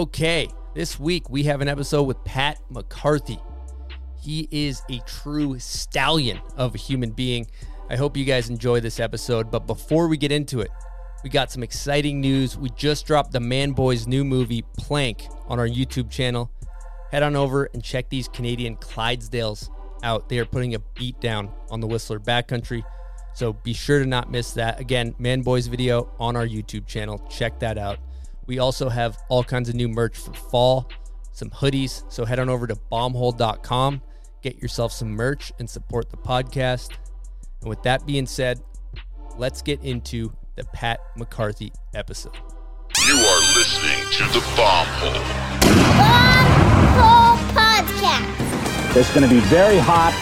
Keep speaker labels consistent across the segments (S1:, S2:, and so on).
S1: Okay, this week we have an episode with Pat McCarthy. He is a true stallion of a human being. I hope you guys enjoy this episode, but before we get into it, we got some exciting news. We just dropped the Man Boys new movie Plank on our YouTube channel. Head on over and check these Canadian Clydesdales out. They are putting a beat down on the Whistler backcountry. So be sure to not miss that. Again, Man Boys video on our YouTube channel. Check that out. We also have all kinds of new merch for fall, some hoodies. So head on over to bombhole.com, get yourself some merch, and support the podcast. And with that being said, let's get into the Pat McCarthy episode.
S2: You are listening to the Bomb Hole.
S3: Bomb Hole Podcast.
S4: It's going to be very hot.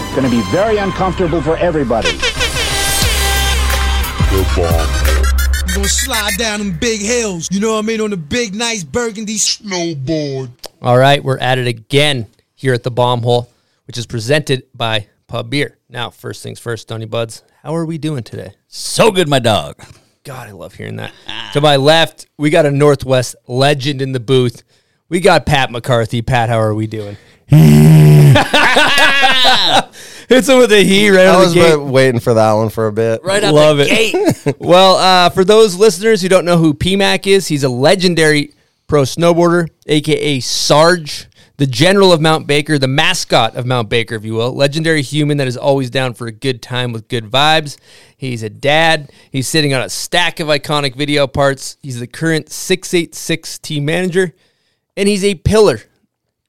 S4: It's going to be very uncomfortable for everybody.
S2: The Bomb Hole.
S5: Gonna slide down them big hills, you know what I mean, on the big, nice burgundy
S2: Snowboard.
S1: All right, we're at it again here at the Bomb Hole, which is presented by Pub Beer. Now, first things first, Stony Buds, how are we doing today?
S6: So good, my dog.
S1: God, I love hearing that. to my left, we got a Northwest legend in the booth. We got Pat McCarthy. Pat, how are we doing? Hits him with a he right
S7: I
S1: out of
S7: was
S1: the gate.
S7: wa- waiting for that one for a bit.
S6: Right out
S1: Love
S6: the
S1: it.
S6: gate.
S1: well, uh, for those listeners who don't know who PMAC is, he's a legendary pro snowboarder, aka Sarge, the general of Mount Baker, the mascot of Mount Baker, if you will. Legendary human that is always down for a good time with good vibes. He's a dad. He's sitting on a stack of iconic video parts. He's the current 686 team manager, and he's a pillar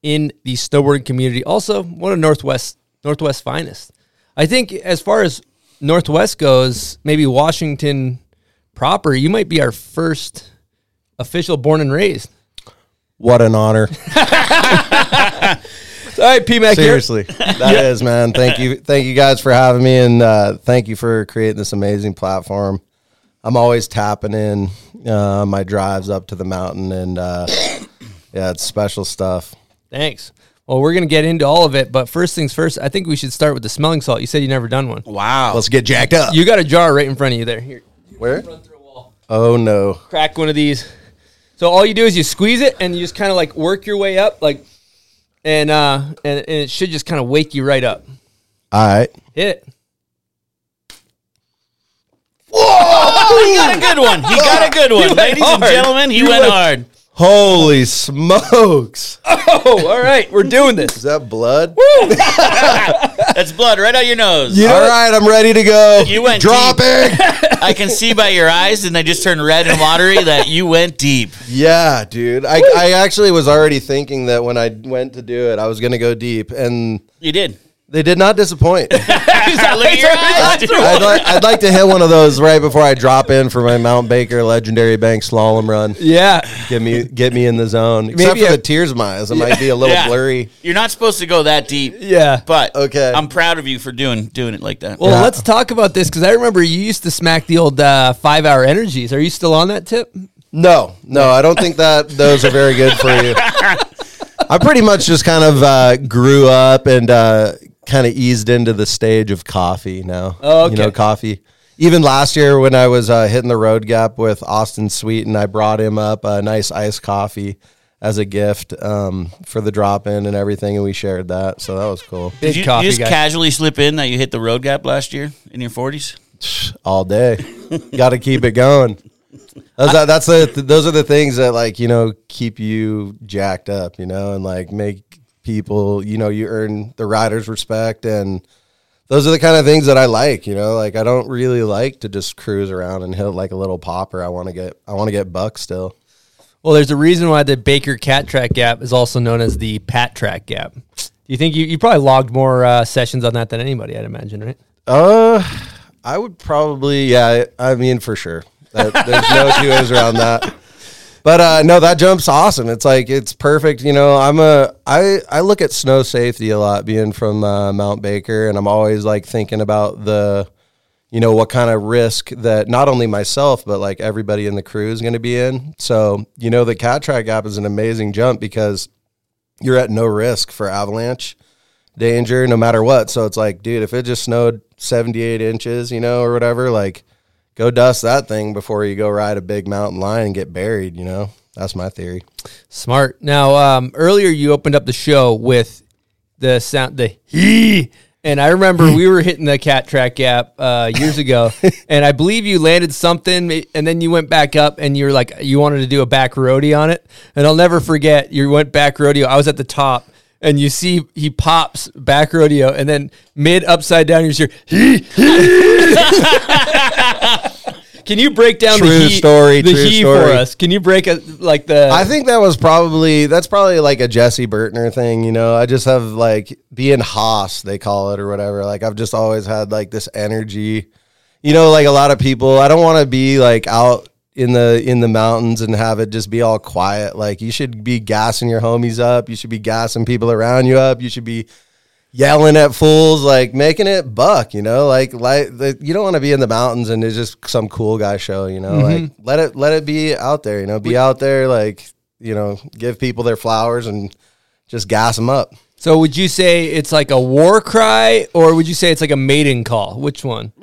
S1: in the snowboarding community. Also, one of Northwest Northwest finest. I think as far as Northwest goes, maybe Washington proper, you might be our first official born and raised.
S7: What an honor.
S1: All right, PMAC. here.
S7: Seriously. that is, man. Thank you. Thank you guys for having me and uh, thank you for creating this amazing platform. I'm always tapping in uh, my drives up to the mountain and uh, yeah, it's special stuff.
S1: Thanks. Well, we're gonna get into all of it, but first things first, I think we should start with the smelling salt. You said you never done one.
S6: Wow.
S7: Let's get jacked up.
S1: You got a jar right in front of you there. Here,
S7: Where?
S1: run through a wall.
S7: Oh no.
S1: Crack one of these. So all you do is you squeeze it and you just kind of like work your way up, like, and uh, and, and it should just kind of wake you right up.
S7: All right.
S1: Hit it.
S6: Oh, he got a good one. He got a good one.
S1: went
S6: Ladies and gentlemen, he
S1: You
S6: went
S1: went-
S6: hard.
S7: Holy smokes.
S1: Oh, all right, we're doing this.
S7: Is that blood?
S6: That's blood right out your nose.
S7: All right, I'm ready to go.
S6: You went deep.
S7: dropping.
S6: I can see by your eyes, and they just turned red and watery, that you went deep.
S7: Yeah, dude. I, I actually was already thinking that when I went to do it, I was going to go deep, and
S6: You did.
S7: They did not disappoint.
S6: Look at your eyes. dude.
S7: I'd, like, I'd like to hit one of those right before I drop in for my Mount Baker Legendary Bank slalom run.
S1: Yeah.
S7: Get me get me in the zone. Except
S1: Maybe
S7: for
S1: a-
S7: the tears of my eyes. It might be a little
S6: Yeah.
S7: blurry.
S6: You're not supposed to go that deep.
S1: Yeah.
S6: But
S7: Okay.
S6: I'm proud of you for doing doing it like that.
S1: Well,
S7: Yeah.
S1: let's talk about this because I remember you used to smack the old uh, five hour energies. Are you still on that tip?
S7: No, no, I don't think that those are very good for you. I pretty much just kind of uh, grew up and uh, kind of eased into the stage of coffee now.
S1: Oh,
S7: You know, coffee. Even last year when I was uh, hitting the road gap with Austin Sweet and I brought him up a nice iced coffee as a gift um, for the drop in and everything, and we shared that. So that was cool.
S1: Big
S6: Did you,
S1: coffee
S6: you just
S1: guy.
S6: casually slip in that you hit the road gap last year in your 40s?
S7: all day. Got to keep it going. Those are, that's the those are the things that like you know keep you jacked up, you know, and like make people you know you earn the riders' respect, and those are the kind of things that I like, you know. Like I don't really like to just cruise around and hit like a little popper. I want to get I want to get buck still.
S1: Well, there's a reason why the Baker Cat Track Gap is also known as the Pat Track Gap. Do you think you, you probably logged more uh, sessions on that than anybody, I'd imagine, right?
S7: Uh, I would probably, yeah. I mean, for sure. That, there's no two ways around that. But uh, no, that jump's awesome. It's like it's perfect. You know, I'm a I I look at snow safety a lot, being from uh, Mount Baker, and I'm always like thinking about the, you know, what kind of risk that not only myself but like everybody in the crew is going to be in. So you know, the cat track gap is an amazing jump because you're at no risk for avalanche danger no matter what. So it's like, dude, if it just snowed 78 inches, you know, or whatever, like go dust that thing before you go ride a big mountain line and get buried, you know? That's my theory.
S1: Smart. Now, um, earlier you opened up the show with the sound, the he, and I remember we were hitting the cat track gap uh, years ago, and I believe you landed something, and then you went back up, and you were like, you wanted to do a back roadie on it, and I'll never forget. You went back rodeo. I was at the top. And you see he pops back rodeo, and then mid upside down, you hear he, he. Can you break down
S7: True
S1: the he,
S7: story,
S1: the
S7: true
S1: he for
S7: story.
S1: us? Can you break a like the?
S7: I think that was probably that's probably like a Jesse Burtner thing, you know. I just have like being Haas, they call it or whatever. Like I've just always had like this energy. You know, like a lot of people, I don't want to be like out in the in the mountains and have it just be all quiet. Like you should be gassing your homies up. You should be gassing people around you up. You should be yelling at fools, like making it buck, you know, like like the, you don't want to be in the mountains and it's just some cool guy show, you know, mm-hmm. like let it let it be out there, you know, be out there, like you know, give people their flowers and just gas them up.
S1: So would you say it's like a war cry, or would you say it's like a mating call? Which one?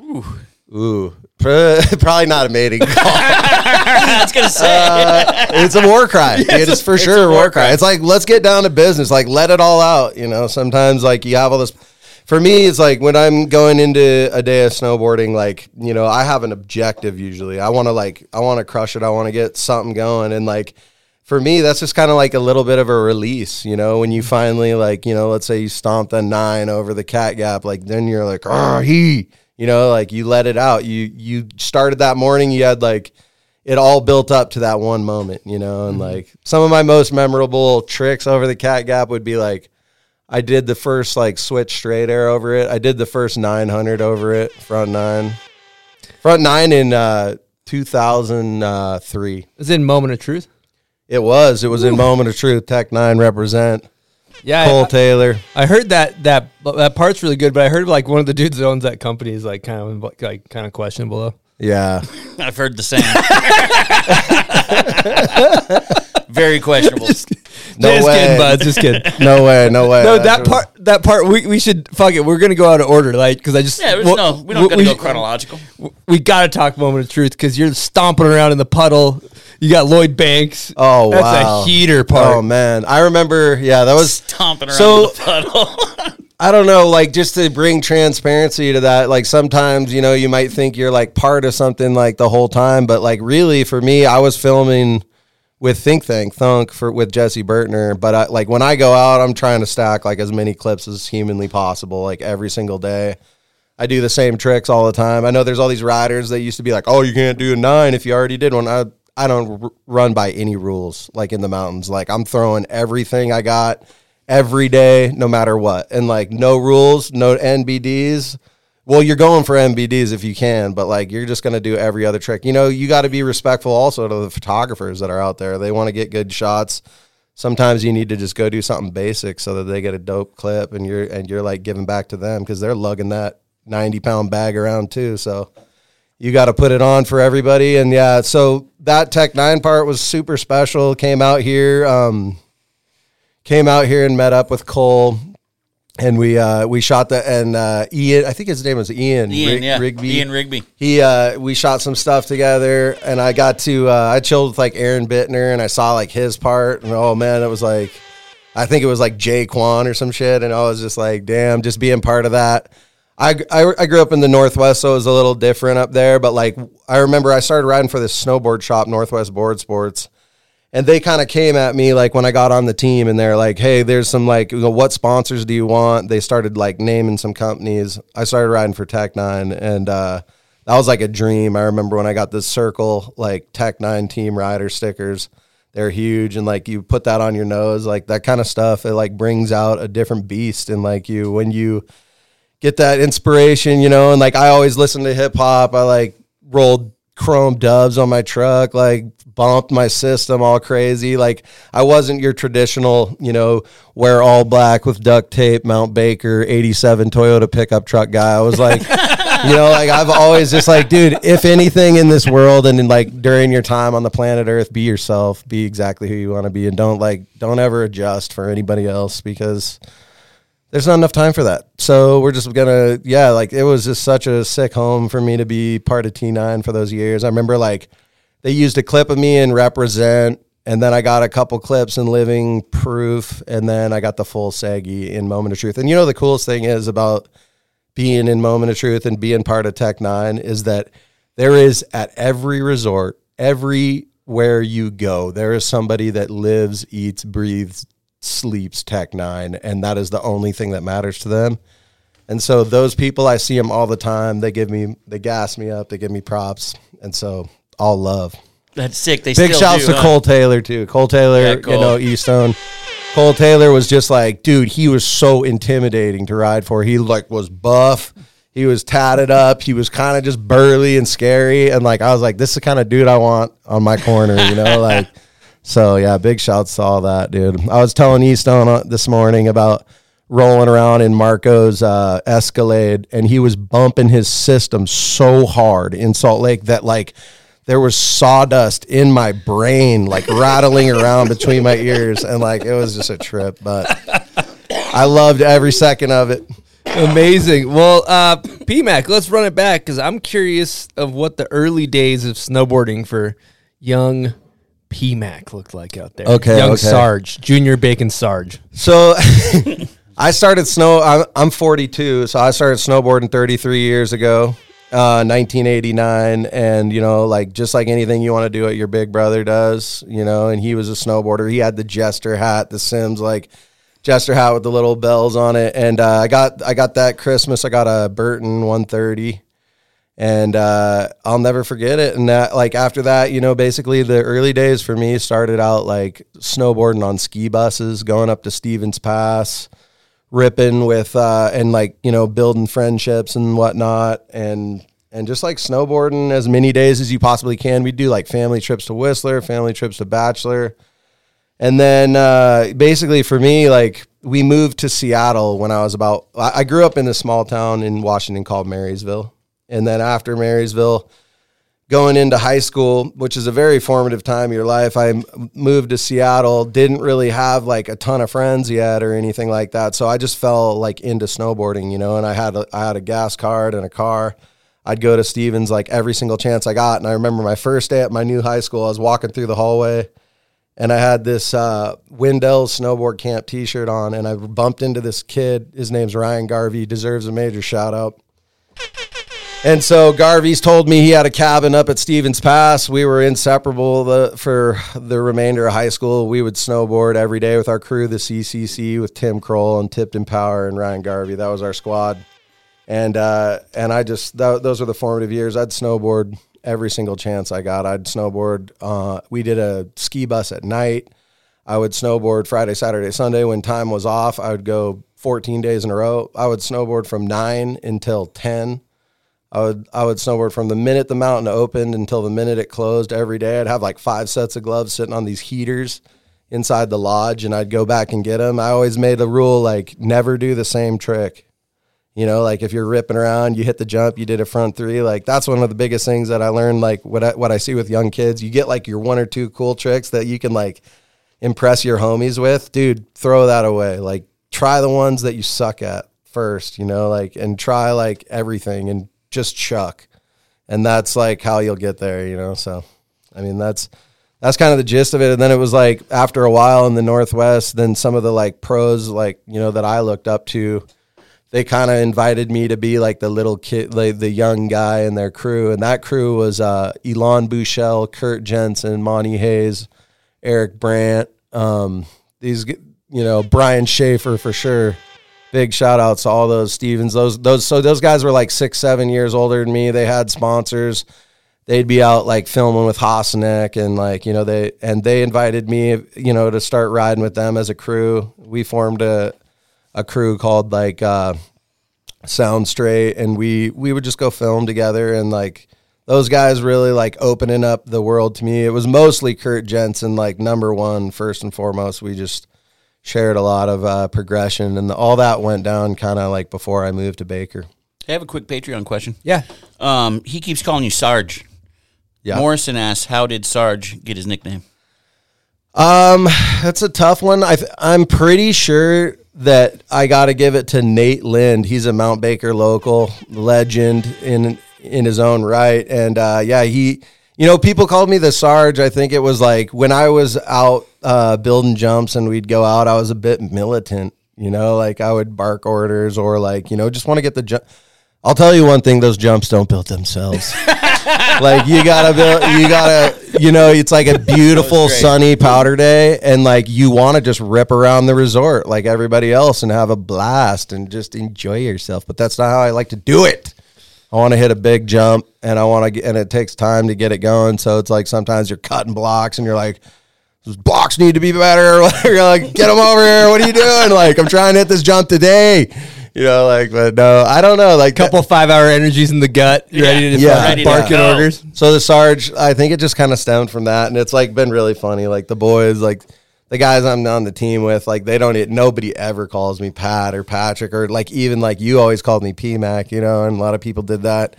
S7: Ooh, pr- probably not a mating call.
S6: Gonna say.
S7: Uh, it's a war cry. it is for sure a war cry. It's like let's get down to business. Like let it all out. You know, sometimes like you have all this. For me, it's like when I'm going into a day of snowboarding. Like you know, I have an objective usually. I want to like I want to crush it. I want to get something going, and like for me, that's just kind of like a little bit of a release. You know, when you finally like you know, let's say you stomped a nine over the cat gap, like then you're like, oh he. You know, like you let it out. You you started that morning. You had like it all built up to that one moment, you know, and like some of my most memorable tricks over the cat gap would be like I did the first like switch straight air over it. I did the first 900 over it, front nine. Front nine in uh 2003.
S1: Is it in moment of truth?
S7: It was. It was in Moment of Truth. Tech 9 represent.
S1: Yeah,
S7: Cole
S1: I,
S7: Taylor.
S1: I heard that that that part's really good, but I heard like one of the dudes that owns that company is like kind of like kind of questionable. Though.
S7: Yeah.
S6: I've heard the same. Very questionable.
S7: No
S1: just
S7: way.
S1: kidding, bud. Just kidding.
S7: No way. No way.
S1: No, that part. That part. We, we should fuck it. We're gonna go out of order, like because I just
S6: Yeah,
S1: well,
S6: no, we don't gotta
S1: we-
S6: go chronological.
S1: We gotta talk moment of truth because you're stomping around in the puddle. You got Lloyd Banks.
S7: Oh,
S1: that's
S7: wow.
S1: a heater part.
S7: Oh, man. I remember. Yeah, that was.
S6: Stomping around
S7: So-
S6: in the puddle.
S7: I don't know, like just to bring transparency to that. Like sometimes, you know, you might think you're like part of something like the whole time, but like really for me, I was filming with Think Thank Thunk for with Jesse Burtner. But I, like when I go out, I'm trying to stack like as many clips as humanly possible, like every single day. I do the same tricks all the time. I know there's all these riders that used to be like, "Oh, you can't do a nine if you already did one." I I don't r- run by any rules like in the mountains. Like I'm throwing everything I got every day, no matter what, and like no rules, no NBDs. Well, you're going for NBDs if you can, but like you're just going to do every other trick. You know, you got to be respectful also to the photographers that are out there. They want to get good shots. Sometimes you need to just go do something basic so that they get a dope clip and you're and you're like giving back to them because they're lugging that 90 pound bag around too. So you got to put it on for everybody. And yeah, so that Tech Nine part was super special. Came out here, um, came out here and met up with Cole, and we uh, we shot the and uh, Ian. I think his name was Ian.
S6: Ian,
S7: Rig-
S6: yeah.
S7: Rigby.
S6: Ian Rigby.
S7: He uh, we shot some stuff together, and I got to uh, I chilled with like Aaron Bittner, and I saw like his part, and oh man, it was like. I think it was like Jay Quan or some shit, and I was just like, damn, just being part of that. I, I, I grew up in the Northwest, so it was a little different up there. But like, I remember I started riding for this snowboard shop, Northwest Board Sports, and they kind of came at me like when I got on the team, and they're like, "Hey, there's some like, you know, what sponsors do you want?" They started like naming some companies. I started riding for Tech Nine, and uh, that was like a dream. I remember when I got this Circle like Tech Nine Team Rider stickers. They're huge, and like you put that on your nose, like that kind of stuff. It like brings out a different beast, and like you when you get that inspiration, you know, and like I always listen to hip hop. I like rolled chrome dubs on my truck, like bumped my system all crazy. Like I wasn't your traditional, you know, wear all black with duct tape, Mount Baker 87 Toyota pickup truck guy. I was like, you know, like I've always just like, dude, if anything in this world and in like during your time on the planet Earth, be yourself, be exactly who you want to be, and don't like, don't ever adjust for anybody else because there's not enough time for that. So we're just gonna, yeah, like it was just such a sick home for me to be part of T9 for those years. I remember like they used a clip of me in Represent and then I got a couple clips in Living Proof, and then I got the full Saggy in Moment of Truth. And you know the coolest thing is about being in Moment of Truth and being part of Tech Nine is that there is at every resort, everywhere you go, there is somebody that lives, eats, breathes, sleeps Tech Nine, and that is the only thing that matters to them. And so those people, I see them all the time. They give me, they gas me up, they give me props, and so all love.
S6: That's sick. They
S7: Big shouts
S6: do,
S7: to
S6: huh?
S7: Cole Taylor too. Cole Taylor,
S6: Yeah, Cole.
S7: you know, Eastone. Cole Taylor was just like, dude, he was so intimidating to ride for. He like was buff. He was tatted up. He was kind of just burly and scary. And like I was like, this is the kind of dude I want on my corner, you know? like so yeah, big shouts to all that, dude. I was telling Eastone uh, this morning about rolling around in Marco's uh, Escalade, and he was bumping his system so hard in Salt Lake that like there was sawdust in my brain, like rattling around between my ears, and like it was just a trip. But I loved every second of it.
S1: Amazing. Well, uh, PMAC, let's run it back because I'm curious of what the early days of snowboarding for young PMAC looked like out there.
S7: Okay,
S1: young
S7: okay.
S1: Sarge, Junior Bacon Sarge.
S7: So I started snow. I'm, I'm 42, so I started snowboarding 33 years ago, uh, 1989, and you know, like just like anything you want to do, what your big brother does, you know. And he was a snowboarder. He had the Jester hat, the Sims like Jester hat with the little bells on it. And uh, I got I got that Christmas. I got a Burton 130 and uh, I'll never forget it. And that, like after that, you know, basically the early days for me started out like snowboarding on ski buses, going up to Stevens Pass, ripping with uh, and like you know building friendships and whatnot, and and just like snowboarding as many days as you possibly can. We do like family trips to Whistler, family trips to Bachelor. And then uh, basically for me, like we moved to Seattle when I was about, I I grew up in a small town in Washington called Marysville. And then after Marysville, going into high school, which is a very formative time of your life, I moved to Seattle, didn't really have like a ton of friends yet or anything like that. So I just fell like into snowboarding, you know, and I had a, I had a gas card and a car. I'd go to Stevens like every single chance I got. And I remember my first day at my new high school, I was walking through the hallway and I had this uh, Windell snowboard camp T-shirt on, and I bumped into this kid. His name's Ryan Garvey. Deserves a major shout out. And so Garvey's told me he had a cabin up at Stevens Pass. We were inseparable the, for the remainder of high school. We would snowboard every day with our crew, the CCC, with Tim Kroll and Tipton Power and Ryan Garvey. That was our squad. And uh, and I just tho- those were the formative years. I'd snowboard every single chance I got. I'd snowboard. Uh, we did a ski bus at night. I would snowboard Friday, Saturday, Sunday when time was off. I would go 14 days in a row. I would snowboard from nine until 10. I would I would snowboard from the minute the mountain opened until the minute it closed every day. I'd have like five sets of gloves sitting on these heaters inside the lodge, and I'd go back and get them. I always made a rule like never do the same trick. You know, like if you're ripping around, you hit the jump, you did a front three. Like that's one of the biggest things that I learned. Like what I, what I see with young kids, you get like your one or two cool tricks that you can like impress your homies with. Dude, throw that away. Like try the ones that you suck at first. You know, like and try like everything and just chuck, and that's like how you'll get there. You know, so I mean that's that's kind of the gist of it. And then it was like after a while in the Northwest, then some of the like pros, like you know that I looked up to they kind of invited me to be like the little kid, like the young guy in their crew, and that crew was uh, Elon Bouchel, Kurt Jensen, Monty Hayes, Eric Brandt, um, these you know Brian Schaefer for sure. Big shout outs to all those Stevens. Those those so those guys were like six seven years older than me. They had sponsors. They'd be out like filming with Hassanek and like you know they and they invited me you know to start riding with them as a crew. We formed a a crew called like uh, Sound Straight, and we we would just go film together and like those guys really like opening up the world to me. It was mostly Kurt Jensen, like number one first and foremost. We just shared a lot of uh, progression, and all that went down kind of like before I moved to Baker.
S6: I have a quick Patreon question.
S1: Yeah.
S6: Um, he keeps calling you Sarge.
S7: Yeah.
S6: Morrison asks, "How did Sarge get his nickname?"
S7: Um, that's a tough one. I th- I'm pretty sure that I got to give it to Nate Lind. He's a Mount Baker local legend in in his own right, and uh, yeah, he you know, people called me the Sarge. I think it was like when I was out uh, building jumps and we'd go out, I was a bit militant. You know, like I would bark orders or like you know just want to get the jump. I'll tell you one thing: those jumps don't build themselves. like you gotta build, you gotta, you know, it's like a beautiful sunny powder day, and like you want to just rip around the resort like everybody else and have a blast and just enjoy yourself. But that's not how I like to do it. I want to hit a big jump, and I want to, get, and it takes time to get it going. So it's like sometimes you're cutting blocks, and you're like. Those blocks need to be better. You're like, get them over here. What are you doing? Like, I'm trying to hit this jump today. You know, like, but no, I don't know. Like,
S1: Couple five hour energies in the gut. You ready to
S7: Yeah.
S1: fucking
S6: Ready to
S1: bark in
S6: go.
S1: orders?
S7: So the Sarge, I think it just kind of stemmed from that, and it's like been really funny. Like the boys, like the guys I'm on the team with, like they don't. Nobody ever calls me Pat or Patrick or like even like you always called me P Mac, you know, and a lot of people did that.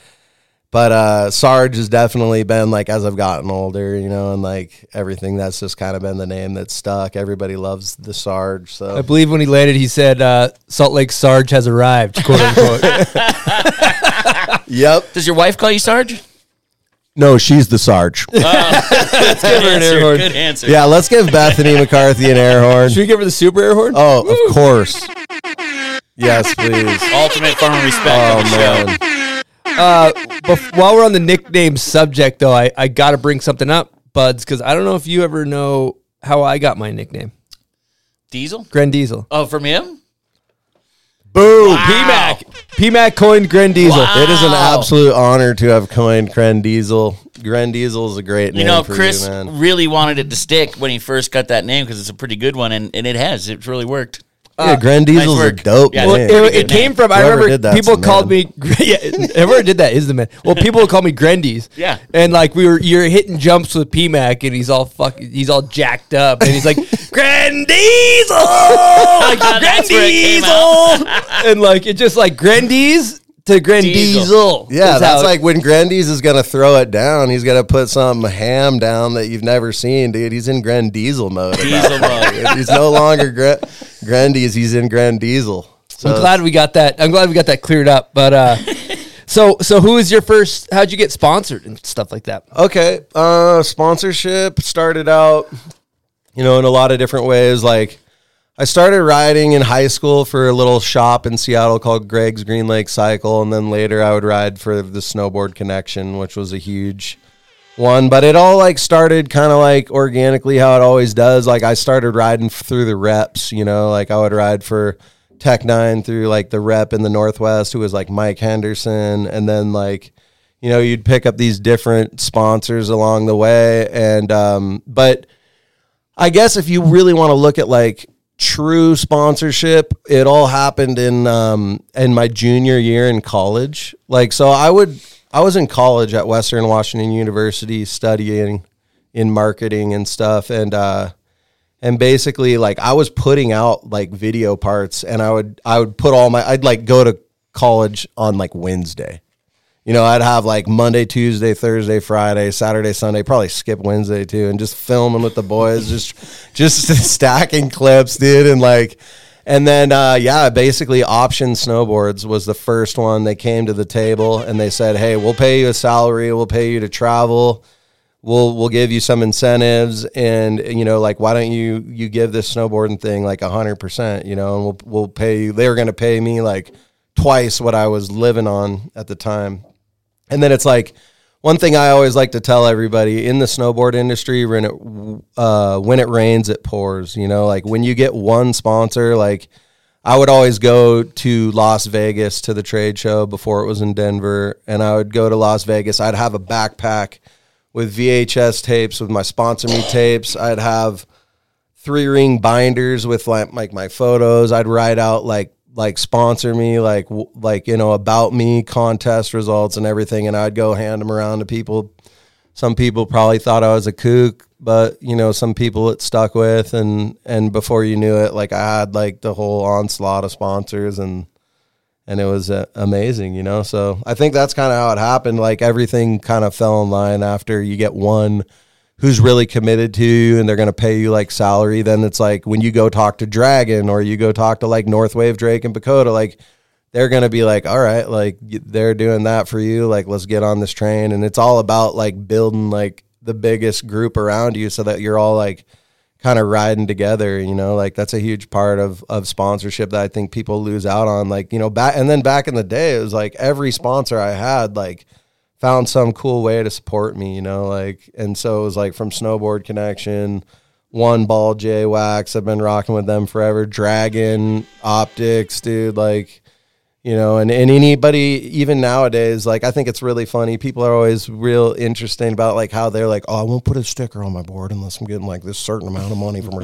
S7: But uh Sarge has definitely been like as I've gotten older, you know, and like everything that's just kind of been the name that's stuck. Everybody loves the Sarge, so
S1: I believe when he landed, he said, uh, "Salt Lake Sarge has arrived." "Quote unquote."
S7: yep.
S6: Does your wife call you Sarge?
S7: No, she's the Sarge.
S6: Good answer.
S1: horn.
S6: Good answer.
S7: yeah, let's give Bethany McCarthy an air horn.
S1: Should we give her the super air horn?
S7: Oh, of course. Yes, please.
S6: Ultimate form of respect
S7: Oh
S6: on the show.
S1: Uh, bef- while we're on the nickname subject, though, I, I got to bring something up, Buds, because I don't know if you ever know how I got my nickname,
S6: Diesel?
S1: Gren Diesel.
S6: Oh, from him?
S7: Boom.
S1: PMAC. PMAC coined Gren Diesel.
S6: Wow.
S7: It is an absolute honor to have coined Gren Diesel. Gren Diesel is a great name
S6: You know, Chris
S7: you, man.
S6: really wanted it to stick when he first got that name because it's a pretty good one, and, and it has. It's really worked.
S7: Yeah, ah, Gren Diesel's a dope
S6: Yeah,
S1: Well, it, it came
S6: name.
S1: from. I remember
S7: did that's
S1: people called
S7: man.
S1: me. Yeah, whoever did that is the man. Well, people would call me Grendies.
S6: Yeah.
S1: and like we were, you're hitting jumps with PMAC, and he's all fuck, he's all jacked up, and he's like Gren Diesel, like Gren
S6: That's where it came
S1: Diesel, and like it just like Grendies to Gren
S6: Diesel.
S1: Diesel.
S7: yeah,
S1: how
S7: that's like when Grendies is gonna throw it down. He's gonna put some ham down that you've never seen, dude. He's in Gren Diesel mode.
S6: Diesel mode.
S7: He's no longer Grand Grendies. He's in Gren Diesel. So
S1: I'm glad we got that. I'm glad we got that cleared up. But uh, so so who was your first? How'd you get sponsored and stuff like that?
S7: Okay. Uh sponsorship started out, you know, in a lot of different ways. Like I started riding in high school for a little shop in Seattle called Greg's Green Lake Cycle, and then later I would ride for the Snowboard Connection, which was a huge one. But it all like started kind of like organically how it always does. Like I started riding through the reps, you know, like I would ride for Tech Nine through like the rep in the Northwest, who was like Mike Henderson, and then like you know you'd pick up these different sponsors along the way and um but i guess if you really want to look at like true sponsorship. It all happened in um in my junior year in college. Like so i would i was in college at western washington university studying in marketing and stuff. And uh and basically like I was putting out like video parts and I would I would put all my I'd like go to college on like Wednesday. You know, I'd have like Monday, Tuesday, Thursday, Friday, Saturday, Sunday, probably skip Wednesday too, and just filming with the boys, just just stacking clips, dude, and like and then uh yeah, basically option snowboards was the first one. They came to the table and they said, Hey, we'll pay you a salary, we'll pay you to travel. We'll we'll give you some incentives and you know like why don't you you give this snowboarding thing like hundred percent you know and we'll we'll pay you. They were going to pay me like twice what I was living on at the time and then it's like one thing I always like to tell everybody in the snowboard industry when it uh, when it rains it pours you know like when you get one sponsor like I would always go to Las Vegas to the trade show before it was in Denver and I would go to Las Vegas I'd have a backpack with VHS tapes with my sponsor me tapes. I'd have three ring binders with like, like my photos. I'd write out like like sponsor me, like like you know about me contest results and everything, and I'd go hand them around to people. Some people probably thought I was a kook, but you know some people it stuck with, and and before you knew it, like I had like the whole onslaught of sponsors and and it was uh, amazing, you know. So I think that's kind of how it happened. Like everything kind of fell in line after you get one who's really committed to you and they're going to pay you like salary. Then it's like when you go talk to Dragon or you go talk to like Northwave Drake and Pacoda, like they're gonna be like, all right, like they're doing that for you, like let's get on this train, and it's all about like building like the biggest group around you so that you're all like kind of riding together you know like that's a huge part of of sponsorship that i think people lose out on like you know back and then back in the day it was like every sponsor i had like found some cool way to support me you know like and so it was like from snowboard connection One Ball Jay wax i've been rocking with them forever dragon optics dude like you know and, and anybody even nowadays like i think it's really funny people are always real interesting about like how they're like oh i won't put a sticker on my board unless i'm getting like this certain amount of money from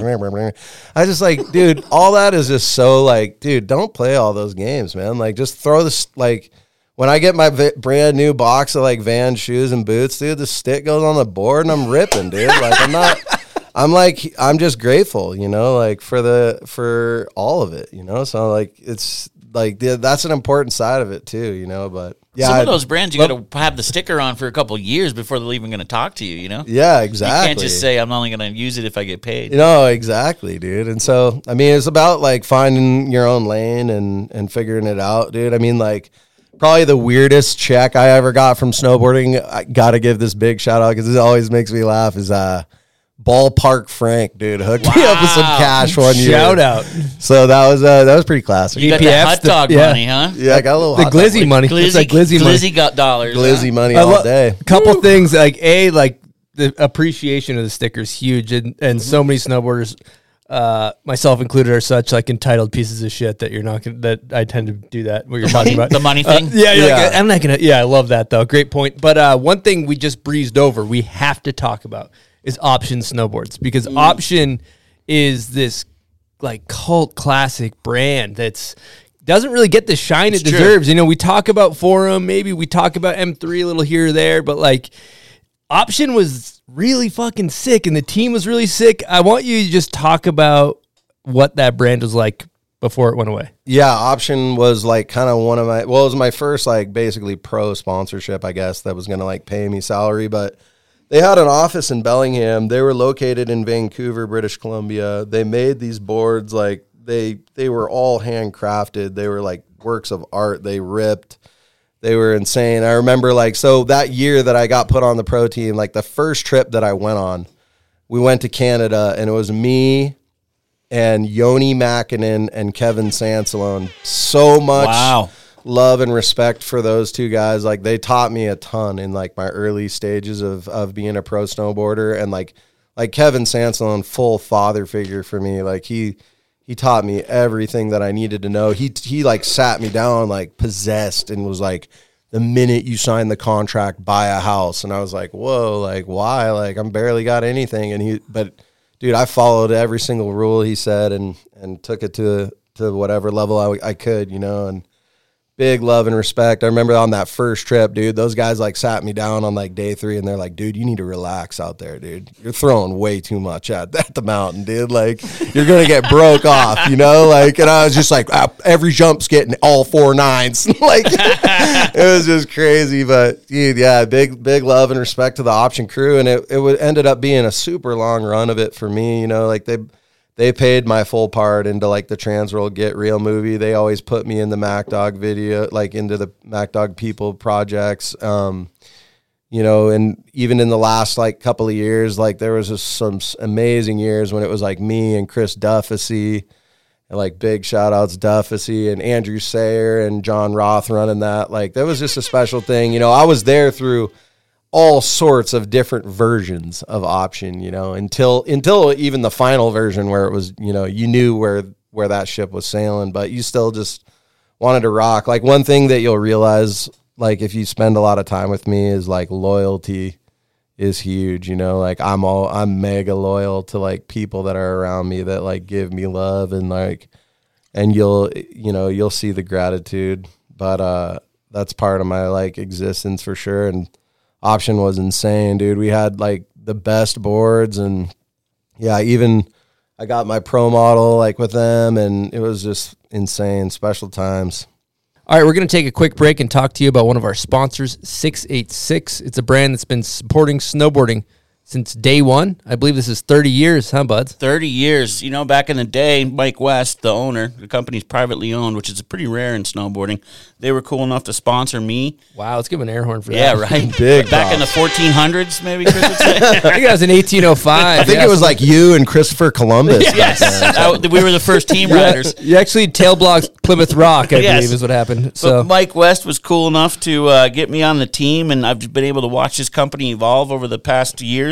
S7: i just like dude all that is just so like dude don't play all those games man. Like just throw this like when I get my v- brand new box of like Van shoes and boots, dude, the stick goes on the board and I'm ripping, dude. Like I'm not, I'm like, I'm just grateful, you know, like for the, for all of it, you know? So like, it's like, the, that's an important side of it too, you know, but yeah.
S6: Some of those brands you got to have the sticker on for a couple of years before they're even going to talk to you. You know,
S7: yeah, exactly.
S6: you can't just say I'm only going to use it if I get paid.
S7: You know, exactly, dude. And so, I mean, it's about like finding your own lane and and figuring it out, dude. I mean, like probably the weirdest check I ever got from snowboarding. I got to give this big shout out because it always makes me laugh. Is uh, Ballpark Frank, dude, hooked me up with some cash one year.
S1: Shout out.
S7: So that was uh, that was pretty classic.
S6: you got
S1: EPFs,
S6: that hot
S1: the-
S6: dog
S1: yeah.
S6: money, huh?
S7: yeah, I got a little
S1: The
S7: hot dog
S1: glizzy
S7: money.
S1: money.
S6: Glizzy,
S1: It's like glizzy, money.
S6: Glizzy got dollars.
S7: glizzy
S6: huh?
S7: money all
S1: lo-
S7: day.
S1: A couple things like a like the appreciation of the stickers huge, and and so many snowboarders, uh, myself included, are such like entitled pieces of shit that you're not gonna, that I tend to do that. What you're talking about
S6: The money
S1: Uh,
S6: thing.
S1: yeah, you're
S7: Yeah.
S1: like, I'm not gonna. Yeah, I love that though. Great point. But uh, one thing we just breezed over, we have to talk about is Option snowboards because Option is this like cult classic brand that's doesn't really get the shine it
S6: true.
S1: deserves. You know, we talk about Forum, maybe we talk about M3 a little here or there, but like Option was really fucking sick and the team was really sick. I want you to just talk about what that brand was like before it went away.
S7: Yeah, option was like kind of one of my well, it was my first like basically pro sponsorship, I guess, that was gonna like pay me salary. But they had an office in Bellingham. They were located in Vancouver, British Columbia. They made these boards like they they were all handcrafted. They were like works of art. They ripped. They were insane. I remember like so that year that I got put on the pro team, like the first trip that I went on, we went to Canada and it was me and Yoni Makinen and Kevin Sansalone. So much
S6: Wow.
S7: love and respect for those two guys. Like they taught me a ton in like my early stages of of being a pro snowboarder and like like Kevin Sansalone, full father figure for me. Like he he taught me everything that I needed to know. He he like sat me down like possessed and was like the minute you sign the contract buy a house and I was like, "Whoa, like why? Like I'm barely got anything." And he but dude, I followed every single rule he said and and took it to to whatever level I, I could, you know, and big love and respect. I remember on that first trip, dude, those guys like sat me down on like day three and they're like, dude, you need to relax out there, dude. You're throwing way too much at, at the mountain, dude. Like you're going to get broke off, you know? Like, and I was just like, ah, every jump's getting all four nines. like it was just crazy, but dude, yeah, big, big love and respect to the option crew. And it, it would ended up being a super long run of it for me, you know, like they, they paid my full part into like the Transworld Get Real movie. They always put me in the Mack Dawg video, like into the Mack Dawg People projects. Um, you know, and even in the last like couple of years, like there was just some amazing years when it was like me and Chris Dufficy, and like big shout outs Dufficy and Andrew Sayer and John Roth running that. Like that was just a special thing. You know, I was there through all sorts of different versions of option, you know, until until even the final version where it was, you know, you knew where where that ship was sailing, but you still just wanted to rock. Like one thing that you'll realize like if you spend a lot of time with me is like loyalty is huge, you know, like I'm all I'm mega loyal to like people that are around me that like give me love and like and you'll you know, you'll see the gratitude, but uh that's part of my like existence for sure and option was insane, dude. We had like the best boards and yeah, even I got my pro model like with them and it was just insane. Special times.
S1: All right, we're going to take a quick break and talk to you about one of our sponsors, 686. It's a brand that's been supporting snowboarding since day one. I believe this is 30 years, huh, buds?
S6: 30 years. You know, back in the day, Mike West, the owner, the company's privately owned, which is pretty rare in snowboarding. They were cool enough to sponsor me.
S1: Wow, let's give an air horn for
S6: Yeah,
S1: that.
S6: Yeah, right.
S7: Big
S6: back in the 1400s, maybe Chris would say.
S1: I think that was in 1805.
S7: I think it was like you and Christopher Columbus. back
S6: yes,
S7: then.
S6: That- we were the first team riders.
S1: You actually tail blocked Plymouth Rock, I
S6: Yes.
S1: believe, is what happened.
S6: But
S1: So
S6: Mike West was cool enough to uh, get me on the team, and I've been able to watch this company evolve over the past years.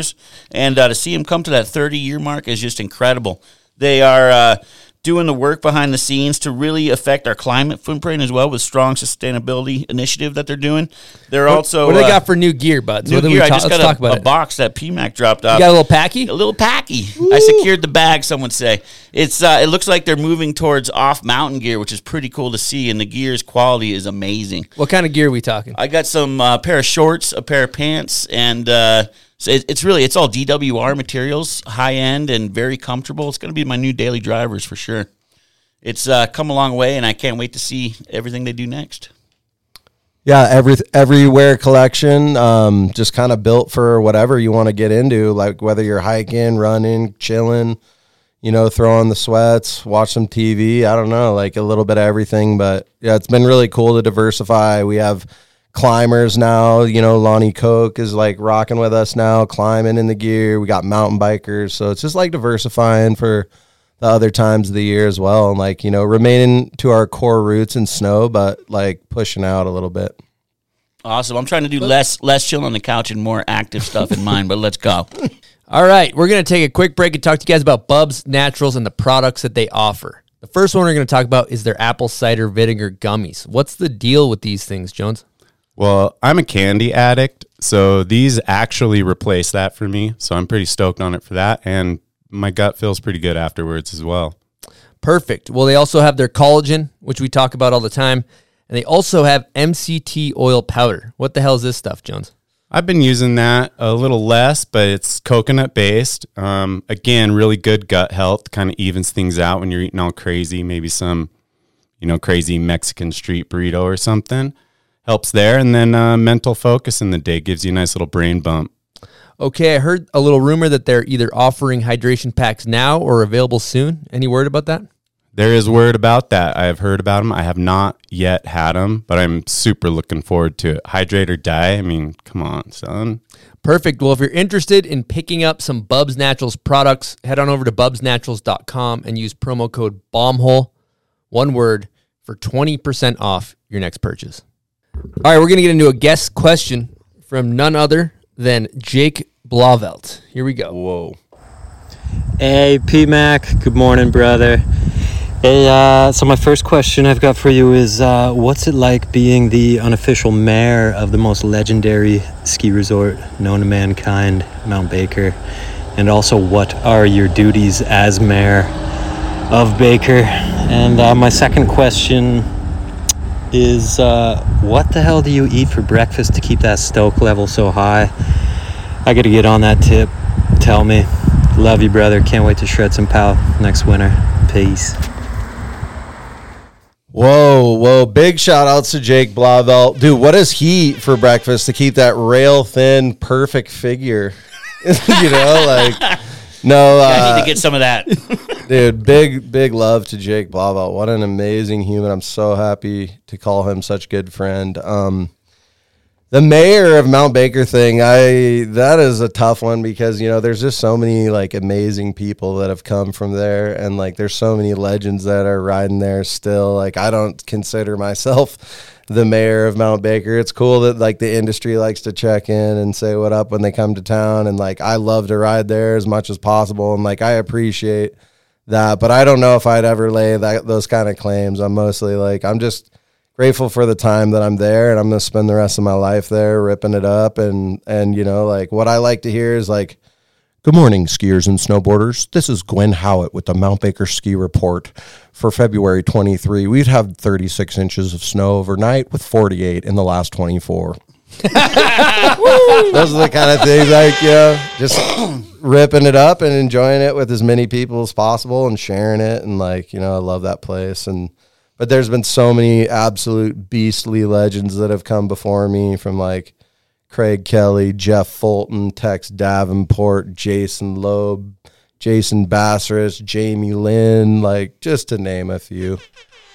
S6: And uh, to see them come to that 30 year mark is just incredible. They are uh, doing the work behind the scenes to really affect our climate footprint as well with strong sustainability initiative that they're doing. They're also
S1: what do they
S6: uh,
S1: got for new gear, buds?
S6: new
S1: What
S6: gear. I just got a, a box that PMAC dropped off.
S1: You got a little packy?
S6: A little packy. I secured the bag. Some would say it's. Uh, it looks like they're moving towards off mountain gear, which is pretty cool to see. And the gear's quality is amazing.
S1: What kind of gear are we talking?
S6: I got some uh, pair of shorts, a pair of pants, and uh, so it, it's really it's all DWR materials, high end and very comfortable. It's going to be my new daily drivers for sure. It's uh, come a long way, and I can't wait to see everything they do next.
S7: Yeah, every everywhere collection, um, just kind of built for whatever you want to get into, like whether you're hiking, running, chilling, you know, throw on the sweats, watch some TV. I don't know, like a little bit of everything. But yeah, it's been really cool to diversify. We have climbers now. You know, Lonnie Kauk is like rocking with us now, climbing in the gear. We got mountain bikers, so it's just like diversifying for the other times of the year as well, and like you know, remaining to our core roots in snow, but like pushing out a little bit.
S6: Awesome. I'm trying to do less less chill on the couch and more active stuff in mind. But let's go.
S1: All right, we're going to take a quick break and talk to you guys about Bubs Naturals and the products that they offer. The first one we're going to talk about is their apple cider vinegar gummies. What's the deal with these things, Jones?
S8: Well, I'm a candy addict, so these actually replace that for me. So I'm pretty stoked on it for that. And my gut feels pretty good afterwards as well.
S1: Perfect. Well, they also have their collagen, which we talk about all the time, and they also have MCT oil powder. What the hell is this stuff, Jones?
S8: I've been using that a little less, but it's coconut based. Um, again, really good gut health, kind of evens things out when you're eating all crazy, maybe some, you know, crazy Mexican street burrito or something. Helps there. And then uh, mental focus in the day gives you a nice little brain bump.
S1: Okay, I heard a little rumor that they're either offering hydration packs now or available soon. Any word about that?
S8: There is word about that. I have heard about them. I have not yet had them, but I'm super looking forward to it. Hydrate or die. I mean, come on, son.
S1: Perfect. Well, if you're interested in picking up some Bubs Naturals products, head on over to bubsnaturals.com and use promo code BOMBHOLE, one word, for 20% off your next purchase. All right, we're going to get into a guest question from none other than Jake Blauvelt. Here we go.
S7: Whoa.
S9: Hey, P Mac. Good morning, brother. Hey, uh, so my first question I've got for you is uh, what's it like being the unofficial mayor of the most legendary ski resort known to mankind, Mount Baker? And also, what are your duties as mayor of Baker? And uh, my second question is uh, what the hell do you eat for breakfast to keep that stoke level so high? I gotta get on that tip. Tell me. Love you, brother. Can't wait to shred some pow next winter. Peace.
S7: Whoa, whoa. Big shout outs to Jake Blauvelt. Dude, what does he eat for breakfast to keep that rail thin, perfect figure? you know, like, no,
S6: I
S7: uh,
S6: need to get some of that.
S7: Dude, big, big love to Jake Blauvelt. What an amazing human. I'm so happy to call him such a good friend. Um, the mayor of Mount Baker thing, I that is a tough one because you know there's just so many like amazing people that have come from there, and like there's so many legends that are riding there still. Like I don't consider myself the mayor of Mount Baker. It's cool that like the industry likes to check in and say what up when they come to town, and like I love to ride there as much as possible, and like I appreciate that, but I don't know if I'd ever lay that those kind of claims. I'm mostly like I'm just grateful for the time that I'm there and I'm going to spend the rest of my life there ripping it up and and you know like what I like to hear is like Good morning skiers and snowboarders. This is Gwyn Howat with the Mount Baker Ski Report for February 23. We've had 36 inches of snow overnight with 48 in the last 24. Those are the kind of things like, yeah, just ripping it up and enjoying it with as many people as possible and sharing it. And like, you know, I love that place. And, but there's been so many absolute beastly legends that have come before me from like Craig Kelly, Jeff Fulton, Tex Davenport, Jason Loeb, Jason Bassaris, Jamie Lynn, like just to name a few.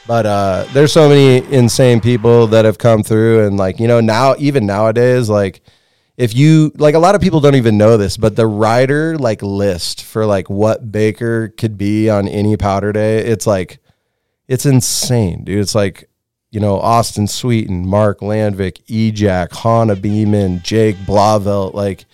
S7: But uh, there's so many insane people that have come through, and like you know now, even nowadays, like if you like a lot of people don't even know this, but the rider like list for like what Baker could be on any powder day, it's like it's insane, dude. It's like you know Austin Sweetin, Mark Landvik, Ejac, Hana Beaman, Jake Blauvelt, like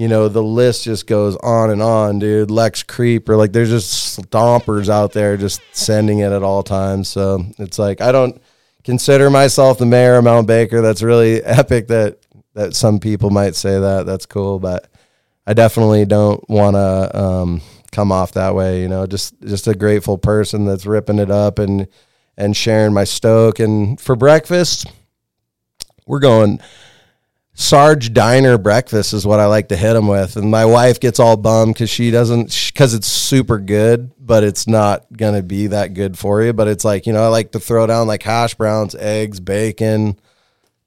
S7: you know the list just goes on and on, dude. Lex Creeper, like there's just stompers out there just sending it at all times. So it's like I don't consider myself the mayor of Mount Baker. That's really epic that that some people might say that. That's cool, but I definitely don't want to um, come off that way. You know, just just a grateful person that's ripping it up and and sharing my stoke. And for breakfast, we're going Sarge Diner breakfast is what I like to hit them with. And my wife gets all bummed because she doesn't because it's super good, but it's not gonna be that good for you. But it's like you know I like to throw down like hash browns, eggs, bacon,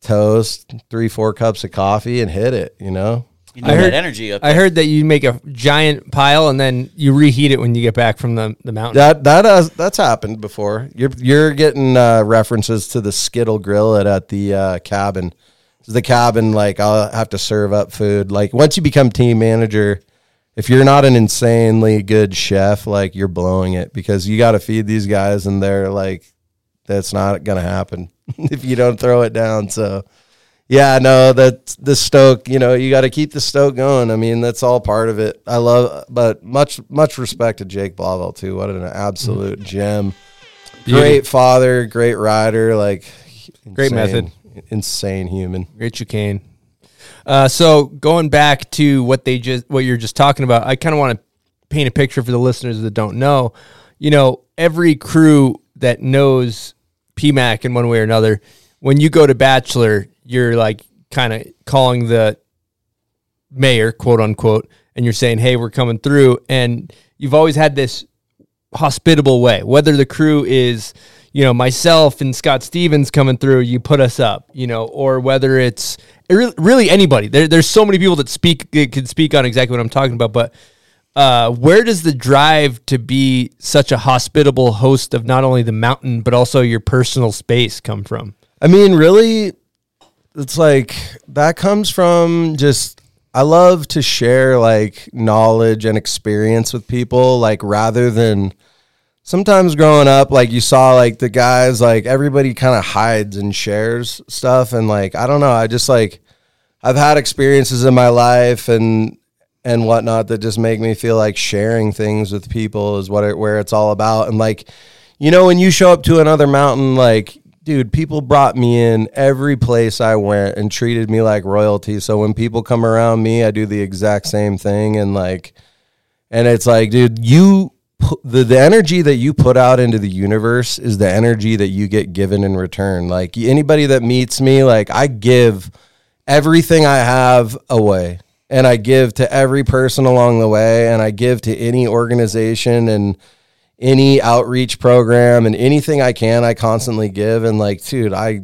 S7: toast, three four cups of coffee, and hit it. You know.
S6: You need that energy up
S1: I heard that you make a giant pile and then you reheat it when you get back from the, the mountain.
S7: That that has that's happened before. You're you're getting uh, references to the Skittle Grill at, at the uh, cabin. The cabin, like I'll have to serve up food. Like once you become team manager, if you're not an insanely good chef, like you're blowing it because you got to feed these guys, and they're like, that's not gonna happen if you don't throw it down. So. Yeah, no, that the stoke, you know, you got to keep the stoke going. I mean, that's all part of it. I love, but much, much respect to Jake Blauvelt too. What an absolute gem!
S1: Beauty.
S7: Great father, great rider, like
S1: Great method.
S7: Insane human.
S1: Great chicane. Uh, so going back to what they just what you're just talking about, I kind of want to paint a picture for the listeners that don't know. You know, every crew that knows PMAC in one way or another, when you go to Bachelor, you're like kind of calling the mayor, quote unquote, and you're saying, "Hey, we're coming through," and you've always had this hospitable way. Whether the crew is, you know, myself and Scott Stevens coming through, you put us up, you know, or whether it's really, anybody. There, there's so many people that speak that can speak on exactly what I'm talking about, but. Uh, where does the drive to be such a hospitable host of not only the mountain but also your personal space come from?
S7: I mean, really, it's like that comes from just I love to share like knowledge and experience with people, like rather than sometimes growing up, like you saw like the guys, like everybody kind of hides and shares stuff, and like I don't know, I just like I've had experiences in my life and and whatnot that just make me feel like sharing things with people is what it, where it's all about. And like, you know, when you show up to another mountain, like, dude, people brought me in every place I went and treated me like royalty. So when people come around me, I do the exact same thing. And like, and it's like, dude, you the the energy that you put out into the universe is the energy that you get given in return. Like anybody that meets me, like I give everything I have away. And I give to every person along the way, and I give to any organization and any outreach program and anything I can, I constantly give. And like, dude, I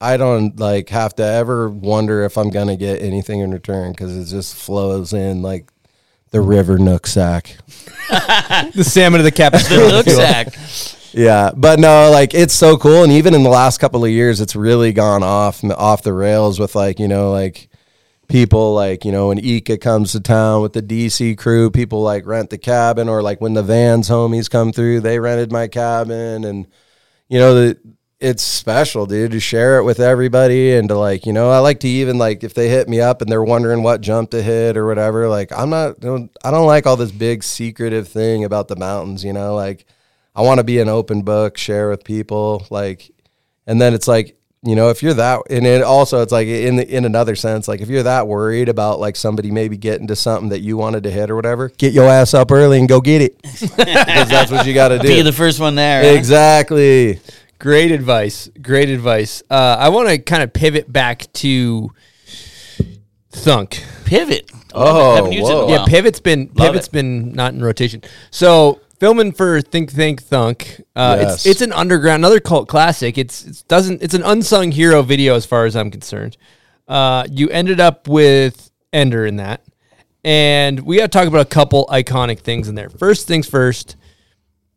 S7: I don't like have to ever wonder if I'm gonna get anything in return because it just flows in like the river Nooksack.
S1: The salmon of the capital.
S6: The
S1: Capistrano.
S6: look sack.
S7: Yeah, but no, like it's so cool, and even in the last couple of years, it's really gone off off the rails with like you know like people like you know when Iikka comes to town with the DC crew, people like rent the cabin, or like when the Vans homies come through, they rented my cabin, and you know the it's special, dude, to share it with everybody and to like, you know, I like to even like if they hit me up and they're wondering what jump to hit or whatever, like I'm not don't I don't like all this big secretive thing about the mountains, you know, like I want to be an open book, share with people, like and then it's like, you know, if you're that and it also it's like in the, in another sense, like if you're that worried about like somebody maybe getting to something that you wanted to hit or whatever, get your ass up early and go get it. Because that's what you got to do.
S6: Be the first one there. huh?
S7: Exactly.
S1: Great advice. Great advice. Uh, I want to kind of pivot back to Thunk.
S6: Pivot.
S7: Oh,
S6: haven't used it in a
S7: whoa.
S1: Yeah,
S6: while.
S1: pivot's been
S6: Love
S1: pivot's
S6: it.
S1: been not in rotation. So filming for Think Thank Thunk. Uh,
S7: Yes.
S1: It's it's an underground, another cult classic. It's it doesn't it's an unsung hero video as far as I'm concerned. Uh, you ended up with Ender in that, and we got to talk about a couple iconic things in there. First things first.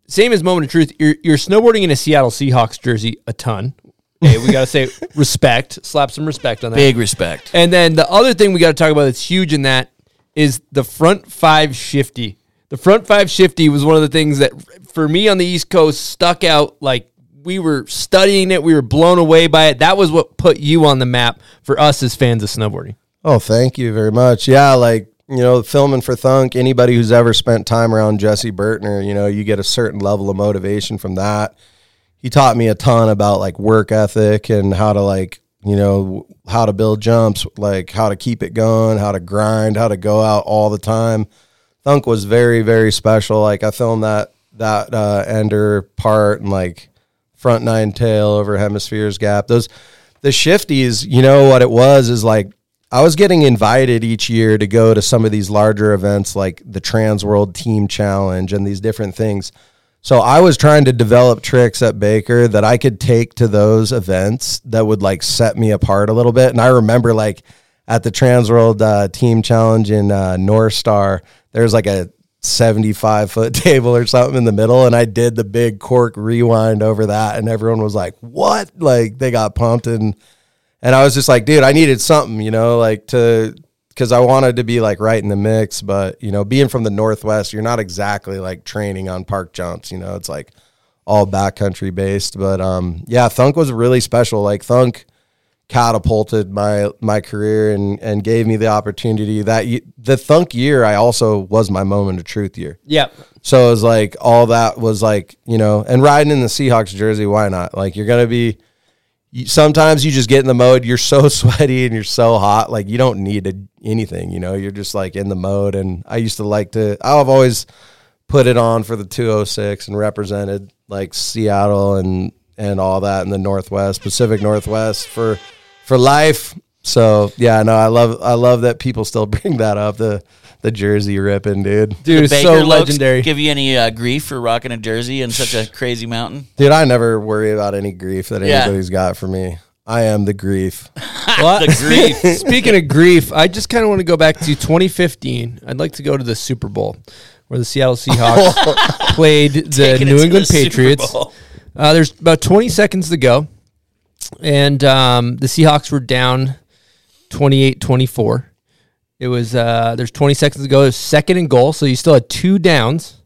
S1: Same as moment of truth. You're, you're snowboarding in a Seattle Seahawks jersey a ton. Hey, we got to say respect. Slap some respect on that.
S6: Big respect.
S1: And then the other thing we got to talk about that's huge in that is the front five shifty. The front five shifty was one of the things that, for me on the East Coast, stuck out. Like we were studying it, we were blown away by it. That was what put you on the map for us as fans of snowboarding.
S7: Oh, thank you very much. Yeah, like you know, filming for Thunk. Anybody who's ever spent time around Jesse Burtner, you know, you get a certain level of motivation from that. He taught me a ton about like work ethic and how to like you know how to build jumps, like how to keep it going, how to grind, how to go out all the time. Thunk was very very special. Like I filmed that that uh, ender part and like front nine tail over hemispheres gap. Those the shifties, you know what it was is like I was getting invited each year to go to some of these larger events like the Trans World Team Challenge and these different things. So I was trying to develop tricks at Baker that I could take to those events that would like set me apart a little bit. And I remember like at the Trans World uh, Team Challenge in uh, North Star, there's like a 75 foot table or something in the middle. And I did the big cork rewind over that. And everyone was like, what? Like they got pumped. And, and I was just like, dude, I needed something, you know, like to, because I wanted to be like right in the mix. But, you know, being from the Northwest, you're not exactly like training on park jumps, you know, it's like all backcountry based. But um, yeah, Thunk was really special. Like Thunk, catapulted my my career and and gave me the opportunity that the thunk year I also was my moment of truth year.
S1: Yep.
S7: So it was like all that was like, you know, and riding in the Seahawks jersey, why not? Like you're going to be sometimes you just get in the mode, you're so sweaty and you're so hot, like you don't need a, anything, you know, you're just like in the mode and I used to like to I've always put it on for the 206 and represented like Seattle and and all that in the Northwest, Pacific Northwest for for life. So yeah, no, I love I love that people still bring that up the the jersey ripping, dude.
S1: Dude,
S6: The
S1: it's
S6: Baker
S1: so legendary.
S6: Give you any uh, grief for rocking a jersey in such a crazy mountain?
S7: Dude, I never worry about any grief that
S6: Yeah.
S7: anybody's got for me. I am the grief.
S1: Well,
S6: The grief.
S1: Speaking of grief, I just kind of want to go back to 2015. I'd like to go to the Super Bowl where the Seattle Seahawks played the
S6: Taking
S1: New England
S6: the
S1: Patriots. Uh, there's about 20 seconds to go, and um, the Seahawks were down 28 24. It was, uh, there's 20 seconds to go. It was second and goal, so you still had two downs.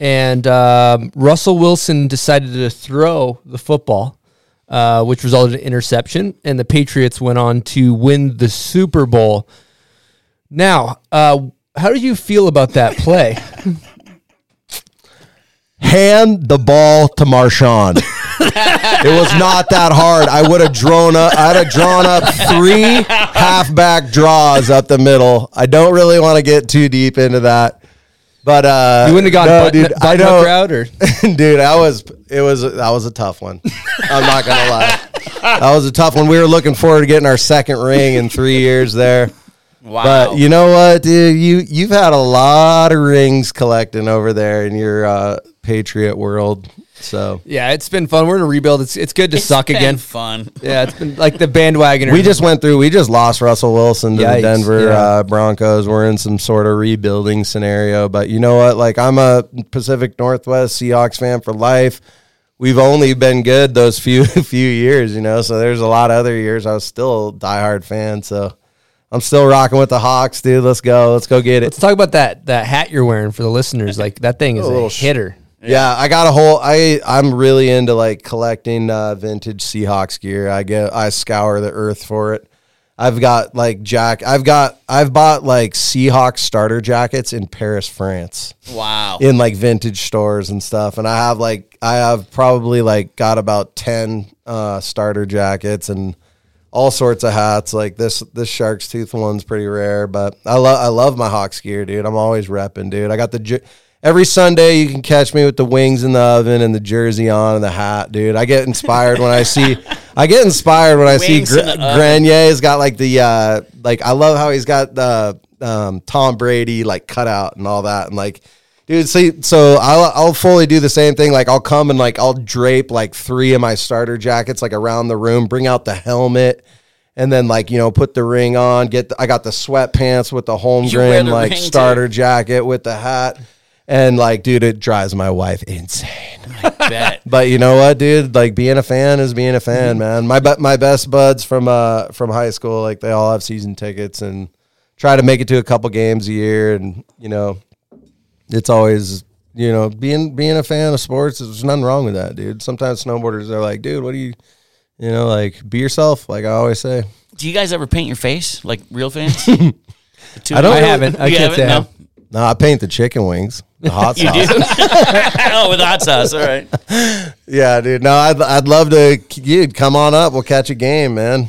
S1: And um, Russell Wilson decided to throw the football, uh, which resulted in interception, and the Patriots went on to win the Super Bowl. Now, uh, how do you feel about that play?
S7: Hand the ball to Marshawn. it was not that hard. I would have drawn up. I'd have drawn up three halfback draws up the middle. I don't really want to get too deep into that, but uh,
S1: You wouldn't have gotten
S7: no,
S1: butt,
S7: dude. I know,
S1: route, or
S7: dude. I was. It was. That was a tough one. I'm not gonna lie. That was a tough one. We were looking forward to getting our second ring in three years there.
S6: Wow.
S7: But you know what, dude? You you've had a lot of rings collecting over there in your uh, Patriot world. So
S1: yeah, it's been fun. We're in a rebuild. It's it's good to
S6: It's
S1: suck
S6: been
S1: again.
S6: Fun.
S1: Yeah, it's been like the bandwagon.
S7: we just went through. We just lost Russell Wilson to
S1: Yikes,
S7: the Denver
S1: yeah.
S7: uh, Broncos. We're in some sort of rebuilding scenario. But you know what? Like I'm a Pacific Northwest Seahawks fan for life. We've only been good those few few years, you know. So there's a lot of other years I was still a diehard fan. So I'm still rocking with the Hawks, dude. Let's go. Let's go get it.
S1: Let's talk about that that hat you're wearing for the listeners. Like that thing is
S7: A
S1: a,
S7: little sh-
S1: hitter.
S7: Yeah. I got a whole. I I'm really into like collecting uh, vintage Seahawks gear. I get I scour the earth for it. I've got like jack. I've got I've bought like Seahawks starter jackets in Paris, France,
S6: Wow.
S7: in like vintage stores and stuff. And I have like I have probably like got about ten uh, starter jackets and all sorts of hats. Like this this shark's tooth one's pretty rare, but I love I love my Hawks gear, dude. I'm always repping, dude. I got the jer- every Sunday you can catch me with the wings in the oven and the jersey on and the hat, dude. I get inspired when I see I get inspired when I see
S6: Wings
S7: Gr-
S6: in the oven.
S7: Granier's got like the uh like I love how he's got the um Tom Brady like cutout and all that and like Dude, see, so I'll I'll fully do the same thing. Like I'll come and like I'll drape like three of my starter jackets like around the room, bring out the helmet, and then like you know put the ring on. Get the, I got the sweatpants with the Holmgren
S6: the
S7: like
S6: ring, too?
S7: starter jacket with the hat, and like dude, it drives my wife insane.
S6: Bet.
S7: But you know what, dude? Like being a fan is being a fan, man. My my best buds from uh from high school, like they all have season tickets and try to make it to a couple games a year, and you know, it's always you know being being a fan of sports. There's nothing wrong with that, dude. Sometimes snowboarders are like, dude, what do you, you know, like be yourself. Like I always say.
S6: Do you guys ever paint your face like real fans?
S7: I don't.
S1: I haven't. I can't say I.
S7: No, I paint the chicken wings, the hot
S6: You
S7: sauce.
S6: do? oh, with hot sauce. All right.
S7: Yeah, dude. No, I'd I'd love to. Dude, come on up. We'll catch a game, man.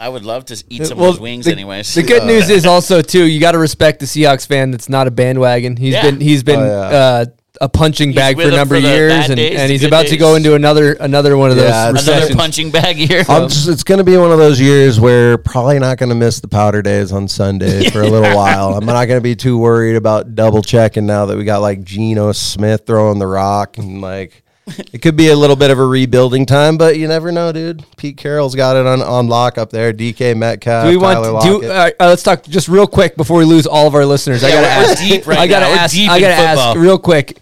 S6: I would love to eat some
S1: Well,
S6: of those wings,
S1: the,
S6: anyways.
S1: The good news is also too, you got to respect the Seahawks fan. That's not a bandwagon. He's
S6: Yeah.
S1: been he's been
S7: Oh, yeah.
S1: uh, a punching bag for a number
S6: for
S1: of years, and,
S6: days,
S1: and he's
S6: good
S1: about to go into another another one of those
S7: Yeah, it's-
S6: Another
S1: recessions.
S6: punching bag here.
S7: I'm just, it's going to be one of those years where probably not going to miss the powder days on Sunday for a little while. I'm not going to be too worried about double checking now that we got like Geno Smith throwing the rock and like it could be a little bit of a rebuilding time, but you never know, dude. Pete Carroll's got it on, on lock up there. DK Metcalf,
S1: Do we
S7: Tyler
S1: want? Do
S7: Lockett.
S1: uh, uh, let's talk just real quick before we lose all of our listeners. I gotta
S6: we're- we're
S1: ask.
S6: deep right
S1: I gotta
S6: now.
S1: Ask. I gotta ask real quick.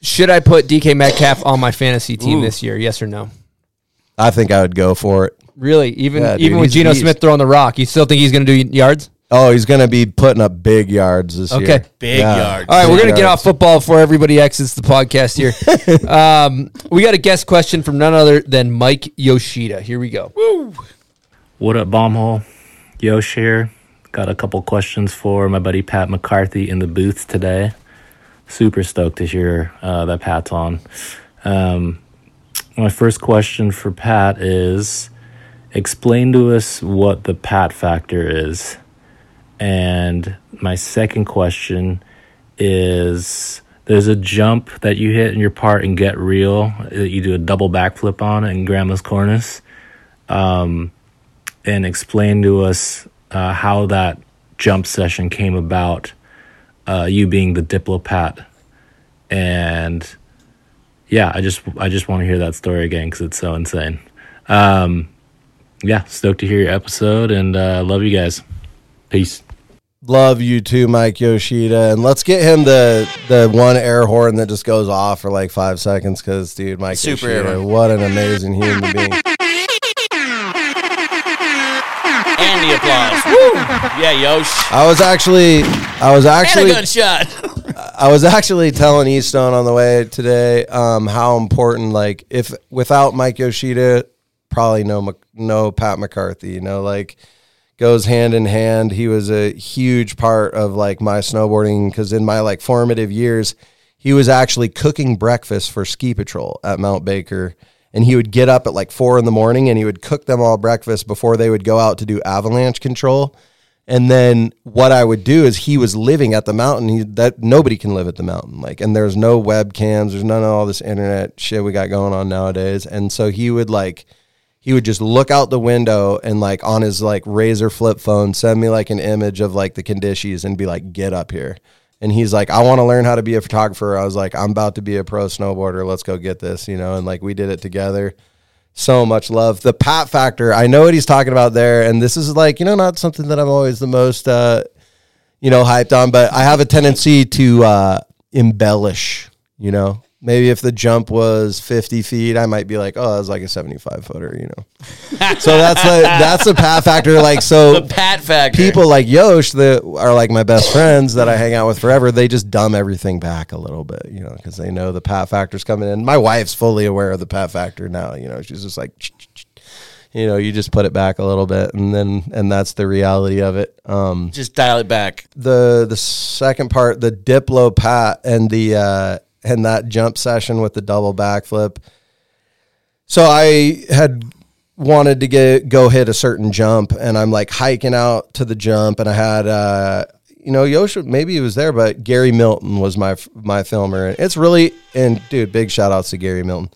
S1: Should I put DK Metcalf on my fantasy team
S6: Ooh.
S1: this year? Yes or no?
S7: I think I would go for it.
S1: Really? Even
S7: Yeah, dude,
S1: even with
S7: he's
S1: Geno. Smith throwing the rock, you still think he's going to do yards?
S7: Oh, he's going to be putting up big yards this year.
S1: Okay.
S7: year.
S6: Big yards.
S1: All right, we're gonna get off football before everybody exits the podcast here. um, we got a guest question from none other than Mike Yoshida. Here we go.
S10: What up, Bombhole? Yosh here. Got a couple questions for my buddy Pat McCarthy in the booth today. Super stoked to hear uh, that Pat's on. Um, my first question for Pat is explain to us what the Pat factor is. And my second question is there's a jump that you hit in your part and get real that you do a double backflip on in Grandma's Cornice Um, and explain to us uh, how that jump session came about. Uh, you being the diplopat, and yeah, I just I just want to hear that story again because it's so insane. Um, yeah, stoked to hear your episode and uh, love you guys. Peace.
S7: Love you too, Mike Yoshida, and let's get him the the one air horn that just goes off for like five seconds. Because, dude, Mike
S6: Super air
S7: Yoshida,
S6: horn.
S7: what an amazing human being.
S6: and the applause. Woo! Yeah, Yosh.
S7: I was actually, I was
S6: And a
S7: actually,
S6: gunshot.
S7: I was actually telling Easton on the way today um, how important, like, if without Mike Yoshida, probably no no Pat McCarthy. You know, like goes hand in hand. He was a huge part of like my snowboarding because in my like formative years, he was actually cooking breakfast for ski patrol at Mount Baker. And he would get up at like four in the morning and he would cook them all breakfast before they would go out to do avalanche control. And then what I would do is he was living at the mountain. He that nobody can live at the mountain. Like, and there's no webcams. There's none of all this internet shit we got going on nowadays. And so he would like, he would just look out the window and like on his like razor flip phone send me like an image of like the conditions and be like, get up here. And he's like, I want to learn how to be a photographer. I was like, I'm about to be a pro snowboarder. Let's go get this, you know. And like we did it together so much love. The Pat factor, I know what he's talking about there, and this is like you know not something that I'm always the most uh, you know hyped on, but I have a tendency to uh, embellish. You know, maybe if the jump was 50 feet, I might be like, oh, that was like a 75 footer. You know, so that's the that's the Pat factor. Like so,
S6: The Pat factor.
S7: people like Yosh that are like my best friends that I hang out with forever, they just dumb everything back a little bit, you know, because they know the pat factor's coming in. My wife's fully aware of the pat factor now, you know, she's just like, you know, you just put it back a little bit and then, and that's the reality of it. Um,
S6: Just dial it back.
S7: the, the second part, the Diplo pat and the, uh, and that jump session with the double backflip. So I had wanted to get go hit a certain jump, and I'm like hiking out to the jump, and I had uh, you know Yosha maybe he was there, but Gary Milton was my my filmer, it's really and dude, big shout outs to Gary Milton.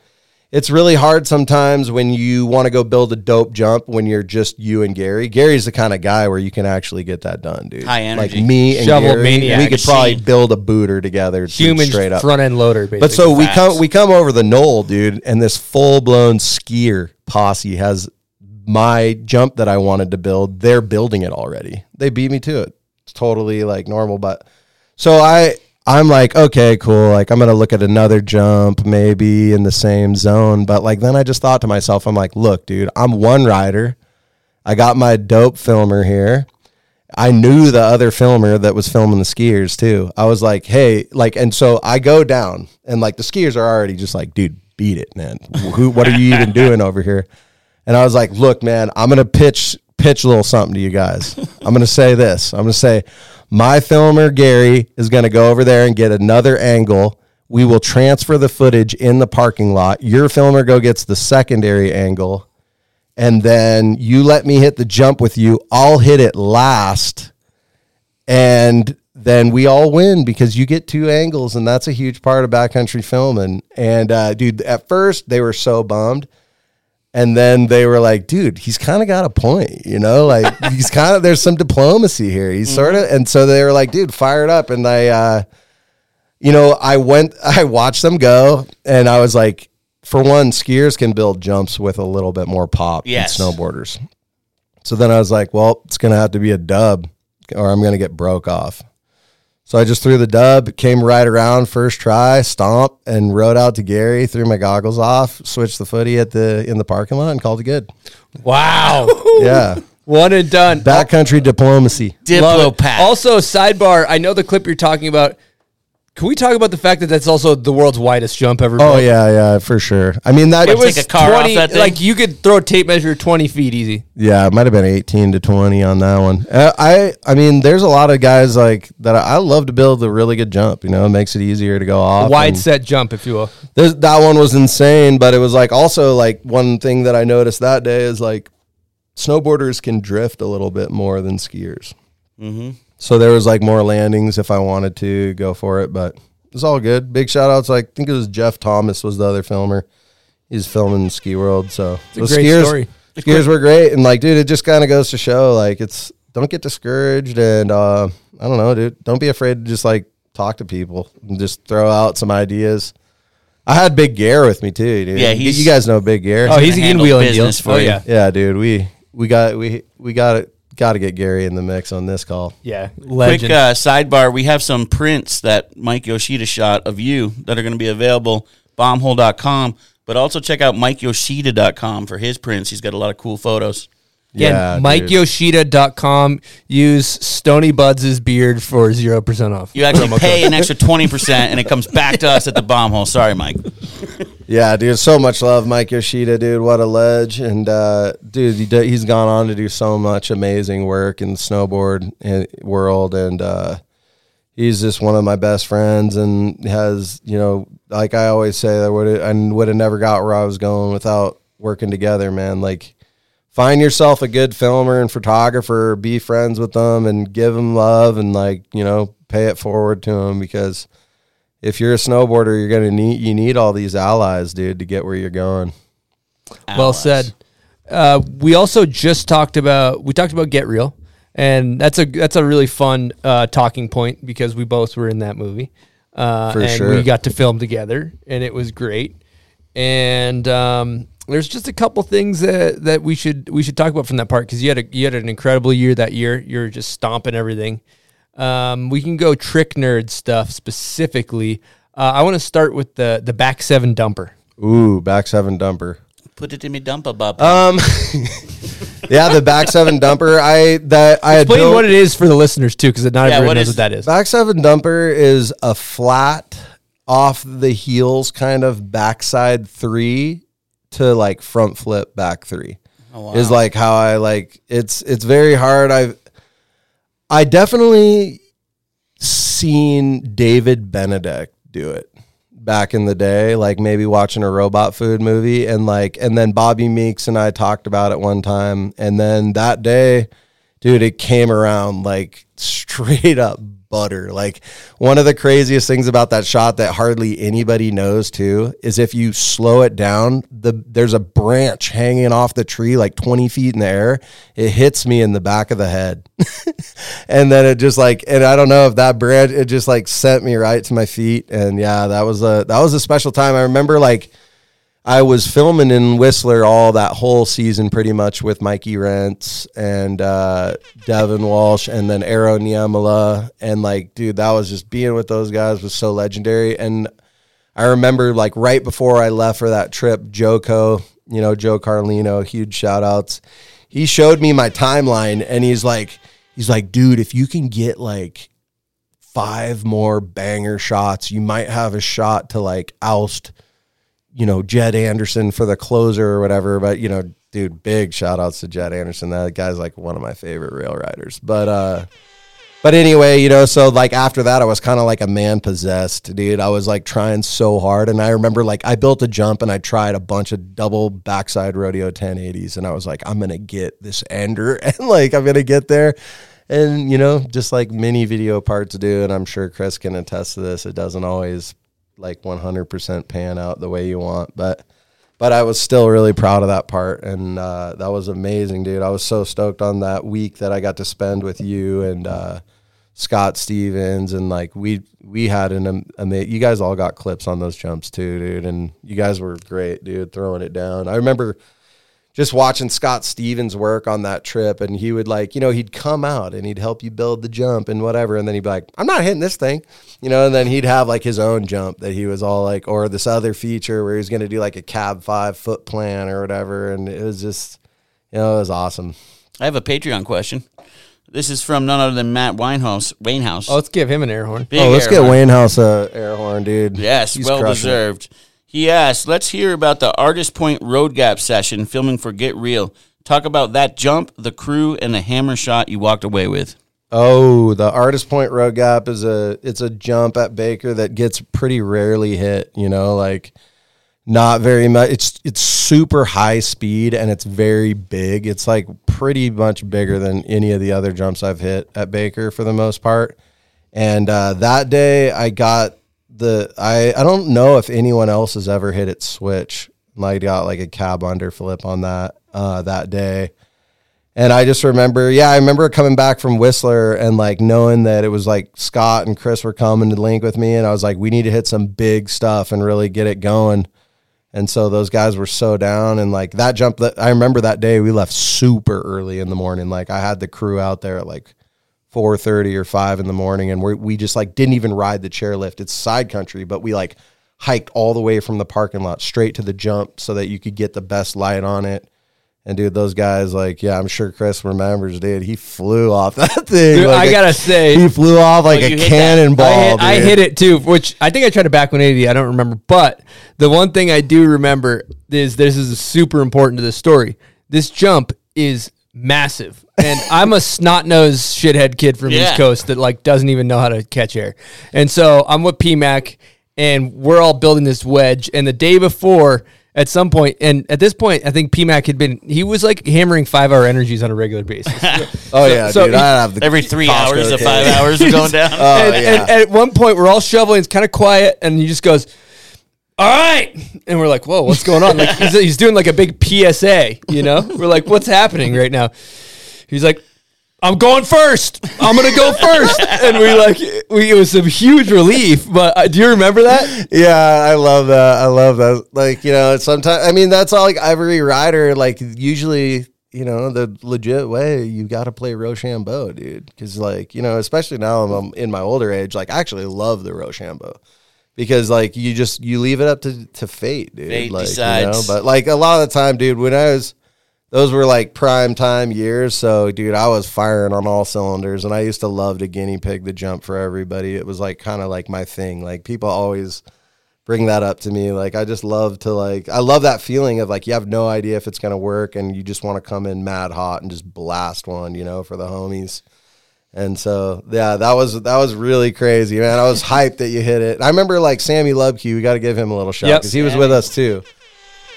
S7: It's really hard sometimes when you want to go build a dope jump when you're just you and Gary. Gary's the kind of guy where you can actually get that done, dude.
S6: High energy.
S7: Like me and
S1: Shovel
S7: Gary,
S1: maniac
S7: we could probably build a booter together,
S1: Human
S7: straight up.
S1: front end loader, basically.
S7: But so we
S6: Facts.
S7: come we come over the knoll, dude, and this full blown skier posse has my jump that I wanted to build, they're building it already. They beat me to it. It's totally like normal, but so I I'm like, okay, cool. Like I'm gonna look at another jump maybe in the same zone. But like then I just thought to myself, I'm like, look, dude, I'm one rider. I got my dope filmer here. I knew the other filmer that was filming the skiers too. I was like, hey, like, and so I go down and like the skiers are already just like, dude, beat it, man. Who, what are you even doing over here? And I was like, look, man, I'm gonna pitch pitch a little something to you guys. I'm gonna say this. I'm gonna say, my filmer Gary is gonna go over there and get another angle. We will transfer the footage in the parking lot. Your filmer go gets the secondary angle and then you let me hit the jump with you. I'll hit it last, and then we all win because you get two angles, and that's a huge part of backcountry filming. And uh, dude, at first they were so bummed, and then they were like, "Dude, he's kind of got a point, you know? Like he's kind of there's some diplomacy here. He's sort of." And so they were like, "Dude, fire it up!" And I, uh, you know, I went, I watched them go, and I was like for one, skiers can build jumps with a little bit more pop
S6: Yes.
S7: than snowboarders. So then I was like, well, it's going to have to be a dub or I'm going to get broke off. So I just threw the dub, came right around first try, stomp, and rode out to Gary, threw my goggles off, switched the footy at the in the parking lot, and called it good.
S1: Wow.
S7: Yeah,
S1: One and done.
S7: backcountry diplomacy.
S1: Love.
S6: Diplopat.
S1: Also, sidebar. I know the clip you're talking about. Can we talk about the fact that that's also the world's widest jump ever?
S7: Oh
S1: built?
S7: yeah, yeah, for sure. I mean that
S1: It was
S6: take a car off
S1: 20,
S6: that thing?
S1: like you could throw a tape measure 20 feet easy.
S7: Yeah, it might have been eighteen to twenty on that one. Uh, I, I mean, there's a lot of guys like that. I, I love to build a really good jump. You know, it makes it easier to go off.
S1: Wide set jump, if you will.
S7: there's- that one was insane, but it was like also like one thing that I noticed that day is like snowboarders can drift a little bit more than skiers.
S6: Mm-hmm.
S7: So there was like more landings if I wanted to go for it, but it's all good. Big shout outs. I think it was Jeff Thomas was the other filmer. He's filming Ski World, so
S1: It's a
S7: those
S1: great
S7: skiers,
S1: story.
S7: skiers were great. And like, dude, it just kind of goes to show like it's don't get discouraged and uh, I don't know, dude. Don't be afraid to just like talk to people and just throw out some ideas. I had Big Gear with me too, dude.
S6: Yeah,
S7: You-
S6: he's-
S7: you guys know Big Gear.
S1: Oh, he's a
S6: gonna
S1: in
S6: handle
S1: wheeling deal.
S6: for
S1: Oh
S6: you.
S1: yeah,
S7: yeah, dude. We we got we we got it. Got to get Gary in the mix on this call.
S1: yeah.
S6: Quick uh, sidebar: We have some prints that Mike Yoshida shot of you that are going to be available bombhole.com, but also check out MikeYoshida.com for his prints. He's got a lot of cool photos.
S1: Again,
S7: Yeah,
S1: MikeYoshida.com. Use Stony Buds' beard for 0% off.
S6: You actually
S1: Promo
S6: pay
S1: code.
S6: an extra twenty percent, and it comes back to us at the bomb hole. Sorry, Mike.
S7: Yeah, dude, so much love, Mike Yoshida, dude. What a ledge, and uh, dude, he do, he's gone on to do so much amazing work in the snowboard and- world, and uh, he's just one of my best friends, and has you know, like I always say, I would I would have never got where I was going without working together, man. Like, find yourself a good filmer and photographer, be friends with them, and give them love, and like you know, pay it forward to them because if you're a snowboarder, you're gonna need you need all these allies, dude, to get where you're going.
S1: Well said. Uh, we also just talked about we talked about Get Real, and that's a that's a really fun uh, talking point because we both were in that movie, uh,
S7: For
S1: and
S7: sure.
S1: we got to film together, and it was great. And um, there's just a couple things that, that we should we should talk about from that part because you had a you had an incredible year that year. You're just stomping everything. Um, we can go trick nerd stuff specifically. Uh, I want to start with the the back seven dumper.
S7: Ooh, back seven dumper.
S6: Put it in me dumper, bub.
S7: Um, yeah, the back seven dumper. I that I
S1: Explain
S7: built-
S1: what it is for the listeners too, because not
S6: Yeah,
S1: everyone
S6: what
S1: knows
S6: is-
S1: what that is.
S7: Back seven dumper is a flat off the heels kind of backside three to like front flip back three. Oh, is like how I like it's it's very hard. I've I definitely seen David Benedek do it back in the day, like maybe watching a robot food movie and like and then Bobby Meeks and I talked about it one time and then that day dude it came around like straight up butter. Like one of the craziest things about that shot that hardly anybody knows too is if you slow it down the there's a branch hanging off the tree like 20 feet in the air. It hits me in the back of the head. And then it just like and i don't know if that branch it just like sent me right to my feet. And yeah that was a that was a special time. I remember like I was filming in Whistler all that whole season, pretty much with Mikey Rencz and uh, Devin Walsh, and then Eero Niemela, and like, dude, that was just being with those guys was so legendary. And I remember like right before I left for that trip, Joko, you know, Joe Carlino, huge shout outs. He showed me my timeline, and he's like, he's like, dude, if you can get like five more banger shots, you might have a shot to like oust you know, Jed Anderson for the closer or whatever. But, you know, dude, big shout outs to Jed Anderson. That guy's like one of my favorite rail riders. But, uh, but anyway, you know, so like after that, I was kind of like a man possessed, dude. I was like trying so hard. And I remember like I built a jump and I tried a bunch of double backside rodeo 1080s. And I was like, I'm going to get this ender and like I'm going to get there. And, you know, just like many video parts do. And I'm sure Chris can attest to this. It doesn't always like 100% pan out the way you want but but I was still really proud of that part and uh, that was amazing dude. I was so stoked on that week that I got to spend with you and uh, Scott Stevens and like we we had an amazing you guys all got clips on those jumps too dude and you guys were great dude throwing it down. I remember just watching Scott Stevens work on that trip, and he would like, you know, he'd come out and he'd help you build the jump and whatever, and then he'd be like, "I'm not hitting this thing," you know, and then he'd have like his own jump that he was all like, or this other feature where he was going to do like a cab five foot plan or whatever, and it was just, you know, it was awesome.
S6: I have a Patreon question. This is from none other than Matt Winehouse. Waynehouse.
S1: Oh, let's give him an air horn.
S6: Big
S7: oh, let's get
S6: horn.
S7: Wayne House a air horn, dude.
S6: Yes,
S7: He's
S6: well
S7: crushing it.
S6: deserved. He asked, let's hear about the Artist Point Road Gap session filming for Get Real. Talk about that jump, the crew, and the hammer shot you walked away with.
S7: Oh, the Artist Point Road Gap is a it's a jump at Baker that gets pretty rarely hit, you know, like not very much it's it's super high speed and it's very big. It's like pretty much bigger than any of the other jumps I've hit at Baker for the most part. And uh, that day I got the I I don't know if anyone else has ever hit it switch. I got like a cab under flip on that uh, that day. And I just remember, yeah, I remember coming back from Whistler and like knowing that it was like Scott and Chris were coming to link with me. And I was like, we need to hit some big stuff and really get it going. And so those guys were so down. And like that jump that I remember that day, we left super early in the morning. Like I had the crew out there like 4.30 or 5 in the morning. And we we just like didn't even ride the chairlift. It's side country, but we like hiked all the way from the parking lot straight to the jump so that you could get the best light on it. And dude, those guys, like, yeah, I'm sure Chris remembers, dude. He flew off that thing.
S1: Dude,
S7: like
S1: I
S7: a-
S1: gotta say,
S7: he flew off like
S6: Oh,
S7: a
S6: you hit that.
S7: cannonball.
S1: I hit, I hit it too, which I think I tried to back 180. I don't remember, but the one thing I do remember is this is super important to the story. This jump is massive, and I'm a snot nosed shithead kid from
S6: Yeah.
S1: East Coast that like doesn't even know how to catch air, and so I'm with PMAC, and we're all building this wedge. And the day before, at some point, and at this point, I think PMAC had been he was like hammering five hour energies on a regular basis.
S7: Oh, oh yeah,
S1: so
S7: dude.
S1: he-
S7: I have the
S6: Every three
S7: Costco
S6: hours, the
S7: cake.
S6: five hours are going down.
S7: Oh
S1: and,
S7: yeah.
S1: and at one point, we're all shoveling. It's kind of quiet, and he just goes, "All right," and we're like, "Whoa, what's going on?" Like he's, he's doing like a big PSA, you know? We're like, "What's happening right now?" He's like, "I'm going first. I'm gonna go first. and we like, we it was some huge relief. But uh, do you remember that?
S7: Yeah, I love that. I love that. Like, you know, sometimes I mean that's all like every rider, like usually, you know, the legit way you gotta play Rochambeau, dude. Cause like, you know, especially now I'm in my older age, like I actually love the Rochambeau. Because like you just you leave it up to, to fate, dude.
S6: Fate
S7: like,
S6: decides.
S7: You know? But like a lot of the time, dude, when I was those were like prime time years. So, dude, I was firing on all cylinders, and I used to love to guinea pig the jump for everybody. It was like kind of like my thing. Like people always bring that up to me. Like I just love to like I love that feeling of like you have no idea if it's gonna work, and you just want to come in mad hot and just blast one, you know, for the homies. And so, yeah, that was that was really crazy, man. I was hyped that you hit it. I remember like Sammy Luebke. We got to give him a little shout
S1: Yep.
S7: because he was with us too.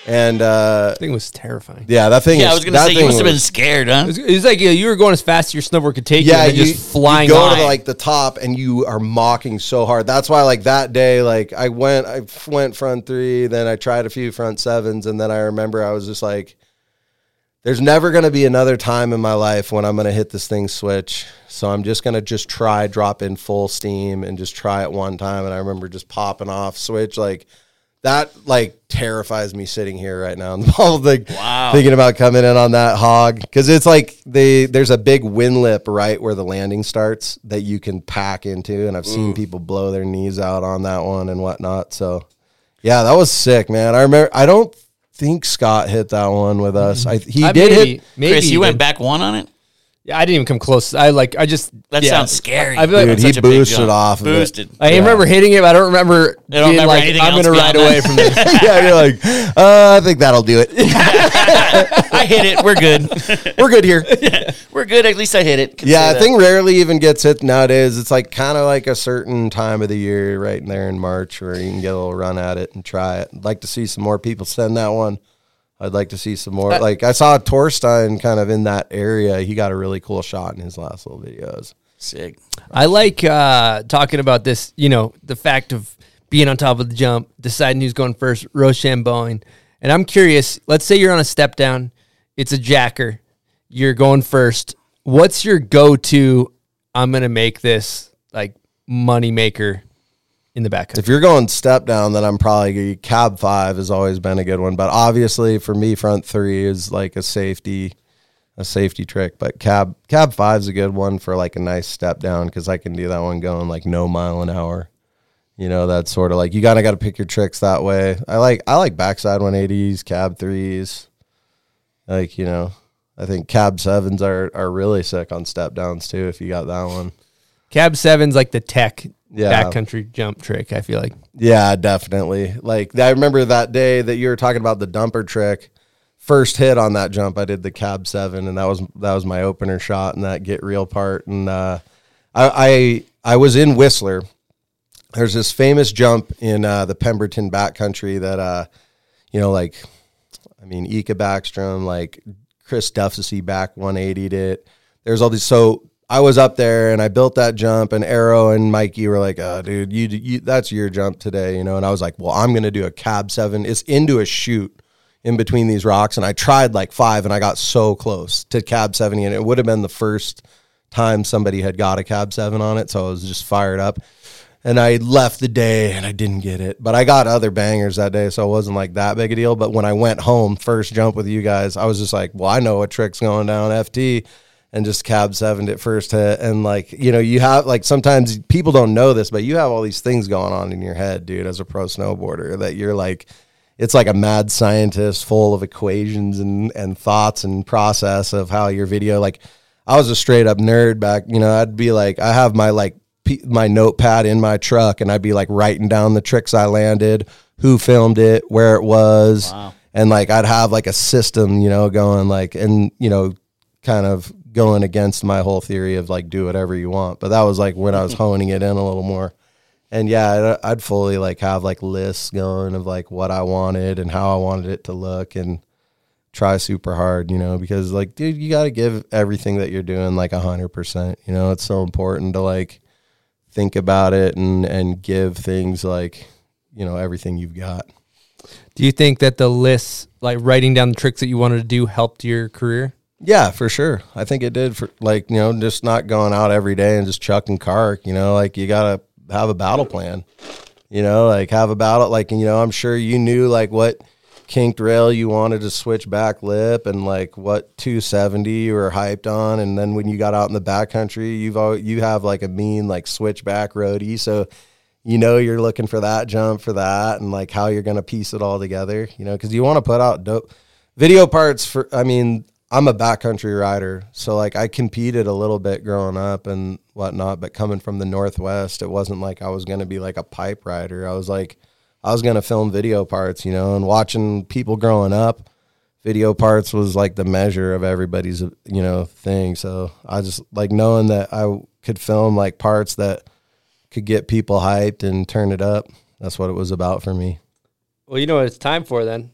S7: And uh,
S1: I think it was terrifying.
S7: yeah, that thing.
S6: yeah,
S7: is,
S6: I was going to
S7: that
S6: say, you
S7: thing
S6: must have been scared, huh?
S1: It was, it was like you, you were going as fast as your snowboard could take
S7: yeah,
S1: you, and
S7: you,
S1: just flying
S7: you go
S1: on.
S7: to like the top and you are mocking so hard. That's why like that day, like I went, I went front three, then I tried a few front sevens, and then I remember I was just like, "There's never going to be another time in my life when I'm going to hit this thing switch." So I'm just going to just try drop in full steam and just try it one time. And I remember just popping off switch like that like terrifies me sitting here right now in the ball, like
S6: Wow.
S7: thinking about coming in on that hog because it's like they there's a big wind lip right where the landing starts that you can pack into, and I've seen people blow their knees out on that one and whatnot. So yeah, that was sick, man. I remember. I don't think Scott hit that one with us. I, he
S1: I
S7: did
S1: maybe,
S7: hit.
S1: Maybe
S6: Chris, you
S1: he
S6: went
S1: did.
S6: back one on it.
S1: Yeah, I didn't even come close. I like. I just.
S6: That
S1: yeah.
S6: sounds scary.
S1: I, feel like,
S7: Dude,
S6: Such
S7: he
S6: a big
S7: boosted
S6: jump.
S7: off of it.
S6: Boosted.
S1: I remember hitting it. But I don't remember
S6: don't
S1: being
S6: remember
S1: like,
S6: anything
S1: I'm
S6: else
S1: going to ride
S6: beyond
S1: away
S6: that.
S1: from this.
S7: yeah, you're like, uh, I think that'll do it.
S6: I hit it. We're good.
S7: We're good here.
S6: We're good. At least I hit it. Can
S7: Yeah,
S6: say
S7: I
S6: that.
S7: think rarely even gets hit nowadays. It's like kind of like a certain time of the year, right in there in March, where you can get a little run at it and try it. I'd like to see some more people send that one. I'd like to see some more.
S1: Uh,
S7: like I saw Torstein kind of in that area. He got a really cool shot in his last little videos.
S6: sick.
S1: I like uh, talking about this, you know, the fact of being on top of the jump, deciding who's going first, Rochambeauing. And I'm curious, let's say you're on a step down, it's a jacker, you're going first. What's your go to? I'm going to make this like money maker in the back.
S7: If you're going step down, then I'm probably cab five has always been a good one. But obviously for me, front three is like a safety, a safety trick. But cab cab five is a good one for like a nice step down because I can do that one going like no mile an hour. You know, that's sort of like you gotta gotta pick your tricks that way. I like I like backside 180s, cab threes. Like, you know, I think cab sevens are are really sick on step downs too, if you got that one.
S1: Cab seven's like the tech
S7: Yeah.
S1: backcountry jump trick, I feel like.
S7: Yeah, definitely. Like I remember that day that you were talking about the dumper trick. First hit on that jump, I did the cab seven, and that was that was my opener shot in that get real part. And uh, I, I I was in Whistler. There's this famous jump in uh, the Pemberton backcountry that uh, you know, like I mean, Iikka Backstrom, like Chris Dufficy back 180'd it. There's all these. So I was up there and I built that jump, and Eero and Mikey were like, "Oh, dude, you, you that's your jump today," you know. And I was like, "Well, I'm gonna do a cab seven. It's into a chute in between these rocks." And I tried like five, and I got so close to cab seventy, and it would have been the first time somebody had got a cab seven on it. So I was just fired up and I left the day and I didn't get it. But I got other bangers that day, so it wasn't like that big a deal. But when I went home, first jump with you guys, I was just like, well, I know what trick's going down FT and just cab sevened it first hit. And like, you know, you have like sometimes people don't know this, but you have all these things going on in your head, dude, as a pro snowboarder that you're like, it's like a mad scientist full of equations and, and thoughts and process of how your video like I was a straight up nerd back, you know, I'd be like I have my like p- my notepad in my truck and I'd be like writing down the tricks I landed, who filmed it, where it was. And like I'd have like a system, you know, going like and you know kind of going against my whole theory of like do whatever you want. But that was like when I was honing it in a little more. And yeah, I'd, I'd fully like have like lists going of like what I wanted and how I wanted it to look and try super hard, you know, because like, dude, you got to give everything that you're doing like a hundred percent, you know, it's so important to like think about it and, and give things like, you know, everything you've got.
S1: Do you think that the lists, like writing down the tricks that you wanted to do, helped your career?
S7: Yeah, for sure. I think it did for like, you know, just not going out every day and just chucking cark, you know, like you got to have a battle plan, you know, like have a battle. Like, you know, I'm sure you knew like what kinked rail you wanted to switch back lip and like what 270 you were hyped on. And then when you got out in the backcountry, you've al you have like a mean like switchback roadie. So, you know, you're looking for that jump for that and like how you're going to piece it all together, you know, cause you want to put out dope video parts for, I mean, I'm a backcountry rider, so like I competed a little bit growing up and whatnot. But coming from the Northwest, it wasn't like I was going to be like a pipe rider. I was like, I was going to film video parts, you know, and watching people growing up. Video parts was like the measure of everybody's, you know, thing. So I just like knowing that I could film like parts that could get people hyped and turn it up. That's what it was about for me.
S1: Well, you know what it's time for then.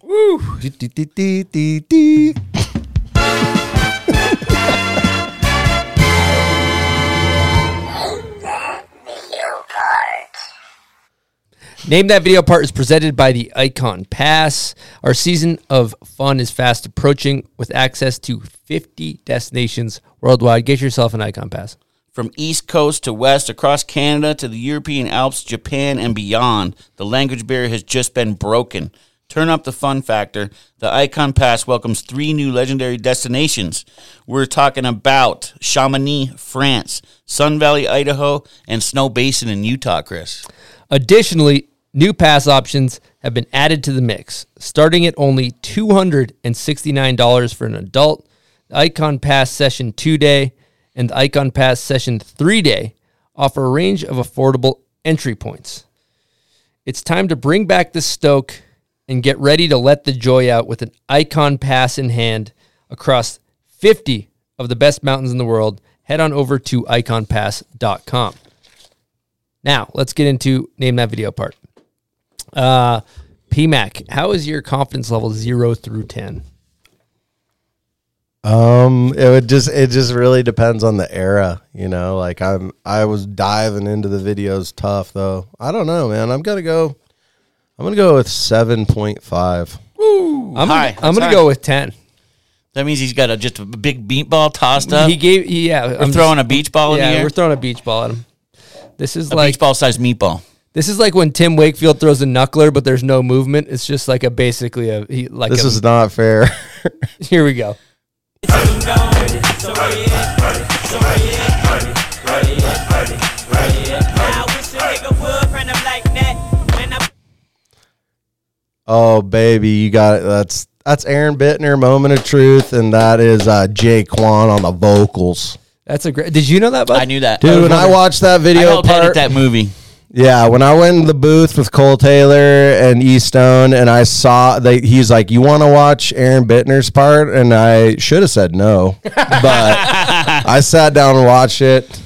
S1: Name That Video Part is presented by the Ikon Pass. Our season of fun is fast approaching with access to 50 destinations worldwide. Get yourself an Ikon Pass.
S6: From East Coast to West, across Canada to the European Alps, Japan, and beyond, the language barrier has just been broken. Turn up the fun factor. The Ikon Pass welcomes three new legendary destinations. We're talking about Chamonix, France, Sun Valley, Idaho, and Snow Basin in Utah, Chris.
S1: Additionally, new pass options have been added to the mix, starting at only $269 for an adult. The Ikon Pass Session 2 Day and the Ikon Pass Session 3 Day offer a range of affordable entry points. It's time to bring back the stoke and get ready to let the joy out with an Ikon Pass in hand across 50 of the best mountains in the world. Head on over to ikonpass.com. Now, let's get into name that video part. Uh, PMAC, how is your confidence level zero through 10?
S7: Um, it would just it just really depends on the era, you know. Like I'm I was diving into the videos tough though. I don't know, man. I'm gonna go. I'm gonna go with seven point five.
S6: Woo!
S1: I'm
S6: Hi,
S1: gonna, I'm gonna
S6: high.
S1: go with 10.
S6: That means he's got a, just a big meatball tossed up.
S1: He gave, yeah,
S6: We're
S1: I'm
S6: throwing a beach ball in
S1: yeah,
S6: the air.
S1: we're throwing a beach ball at him. This is
S6: a
S1: like
S6: beach ball sized meatball.
S1: This is like when Tim Wakefield throws a knuckler, but there's no movement. It's just like a basically a he, like
S7: This
S1: a,
S7: is not fair.
S1: Here we go.
S7: oh baby, you got it. That's that's Aaron Biittner, moment of truth, and that is uh, Jay Quan on the vocals.
S1: That's a great. Did you know that? Bud?
S6: I knew that.
S7: Dude, when I watched that
S6: I
S7: video
S6: helped edit
S7: part,
S6: that movie.
S7: Yeah, when I went in the booth with Cole Taylor and E Stone, and I saw they, he's like, "You want to watch Aaron Biittner's part?" And I should have said no, but I sat down and watched it.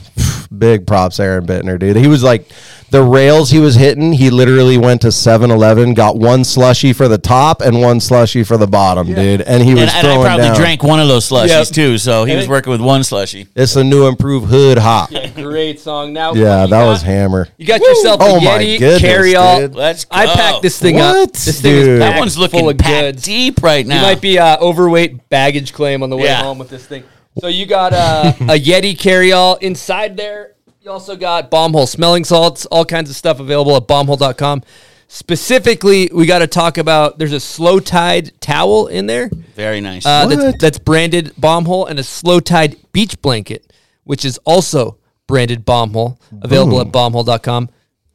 S7: Big props, Aaron Biittner, dude. He was like the rails he was hitting. He literally went to 7-Eleven, got one slushy for the top and one slushy for the bottom, dude. And he was
S6: And, and I probably
S7: down.
S6: drank one of those slushies
S1: Yep.
S6: too, so he
S1: And
S6: was
S1: it-
S6: working with one slushie.
S7: It's a new improved hood hop. Yeah,
S1: Great song. Now, yeah,
S7: that
S1: got-
S7: was hammer.
S1: You got yourself a
S7: Oh my
S1: Yeti
S7: goodness,
S1: carry all.
S7: dude.
S6: Let's go.
S1: I packed this thing up.
S7: What?
S1: This thing
S7: Dude.
S1: is
S6: That one's looking
S1: full of
S6: packed
S1: goods.
S6: deep right now.
S1: You might be uh, overweight baggage claim on the way
S6: Yeah.
S1: home with this thing. So you got uh, a Yeti carry all inside there. You also got bomb hole smelling salts, all kinds of stuff available at bombhole.com. Specifically, we got to talk about there's a Slowtide towel in there
S6: Very nice.
S1: uh, that's,
S7: What?
S1: that's branded bomb hole and a Slowtide beach blanket, which is also branded bomb hole, available at bombhole.com.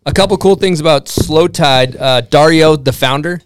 S1: A couple cool things about Slowtide. Uh, Dario, the founder,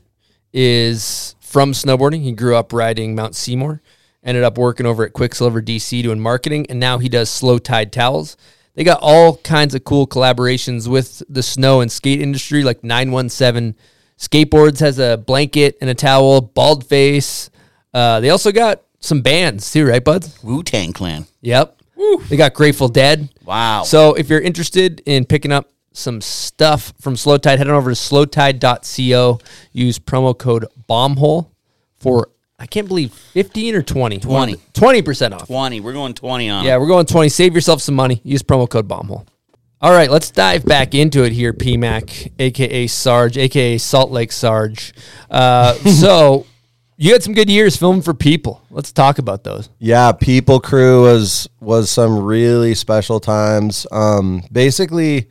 S1: is from snowboarding. He grew up riding Mount Seymour, ended up working over at Quiksilver DC doing marketing, and now he does Slowtide towels. They got all kinds of cool collaborations with the snow and skate industry, like 917 Skateboards has a blanket and a towel, Baldface. Uh, they also got some bands too, right, buds?
S6: Wu Tang Clan.
S1: Yep. They got Grateful Dead.
S6: Wow.
S1: So if you're interested in picking up some stuff from Slowtide, head on over to slowtide.co. Use promo code BOMBHOLE for, I can't believe, 15 or 20?
S6: 20.
S1: 20% off.
S6: 20. We're going 20 on
S1: Yeah, we're going 20. Save yourself some money. Use promo code BOMBHOLE. All right, let's dive back into it here, PMAC, aka Sarge, aka Salt Lake Sarge. Uh, so you had some good years filming for people. Let's talk about those.
S7: Yeah, People Crew was was some really special times. Um, basically,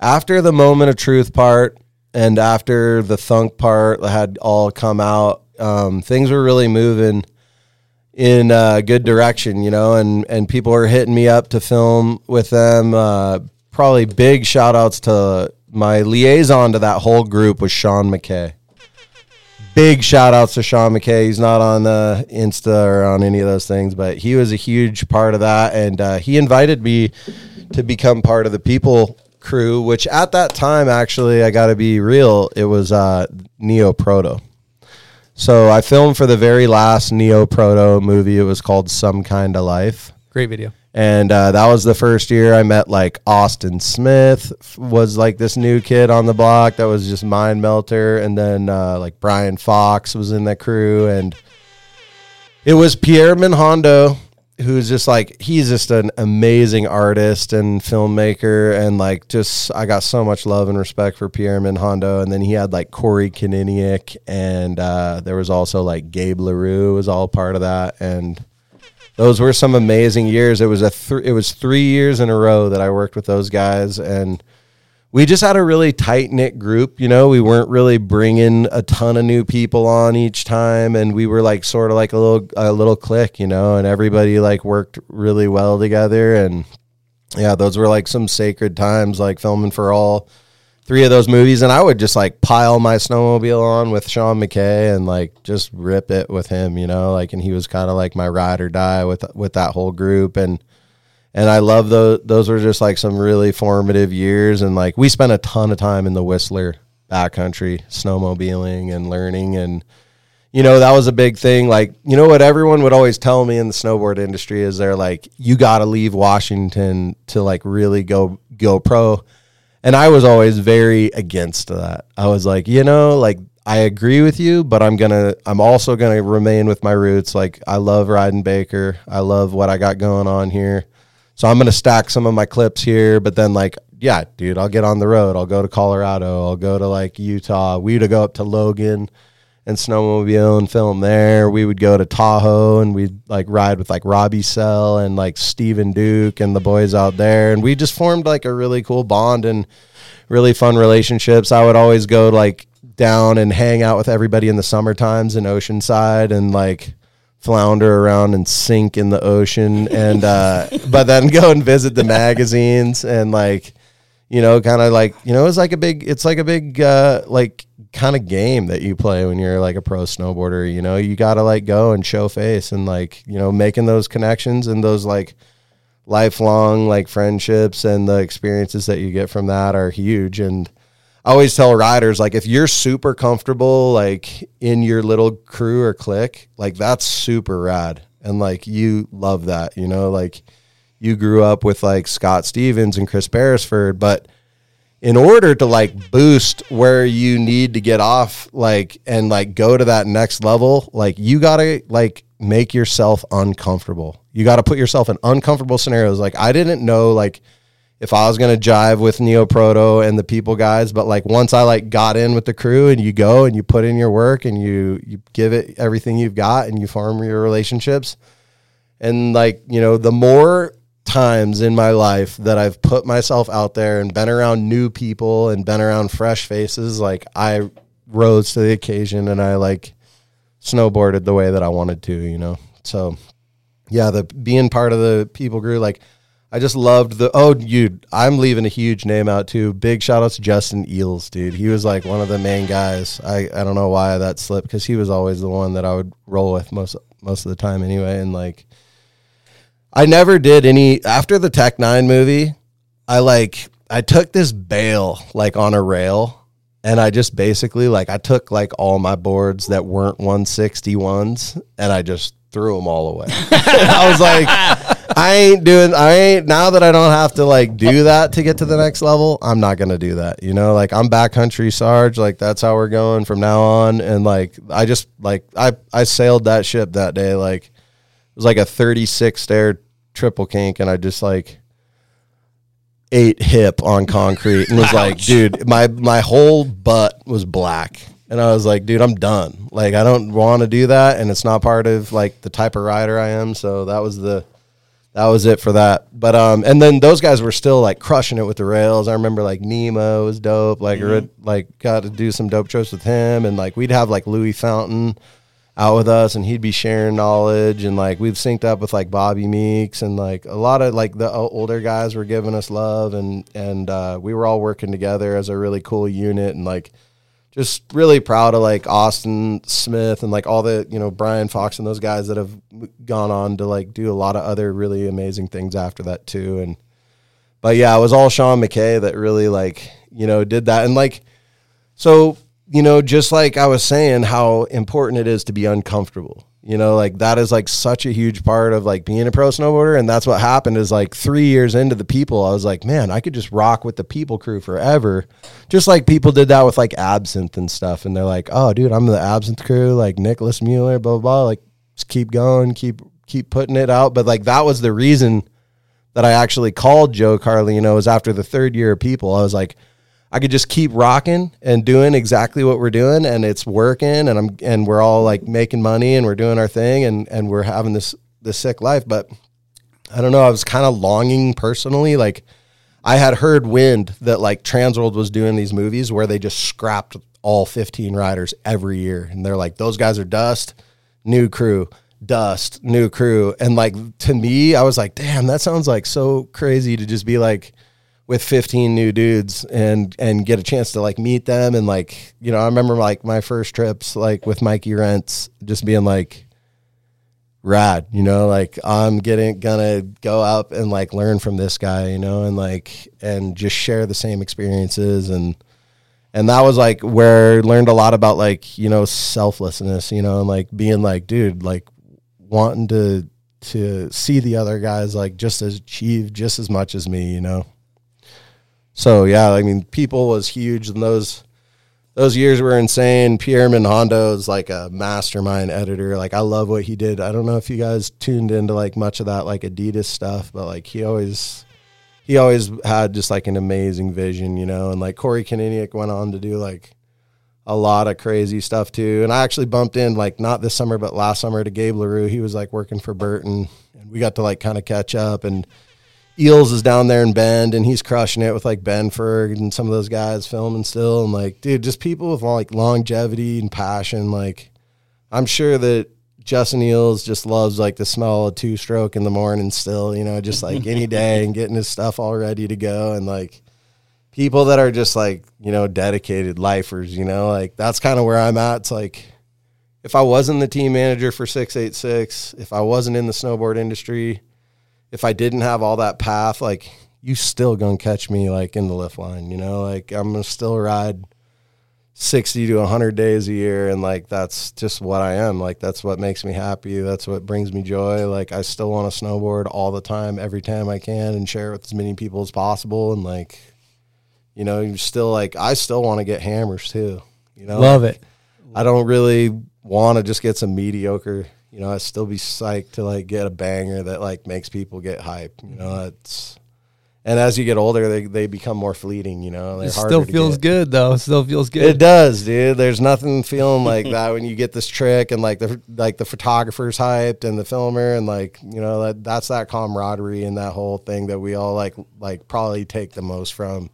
S7: after the moment of truth part and after the thunk part had all come out, um, things were really moving in a good direction, you know, and and people were hitting me up to film with them. Uh, probably big shout outs to my liaison to that whole group was Sean McKay big shout outs to Sean McKay. He's not on the Insta or on any of those things, but he was a huge part of that. And uh, he invited me to become part of the people crew, which at that time, actually, I got to be real, it was uh, Neoproto. So I filmed for the very last Neoproto movie. It was called Some Kind of Life.
S1: Great video.
S7: And uh, that was the first year I met like Austin Smith was like this new kid on the block that was just mind melter, and then uh, like Brian Fox was in the crew, and it was Pierre Minhondo who's just like he's just an amazing artist and filmmaker, and like just I got so much love and respect for Pierre Minhondo, and then he had like Corey Kaniniak, and uh, there was also like Gabe Larue was all part of that, and those were some amazing years. It was a th- it was three years in a row that I worked with those guys, and we just had a really tight knit group. You know, we weren't really bringing a ton of new people on each time, and we were like sort of like a little a little clique, you know, and everybody like worked really well together. And yeah, those were like some sacred times, like filming for all three of those movies. And I would just like pile my snowmobile on with Sean McKay and like just rip it with him, you know, like, and he was kind of like my ride or die with with that whole group and and I love those. Those were just like some really formative years, and like we spent a ton of time in the Whistler backcountry, snowmobiling and learning, and you know that was a big thing. Like you know what everyone would always tell me in the snowboard industry is they're like, you got to leave Washington to like really go go pro, and I was always very against that. I was like, you know, like I agree with you, but I'm gonna I'm also gonna remain with my roots. Like I love riding Baker. I love what I got going on here. So I'm gonna stack some of my clips here, but then like, yeah, dude, I'll get on the road. I'll go to Colorado. I'll go to like Utah. We would go up to Logan and snowmobile and film there. We would go to Tahoe and we'd like ride with like Robbie Sell and like Steven Duke and the boys out there. And we just formed like a really cool bond and really fun relationships. I would always go like down and hang out with everybody in the summer times in Oceanside and like flounder around and sink in the ocean and uh but then go and visit the magazines and like you know kind of like you know it's like a big it's like a big uh like kind of game that you play when you're like a pro snowboarder you know? You got to like go and show face and like you know making those connections and those like lifelong like friendships and the experiences that you get from that are huge and I always tell riders like if you're super comfortable like in your little crew or clique, like that's super rad. And like you love that, you know, like you grew up with like Scott Stevens and Chris Beresford, but in order to like boost where you need to get off like and like go to that next level, like you got to like make yourself uncomfortable. You got to put yourself in uncomfortable scenarios. Like I didn't know like if I was gonna jive with Neoproto and the people guys, but like once I like got in with the crew and you go and you put in your work and you you give it everything you've got and you farm your relationships, and like you know the more times in my life that I've put myself out there and been around new people and been around fresh faces, like I rose to the occasion and I like snowboarded the way that I wanted to, you know. So yeah, the being part of the people grew like I just loved the oh dude, I'm leaving a huge name out too. Big shout out to Justin Eels, dude. He was like one of the main guys. I, I don't know why that slipped because he was always the one that I would roll with most most of the time anyway. And like I never did any after the Technine movie, I like I took this bail like on a rail and I just basically like I took like all my boards that weren't 161s and I just threw them all away. I was like, I ain't doing, I ain't, now that I don't have to like do that to get to the next level, I'm not going to do that. You know, like I'm backcountry Sarge, like that's how we're going from now on. And like, I just, like, I, I sailed that ship that day. Like, it was like a 36 stair triple kink. And I just like, ate hip on concrete and was like, dude, my my whole butt was black. And I was like, dude, I'm done. Like I don't want to do that and it's not part of like the type of rider I am, so that was the that was it for that. But um and then those guys were still like crushing it with the rails. I remember like Nemo was dope. Like mm like got to do some dope trips with him and like we'd have like Louis Fountain out with us and he'd be sharing knowledge and like we've synced up with like Bobby Meeks and like a lot of like the older guys were giving us love and and uh, we were all working together as a really cool unit and like just really proud of like Austin Smith and like all the you know Brian Fox and those guys that have gone on to like do a lot of other really amazing things after that too and but yeah it was all Sean McKay that really like you know did that and like so you know, just like I was saying, how important it is to be uncomfortable. You know, like that is like such a huge part of like being a pro snowboarder. And that's what happened is like three years into the people, I was like, man, I could just rock with the people crew forever. Just like people did that with like absinthe and stuff. And they're like, oh, dude, I'm the absinthe crew, like Nicolas Müller, blah, blah, blah. Like, just keep going, keep, keep putting it out. But like that was the reason that I actually called Joe Carlino was after the third year of people. I was like, I could just keep rocking and doing exactly what we're doing and it's working and I'm and we're all like making money and we're doing our thing and and we're having this this sick life. But I don't know. I was kind of longing personally, like I had heard wind that like Transworld was doing these movies where they just scrapped all 15 riders every year, and they're like, those guys are dust, new crew. Dust, new crew. And like to me, I was like, damn, that sounds like so crazy to just be like, with 15 new dudes and and get a chance to like meet them and like you know I remember like my first trips like with Mikey Rencz just being like rad you know like I'm getting gonna go up and like learn from this guy you know and like and just share the same experiences. And and that was like where I learned a lot about like you know selflessness you know and like being like dude like wanting to to see the other guys like just as achieve just as much as me you know so yeah, I mean, people was huge, and those those years were insane. Pierre Hondo is like a mastermind editor. Like I love what he did. I don't know if you guys tuned into like much of that like Adidas stuff, but like he always he always had just like an amazing vision, you know. And like Corey Kaniniak went on to do like a lot of crazy stuff too. And I actually bumped in like not this summer, but last summer to Gabe Larue. He was like working for Burton, and we got to like kind of catch up and Eels is down there in Bend and he's crushing it with like Ben Ferg and some of those guys filming still. And like, dude, just people with like longevity and passion. Like, I'm sure that Justin Eels just loves like the smell of two stroke in the morning still, you know, just like any day and getting his stuff all ready to go. And like people that are just like, you know, dedicated lifers, you know, like that's kind of where I'm at. It's like, if I wasn't the team manager for 686, if I wasn't in the snowboard industry, if I didn't have all that path, like you still gonna catch me like in the lift line, you know, like I'm gonna still ride 60 to 100 days a year and like that's just what I am. Like that's what makes me happy. That's what brings me joy. Like I still want to snowboard all the time every time I can and share it with as many people as possible and like you know you still like I still want to get hammers too you know?
S1: Love it.
S7: I don't really want to just get some mediocre you know, I'd still be psyched to like get a banger that like makes people get hype. You know, mm-hmm. it's and as you get older, they, they become more fleeting. You know, They're
S1: It still feels good though. Still feels good.
S7: It does, dude. There's nothing feeling like that when you get this trick and like the like the photographer's hyped and the filmer and like you know that that's that camaraderie and that whole thing that we all like like probably take the most from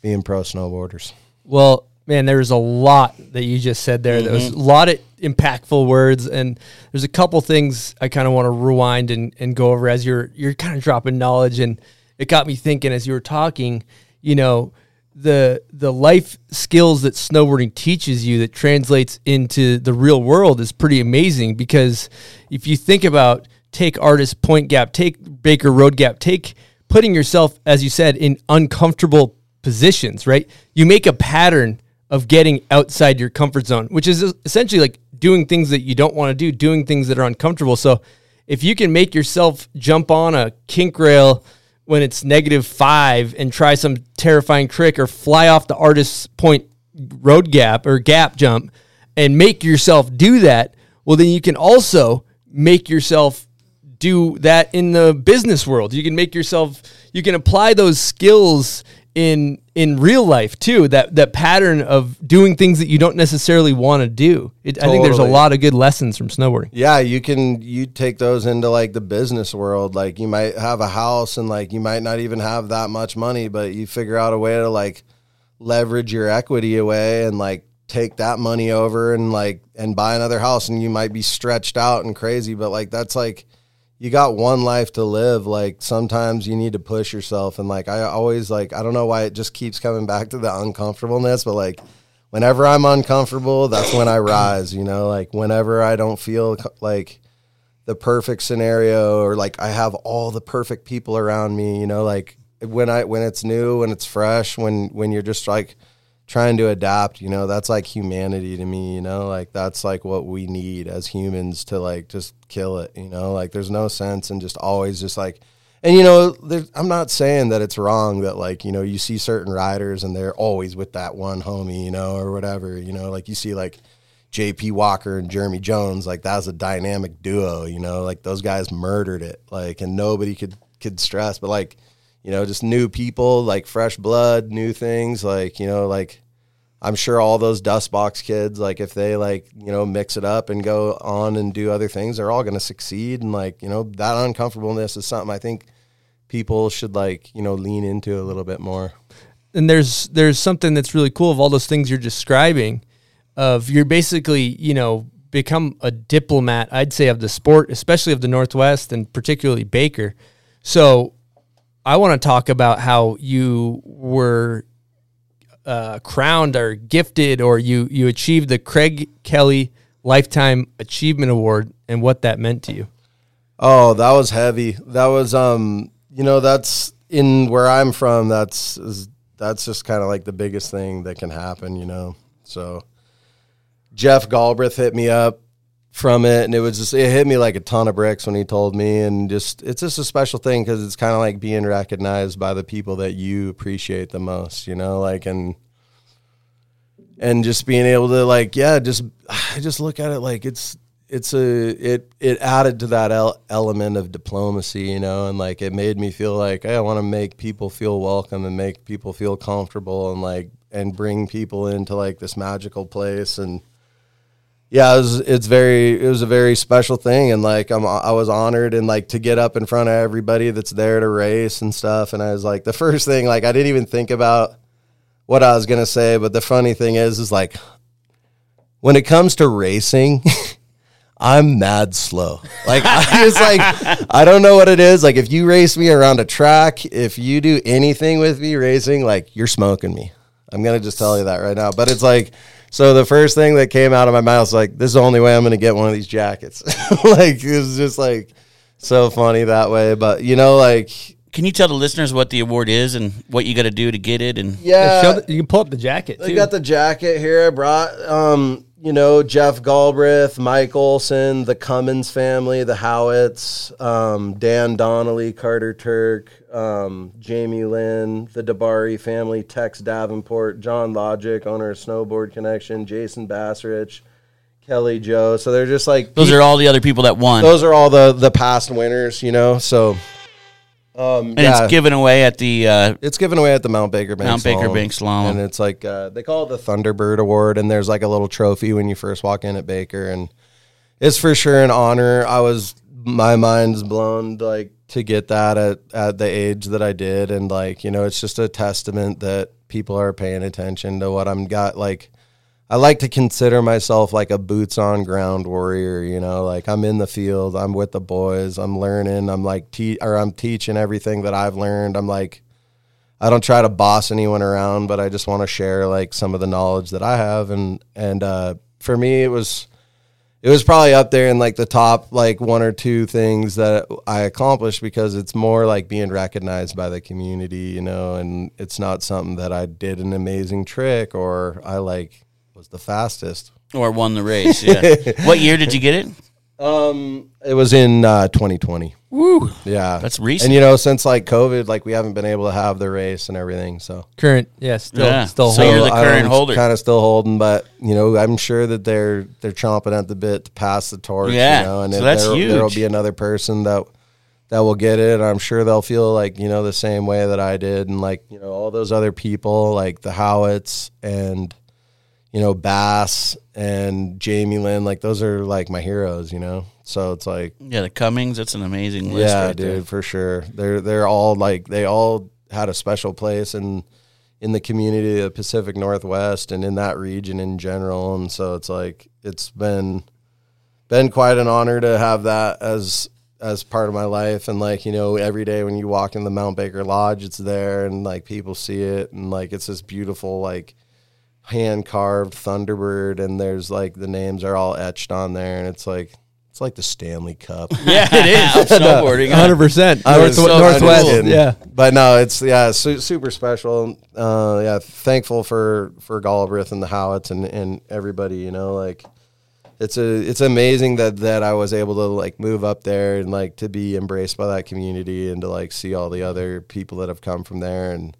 S7: being pro snowboarders.
S1: Well, man, there was a lot that you just said there. There was a lot of impactful words, and there's a couple things I kind of want to rewind and, and go over as you're you're kind of dropping knowledge, and it got me thinking as you were talking. You know, the the life skills that snowboarding teaches you that translates into the real world is pretty amazing because if you think about take artist point gap, take Baker road gap, take putting yourself, as you said, in uncomfortable positions, right? You make a pattern of getting outside your comfort zone, which is essentially like doing things that you don't want to do, doing things that are uncomfortable. So if you can make yourself jump on a kink rail when it's negative five and try some terrifying trick or fly off the artist's point road gap or gap jump and make yourself do that, well, then you can also make yourself do that in the business world. You can make yourself, you can apply those skills in in real life too. That that pattern of doing things that you don't necessarily want to do. It, I think there's a lot of good lessons from snowboarding.
S7: Yeah, you can you take those into like the business world. Like you might have a house and like you might not even have that much money, but you figure out a way to like leverage your equity away and like take that money over and like and buy another house and you might be stretched out and crazy, but like that's like you got one life to live. Like sometimes you need to push yourself and like I always like I don't know why it just keeps coming back to the uncomfortableness, but like whenever I'm uncomfortable, that's when I rise, you know, like whenever I don't feel like the perfect scenario or like I have all the perfect people around me, you know, like when I when it's new, when it's fresh, when when you're just like trying to adapt, you know, that's like humanity to me, you know, like that's like what we need as humans to like just kill it, you know, like there's no sense in just always just like and you know, I'm not saying that it's wrong that like you know you see certain riders and they're always with that one homie, you know, or whatever. You know, like you see like J.P. Walker and Jeremy Jones, like that was a dynamic duo. You know, like those guys murdered it, like, and nobody could could stress. But like, you know, just new people, like fresh blood, new things, like you know, like I'm sure all those dust box kids, like if they like, you know, mix it up and go on and do other things, they're all going to succeed. And like, you know, that uncomfortableness is something I think people should like, you know, lean into a little bit more.
S1: and there's there's something that's really cool of all those things you're describing of you're basically you know become a diplomat i'd say of the sport especially of the northwest and particularly baker so i want to talk about how you were uh, crowned or gifted or you you achieved the craig kelly lifetime achievement award and what that meant to you
S7: Oh, that was heavy. That was um, you know, that's in where I'm from, that's that's just kind of like the biggest thing that can happen, you know. So Jeff Galbraith hit me up from it and it was just it hit me like a ton of bricks when he told me and just it's just a special thing cuz it's kind of like being recognized by the people that you appreciate the most, you know, like and and just being able to like yeah just i just look at it like it's it's a it it added to that el- element of diplomacy you know and like it made me feel like hey, i want to make people feel welcome and make people feel comfortable and like and bring people into like this magical place and yeah, it was, it's very it was a very special thing, and like I'm I was honored and like to get up in front of everybody that's there to race and stuff, and I was like the first thing like I didn't even think about what I was gonna say, but the funny thing is is like when it comes to racing. I'm mad slow. Like I was like, I don't know what it is. Like if you race me around a track, if you do anything with me racing, like you're smoking me. I'm gonna just tell you that right now. But it's like, so the first thing that came out of my mouth was like, this is the only way I'm gonna get one of these jackets. like it was just like so funny that way. But you know, like
S6: Can you tell the listeners what the award is and what you got to do to get it? And
S7: yeah,
S1: Show the- you can pull up the jacket
S7: I got the jacket here. I brought, um, you know, Jeff Galbraith, Mike Olson, the Cummins family, the Howats, um, Dan Donnelly, Carter Turk, um, Jamie Lynn, the Dabari family, Tex Davenport, John Logic, owner of Snowboard Connection, Jason Bassrich, Kelly Joe. So they're just like
S6: those are all the other people that won.
S7: those are all the the past winners, you know. So, um,
S6: and
S7: yeah.
S6: it's given away at the uh,
S7: It's given away at the Mount Baker Bank
S6: Mount Baker. Bank Slalom.
S7: and it's like uh, they call it the Thunderbird Award, and there's like a little trophy when you first walk in at Baker, and it's for sure an honor. I was my mind's blown like to get that at at the age that I did, and like you know, it's just a testament that people are paying attention to what I'm got like. I like to consider myself like a boots on ground warrior, you know, like I'm in the field, I'm with the boys, I'm learning, I'm like te- or I'm teaching everything that I've learned. I'm like I don't try to boss anyone around, but I just want to share like some of the knowledge that I have and and uh for me it was it was probably up there in like the top like one or two things that I accomplished because it's more like being recognized by the community, you know, and it's not something that I did an amazing trick or I like was the fastest.
S6: or won the race. Yeah. what year did you get it?
S7: Um, it was in uh, 2020.
S6: Woo.
S7: Yeah,
S6: That's recent.
S7: And you know, since like COVID, like we haven't been able to have the race and everything. So
S1: current yeah still
S6: Yeah.
S1: still
S6: So
S1: hold-
S6: you're the current holder.
S7: Kind of still holding, but you know, I'm sure that they're they're chomping at the bit to pass the torch.
S6: Yeah.
S7: you know, and
S6: So
S7: if
S6: that's
S7: there,
S6: huge.
S7: There'll be another person that that will get it. I'm sure they'll feel like you know the same way that I did, and like you know all those other people, like the Howats and you know Bass and Jamie Lynn. Like those are like my heroes. You know, so it's like
S6: Yeah, the Cummings. That's an amazing list.
S7: yeah,
S6: right
S7: dude,
S6: there.
S7: for sure. They're they're all like they all had a special place in in the community of Pacific Northwest and in that region in general. And so it's like it's been been quite an honor to have that as as part of my life and like you know every day when you walk in the Mount Baker Lodge it's there and like people see it and like it's this beautiful like hand carved Thunderbird and there's like the names are all etched on there and it's like it's like the Stanley Cup.
S6: Yeah, it is. Snowboarding.
S1: 100%
S7: I was
S1: North-
S7: so
S1: northwest
S7: kidding.
S1: yeah
S7: but no, it's yeah, su- super special. Uh, yeah, thankful for for Galbraith and the Howats and and everybody. You know, like it's a it's amazing that that I was able to like move up there and like to be embraced by that community and to like see all the other people that have come from there and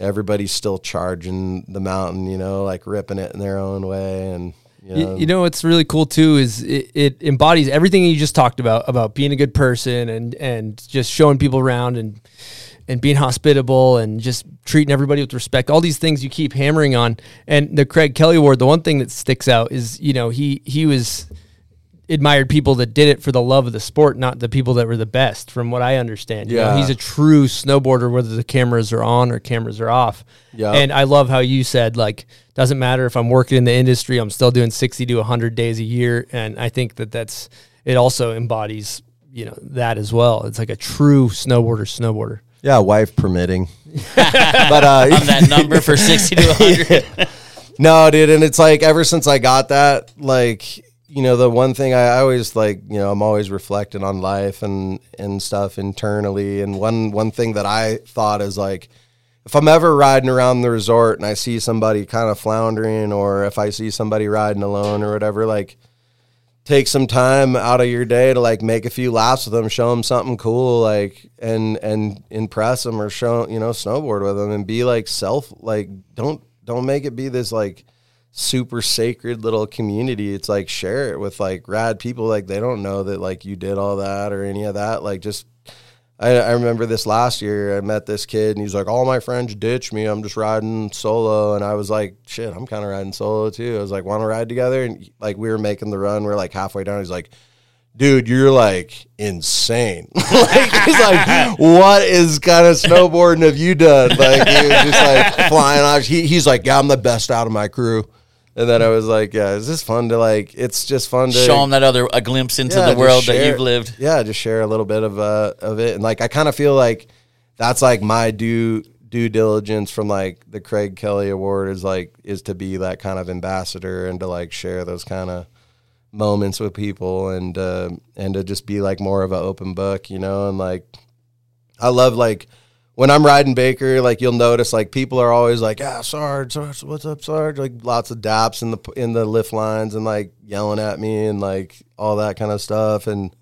S7: everybody's still charging the mountain. You know, like ripping it in their own way and. You know,
S1: You, you know what's really cool too is it, it embodies everything you just talked about about being a good person and and just showing people around and and being hospitable and just treating everybody with respect. All these things you keep hammering on. And the Craig Kelly Award, the one thing that sticks out is you know he he was admired people that did it for the love of the sport, not the people that were the best, from what I understand. You know,
S7: Yeah.
S1: he's a true snowboarder, whether the cameras are on or cameras are off.
S7: Yeah.
S1: And I love how you said, like, doesn't matter if I'm working in the industry, I'm still doing 60 to 100 days a year. And I think that that's, it also embodies, you know, that as well. It's like a true snowboarder, snowboarder.
S7: Yeah, wife permitting. but uh,
S6: on that number for 60 to 100.
S7: No, dude, and it's like ever since I got that, like you know, the one thing I, always like, you know, I'm always reflecting on life and and stuff internally. And one one thing that I thought is like, if I'm ever riding around the resort and I see somebody kind of floundering, or if I see somebody riding alone or whatever, like take some time out of your day to like make a few laughs with them, show them something cool, like and and impress them or show you know snowboard with them and be like self like don't don't make it be this like super sacred little community. It's like share it with like rad people. Like they don't know that like you did all that or any of that. Like just I, I remember this last year. I met this kid, and he's like, "All my friends ditch me. I'm just riding solo." And I was like, "Shit, I'm kind of riding solo too." I was like, "Want to ride together?" And like we were making the run. We're like halfway down. He's like, "Dude, you're like insane." like he's like, "What is kind of snowboarding have you done?" Like he was just like flying off. He, he's like, "Yeah, I'm the best out of my crew." And then I was like, "Yeah, it's just fun to like. It's just fun to
S6: Show them that other a glimpse into
S7: yeah,
S6: the world that you've lived.
S7: Yeah, just share a little bit of uh of it, and like I kind of feel like that's like my due due diligence from like the Craig Kelly Award is like is to be that kind of ambassador and to like share those kind of moments with people and uh, and to just be like more of an open book, you know, and like I love like when I'm riding Baker, like you'll notice like people are always like, "Ah, Sarge, Sarge, what's up, Sarge?" Like lots of daps in the in the lift lines and like yelling at me and like all that kind of stuff. And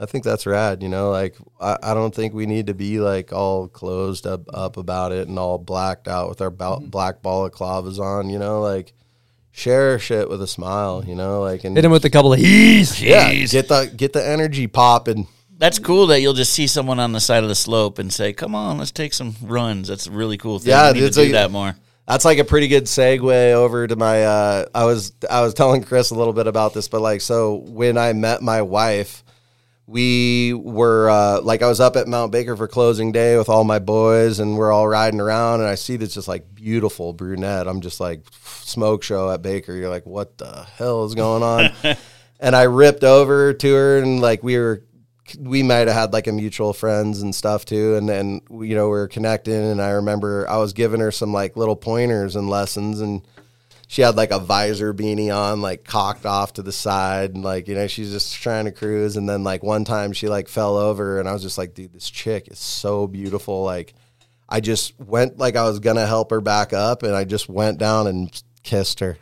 S7: I think that's rad. You know, like I, I don't think we need to be like all closed up up about it and all blacked out with our ba- black balaclavas on. You know, like share shit with a smile. You know, like and
S1: Hit him with a couple of he's.
S7: yeah, get the get the energy popping.
S6: That's cool that you'll just see someone on the side of the slope and say, "Come on, let's take some runs." That's a really cool thing.
S7: Yeah,
S6: we need to do
S7: like-
S6: that more.
S7: That's like a pretty good segue over to my. Uh, I was I was telling Chris a little bit about this, but like so when I met my wife, we were uh, like I was up at Mount Baker for closing day with all my boys, and we're all riding around, and I see this just like beautiful brunette. I'm just like smoke show at Baker. You're like, what the hell is going on? and I ripped over to her, and like we were we might have had like a mutual friends and stuff too and then you know we were connecting and i remember i was giving her some like little pointers and lessons and she had like a visor beanie on like cocked off to the side and like you know she's just trying to cruise and then like one time she like fell over and i was just like dude this chick is so beautiful like i just went like i was gonna help her back up and i just went down and kissed her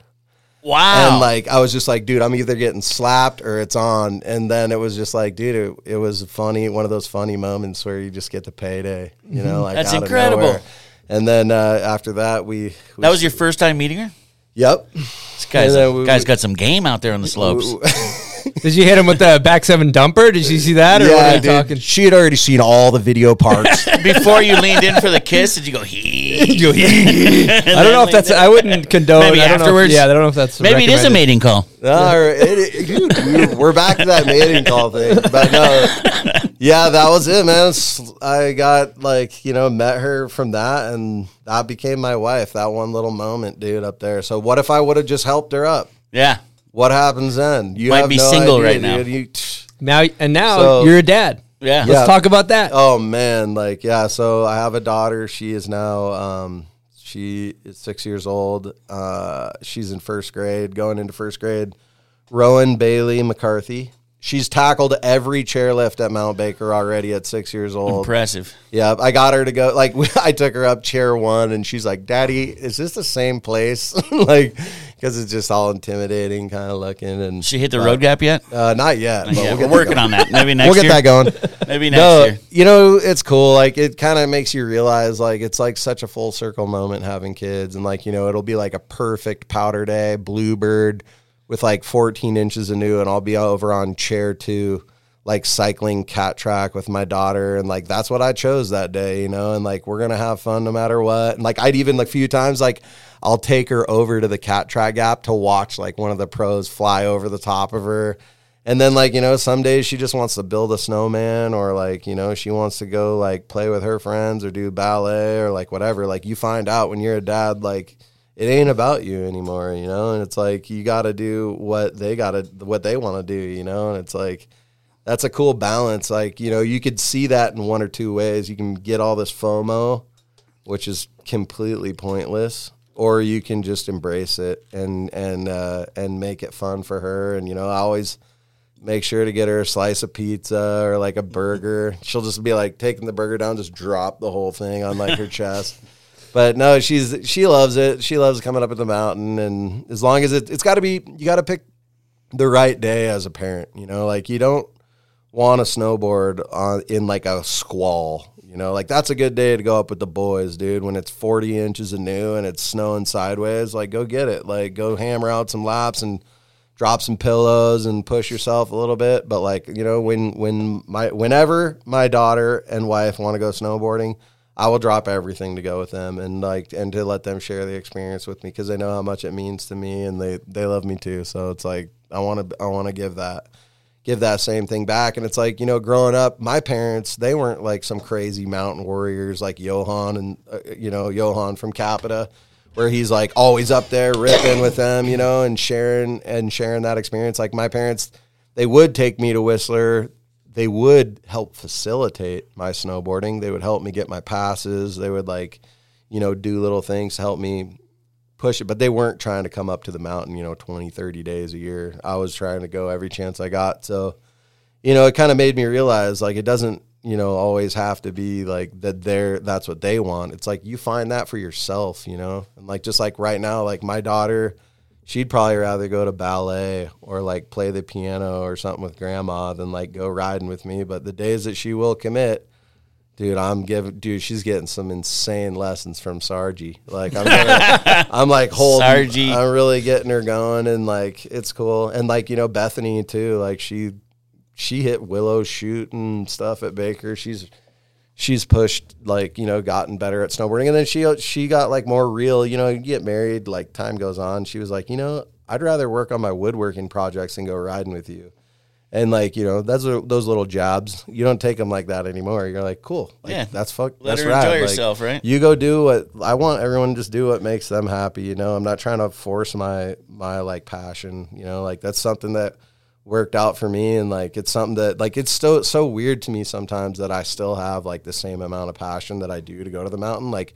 S6: Wow.
S7: and like I was just like, dude, I'm either getting slapped or it's on. And then it was just like, dude, it, it was funny, one of those funny moments where you just get the payday, you know, like
S6: That's
S7: out
S6: incredible.
S7: And then uh, after that, we, we
S6: that was your first time meeting her.
S7: Yep.
S6: This guy's,
S7: And then we-
S6: guy's got some game out there on the slopes.
S1: Did you hit him with the back seven dumper? Did you see that? Or what are you
S7: dude,
S1: talking?
S7: She had already seen all the video parts.
S6: Before you leaned in for the kiss, did you go he?
S1: I don't know if that's. I wouldn't condone.
S6: Maybe
S1: I don't know if-
S6: afterwards?
S1: yeah, I don't know if that's.
S6: Maybe it is a
S1: recommended.
S6: mating call.
S7: All right, it- it- dude, we- we're back to that mating call thing. But no, yeah, that was it, man. I got like you know met her from that, and that became my wife. That one little moment, dude, up there. So what if I would have just helped her up?
S6: Yeah.
S7: What happens then? You
S6: Might
S7: have
S6: be
S7: no
S6: single
S7: idea,
S6: right now.
S7: dude. You-
S1: Now and now
S7: So-
S1: you're a dad.
S6: Yeah.
S1: Let's talk about that.
S7: Oh man, like yeah. So I have a daughter. She is now um, she is six years old. Uh, she's in first grade, going into first grade. Rowan Bailey McCarthy. She's tackled every chairlift at Mount Baker already at six years old.
S6: Impressive.
S7: Yeah, I got her to go. Like I took her up chair one, and she's like, "Daddy, is this the same place?" like because it's just all intimidating, kind of looking. And
S6: She hit the road gap yet?
S7: Uh, not yet. but
S6: Yeah,
S7: we'll that
S6: working
S7: going.
S6: on that. Maybe next
S7: we'll get that going.
S6: Maybe next
S7: no,
S6: year.
S7: you know, it's cool. Like it kind of makes you realize like it's like such a full circle moment having kids, and like you know, it'll be like a perfect powder day, bluebird with like 14 inches of new, and I'll be over on chair two, like cycling cat track with my daughter and like that's what I chose that day, you know, and like we're gonna have fun no matter what. And like I'd even like a few times like I'll take her over to the cat track gap to watch like one of the pros fly over the top of her. And then like, you know, some days she just wants to build a snowman or like, you know, she wants to go like play with her friends or do ballet or like whatever. Like you find out when you're a dad, like it ain't about you anymore, you know? And it's like you gotta do what they gotta what they wanna do, you know? And it's like that's a cool balance. Like, you know, you could see that in one or two ways. You can get all this FOMO, which is completely pointless, or you can just embrace it and and uh, and make it fun for her. And you know, I always make sure to get her a slice of pizza or like a burger. She'll just be like taking the burger down, just drop the whole thing on like her chest. But no, she's she loves it. She loves coming up at the mountain, and as long as it, it's got to be, you got to pick the right day as a parent. You know, like you don't want to snowboard on in like a squall. You know, like that's a good day to go up with the boys, dude. When it's 40 inches of new and it's snowing sideways, like go get it. Like go hammer out some laps and drop some pillows and push yourself a little bit. But like you know, when when my whenever my daughter and wife want to go snowboarding, I will drop everything to go with them and like and to let them share the experience with me because they know how much it means to me and they they love me too. So it's like I want to I want to give that give that same thing back. And it's like, you know, growing up, my parents, they weren't like some crazy mountain warriors like Johan and, uh, you know, Johan from Capita, where he's like always up there ripping with them, you know, and sharing and sharing that experience. Like my parents, they would take me to Whistler. They would help facilitate my snowboarding. They would help me get my passes. They would like, you know, do little things to help me push it, but they weren't trying to come up to the mountain, you know, 20, 30 days a year. I was trying to go every chance I got. So, you know, it kind of made me realize like it doesn't, you know, always have to be like that they're that's what they want. It's like you find that for yourself, you know? And like just like right now, like my daughter, she'd probably rather go to ballet or like play the piano or something with grandma than like go riding with me. But the days that she will commit, Dude, I'm giving. Dude, she's getting some insane lessons from Sargi. Like I'm, gonna, I'm like holding.
S6: Sargi.
S7: I'm really getting her going, and like it's cool. And like you know Bethany too. Like she, she hit willow shoot and stuff at Baker. She's, she's pushed like you know gotten better at snowboarding, and then she she got like more real. You know, you get married, like time goes on. She was like, you know, I'd rather work on my woodworking projects and go riding with you. And like you know, those are those little jobs. You don't take them like that anymore. You're like, cool, like,
S6: Yeah.
S7: that's fuck.
S6: Let
S7: that's
S6: her enjoy
S7: Like,
S6: herself, right?
S7: You go do what I want. Everyone just do what makes them happy. You know, I'm not trying to force my my like passion. You know, like that's something that worked out for me, and like it's something that like it's still so weird to me sometimes that I still have like the same amount of passion that I do to go to the mountain. Like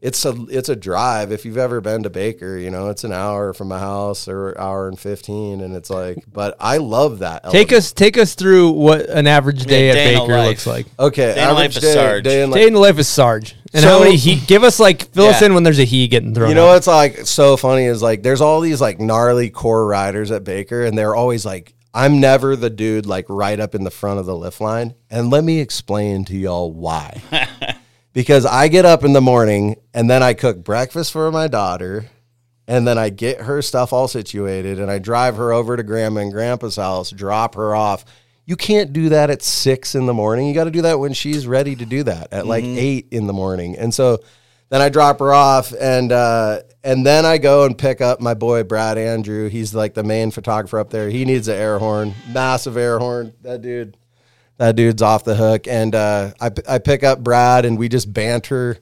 S7: it's a it's a drive. If you've ever been to Baker, you know it's an hour from my house or hour and fifteen, and it's like. But I love that.
S1: Take us take us through what an average day at
S6: day in
S1: Baker
S6: life.
S1: looks like.
S7: Okay,
S6: Day in the
S7: average
S6: life of
S7: day,
S6: Sarge.
S7: day in
S1: Day in the life of Sarge. And how
S7: So-
S1: many heat? Give us like fill us in when there's a he getting thrown.
S7: You know
S1: out.
S7: what's like so funny is like there's all these like gnarly core riders at Baker, and they're always like, I'm never the dude like right up in the front of the lift line. And let me explain to y'all why. because I get up in the morning and then I cook breakfast for my daughter, and then I get her stuff all situated, and I drive her over to grandma and grandpa's house, drop her off. You can't do that at six in the morning. You got to do that when she's ready to do that at like eight in the morning. And so then I drop her off, and uh, and then I go and pick up my boy Brad Andrew. He's like the main photographer up there. He needs an air horn, massive air horn. That dude, that dude's off the hook. And uh, I I pick up Brad, and we just banter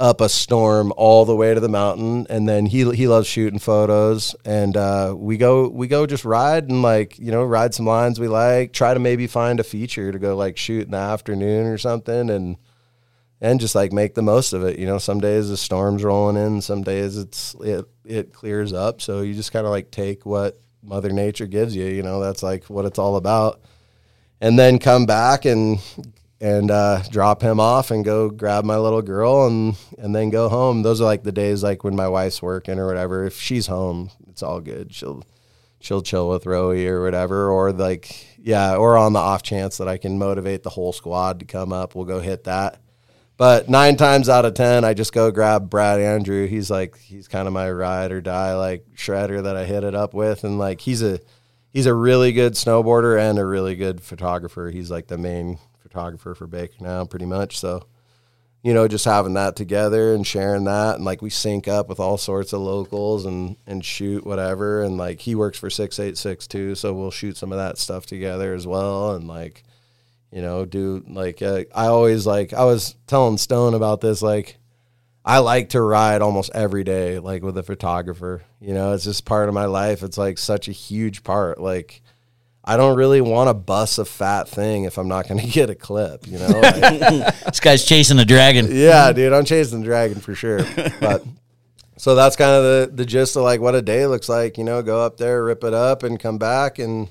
S7: up a storm all the way to the mountain. And then he he loves shooting photos, and uh, we go we go just ride and like you know ride some lines we like. Try to maybe find a feature to go like shoot in the afternoon or something, and and just like make the most of it. You know, some days the storm's rolling in, some days it's it it clears up. So you just kind of like take what Mother Nature gives you. You know, that's like what it's all about. And then come back and and uh, drop him off and go grab my little girl and and then go home. Those are like the days like when my wife's working or whatever. If she's home, it's all good. She'll she'll chill with Rowie or whatever, or like yeah, or on the off chance that I can motivate the whole squad to come up, we'll go hit that. But nine times out of ten, I just go grab Brad Andrew. He's like he's kind of my ride or die like shredder that I hit it up with, and like he's a he's a really good snowboarder and a really good photographer. He's like the main photographer for Baker now, pretty much. So, you know, just having that together and sharing that, and like we sync up with all sorts of locals and and shoot whatever. And like he works for six eight six too, so we'll shoot some of that stuff together as well. And like, you know, do like uh, I always like I was telling Stone about this like. I like to ride almost every day, like with a photographer. You know, it's just part of my life. It's like such a huge part. Like, I don't really want to bust a fat thing if I'm not going to get a clip. You know, Like,
S6: This guy's chasing a dragon.
S7: yeah, dude, I'm chasing the dragon for sure. But so that's kind of the the gist of like what a day looks like. You know, go up there, rip it up, and come back and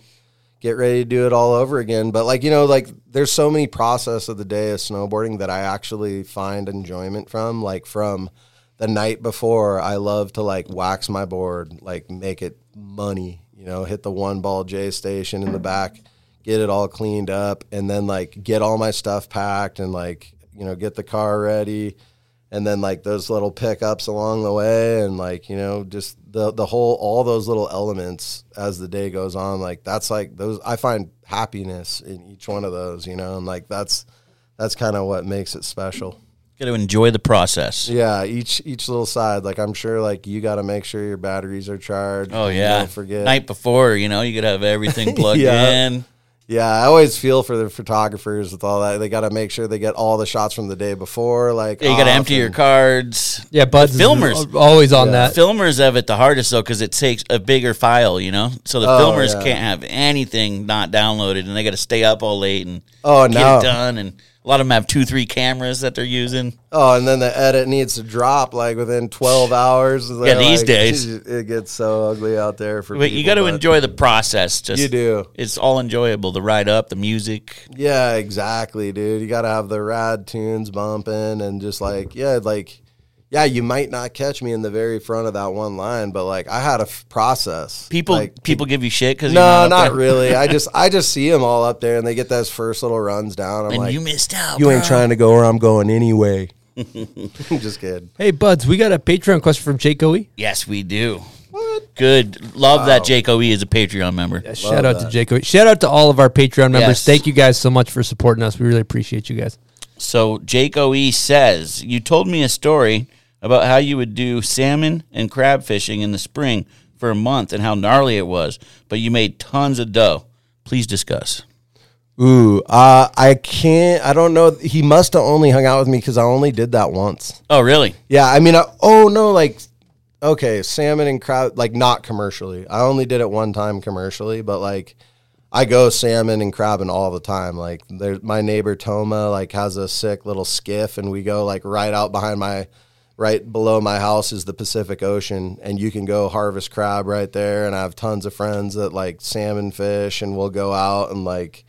S7: get ready to do it all over again. But like you know, like there's so many process of the day of snowboarding that I actually find enjoyment from. Like from the night before, I love to like wax my board, like make it money. Know, hit the One Ball Jay station in the back, get it all cleaned up, and then like get all my stuff packed and like you know get the car ready and then like those little pickups along the way and like you know just the the whole all those little elements as the day goes on like that's like those i find happiness in each one of those you know and like that's that's kind of what makes it special
S6: Got to enjoy the process.
S7: yeah each each little side like i'm sure like you got to make sure your batteries are charged
S6: Oh
S7: and
S6: yeah.
S7: don't forget
S6: Night before, you know, you gotta have everything plugged
S7: Yeah.
S6: in.
S7: yeah i always feel for the photographers with all that they got to make sure they get all the shots from the day before like
S6: Yeah, you gotta
S7: off
S6: empty your cards.
S1: Yeah, but
S6: filmers.
S1: always on that.
S6: Filmers have it the hardest though because it takes a bigger file, you know. So the
S7: Oh,
S6: filmers
S7: yeah.
S6: can't have anything not downloaded, and they got to stay up all late and
S7: Oh,
S6: get
S7: no.
S6: it done. And a lot of them have two, three cameras that they're using.
S7: Oh, and then the edit needs to drop like within 12 hours.
S6: Yeah, these days.
S7: it gets so ugly out there for
S6: But you got to enjoy the process. Just
S7: You do.
S6: It's all enjoyable. The ride up, the music.
S7: Yeah, exactly, dude. You got to have the rad tunes bumping and just like, yeah, like, yeah, you might not catch me in the very front of that one line, but like I had a f- process.
S6: People,
S7: like,
S6: people give you shit because
S7: no,
S6: not,
S7: not, really. I just, I just see them all up there, and they get those first little runs down. I'm
S6: And
S7: like,
S6: you missed out.
S7: you ain't trying to go where I'm going anyway. just kidding.
S1: Hey, Buds, we got a Patreon question from Jake Oe.
S6: Yes, we do. What? Good. Love that Jake OE is a Patreon member.
S1: Yeah, shout out to Jake Oe. Shout out to all of our Patreon members.
S6: Yes.
S1: Thank you guys so much for supporting us. We really appreciate you guys.
S6: So Jake OE says, You told me a story about how you would do salmon and crab fishing in the spring for a month and how gnarly it was, but you made tons of dough. Please discuss.
S7: Ooh, uh, I can't. I don't know. He must have only hung out with me because I only did that once.
S6: Oh, really?
S7: Yeah, I mean, I, oh no, like okay, salmon and crab, like not commercially. I only did it one time commercially, but like I go salmon and crabbing all the time. Like there's my neighbor Toma like has a sick little skiff, and we go like right out behind my. Right below my house is the Pacific Ocean, and you can go harvest crab right there. And I have tons of friends that like salmon fish, and we'll go out and like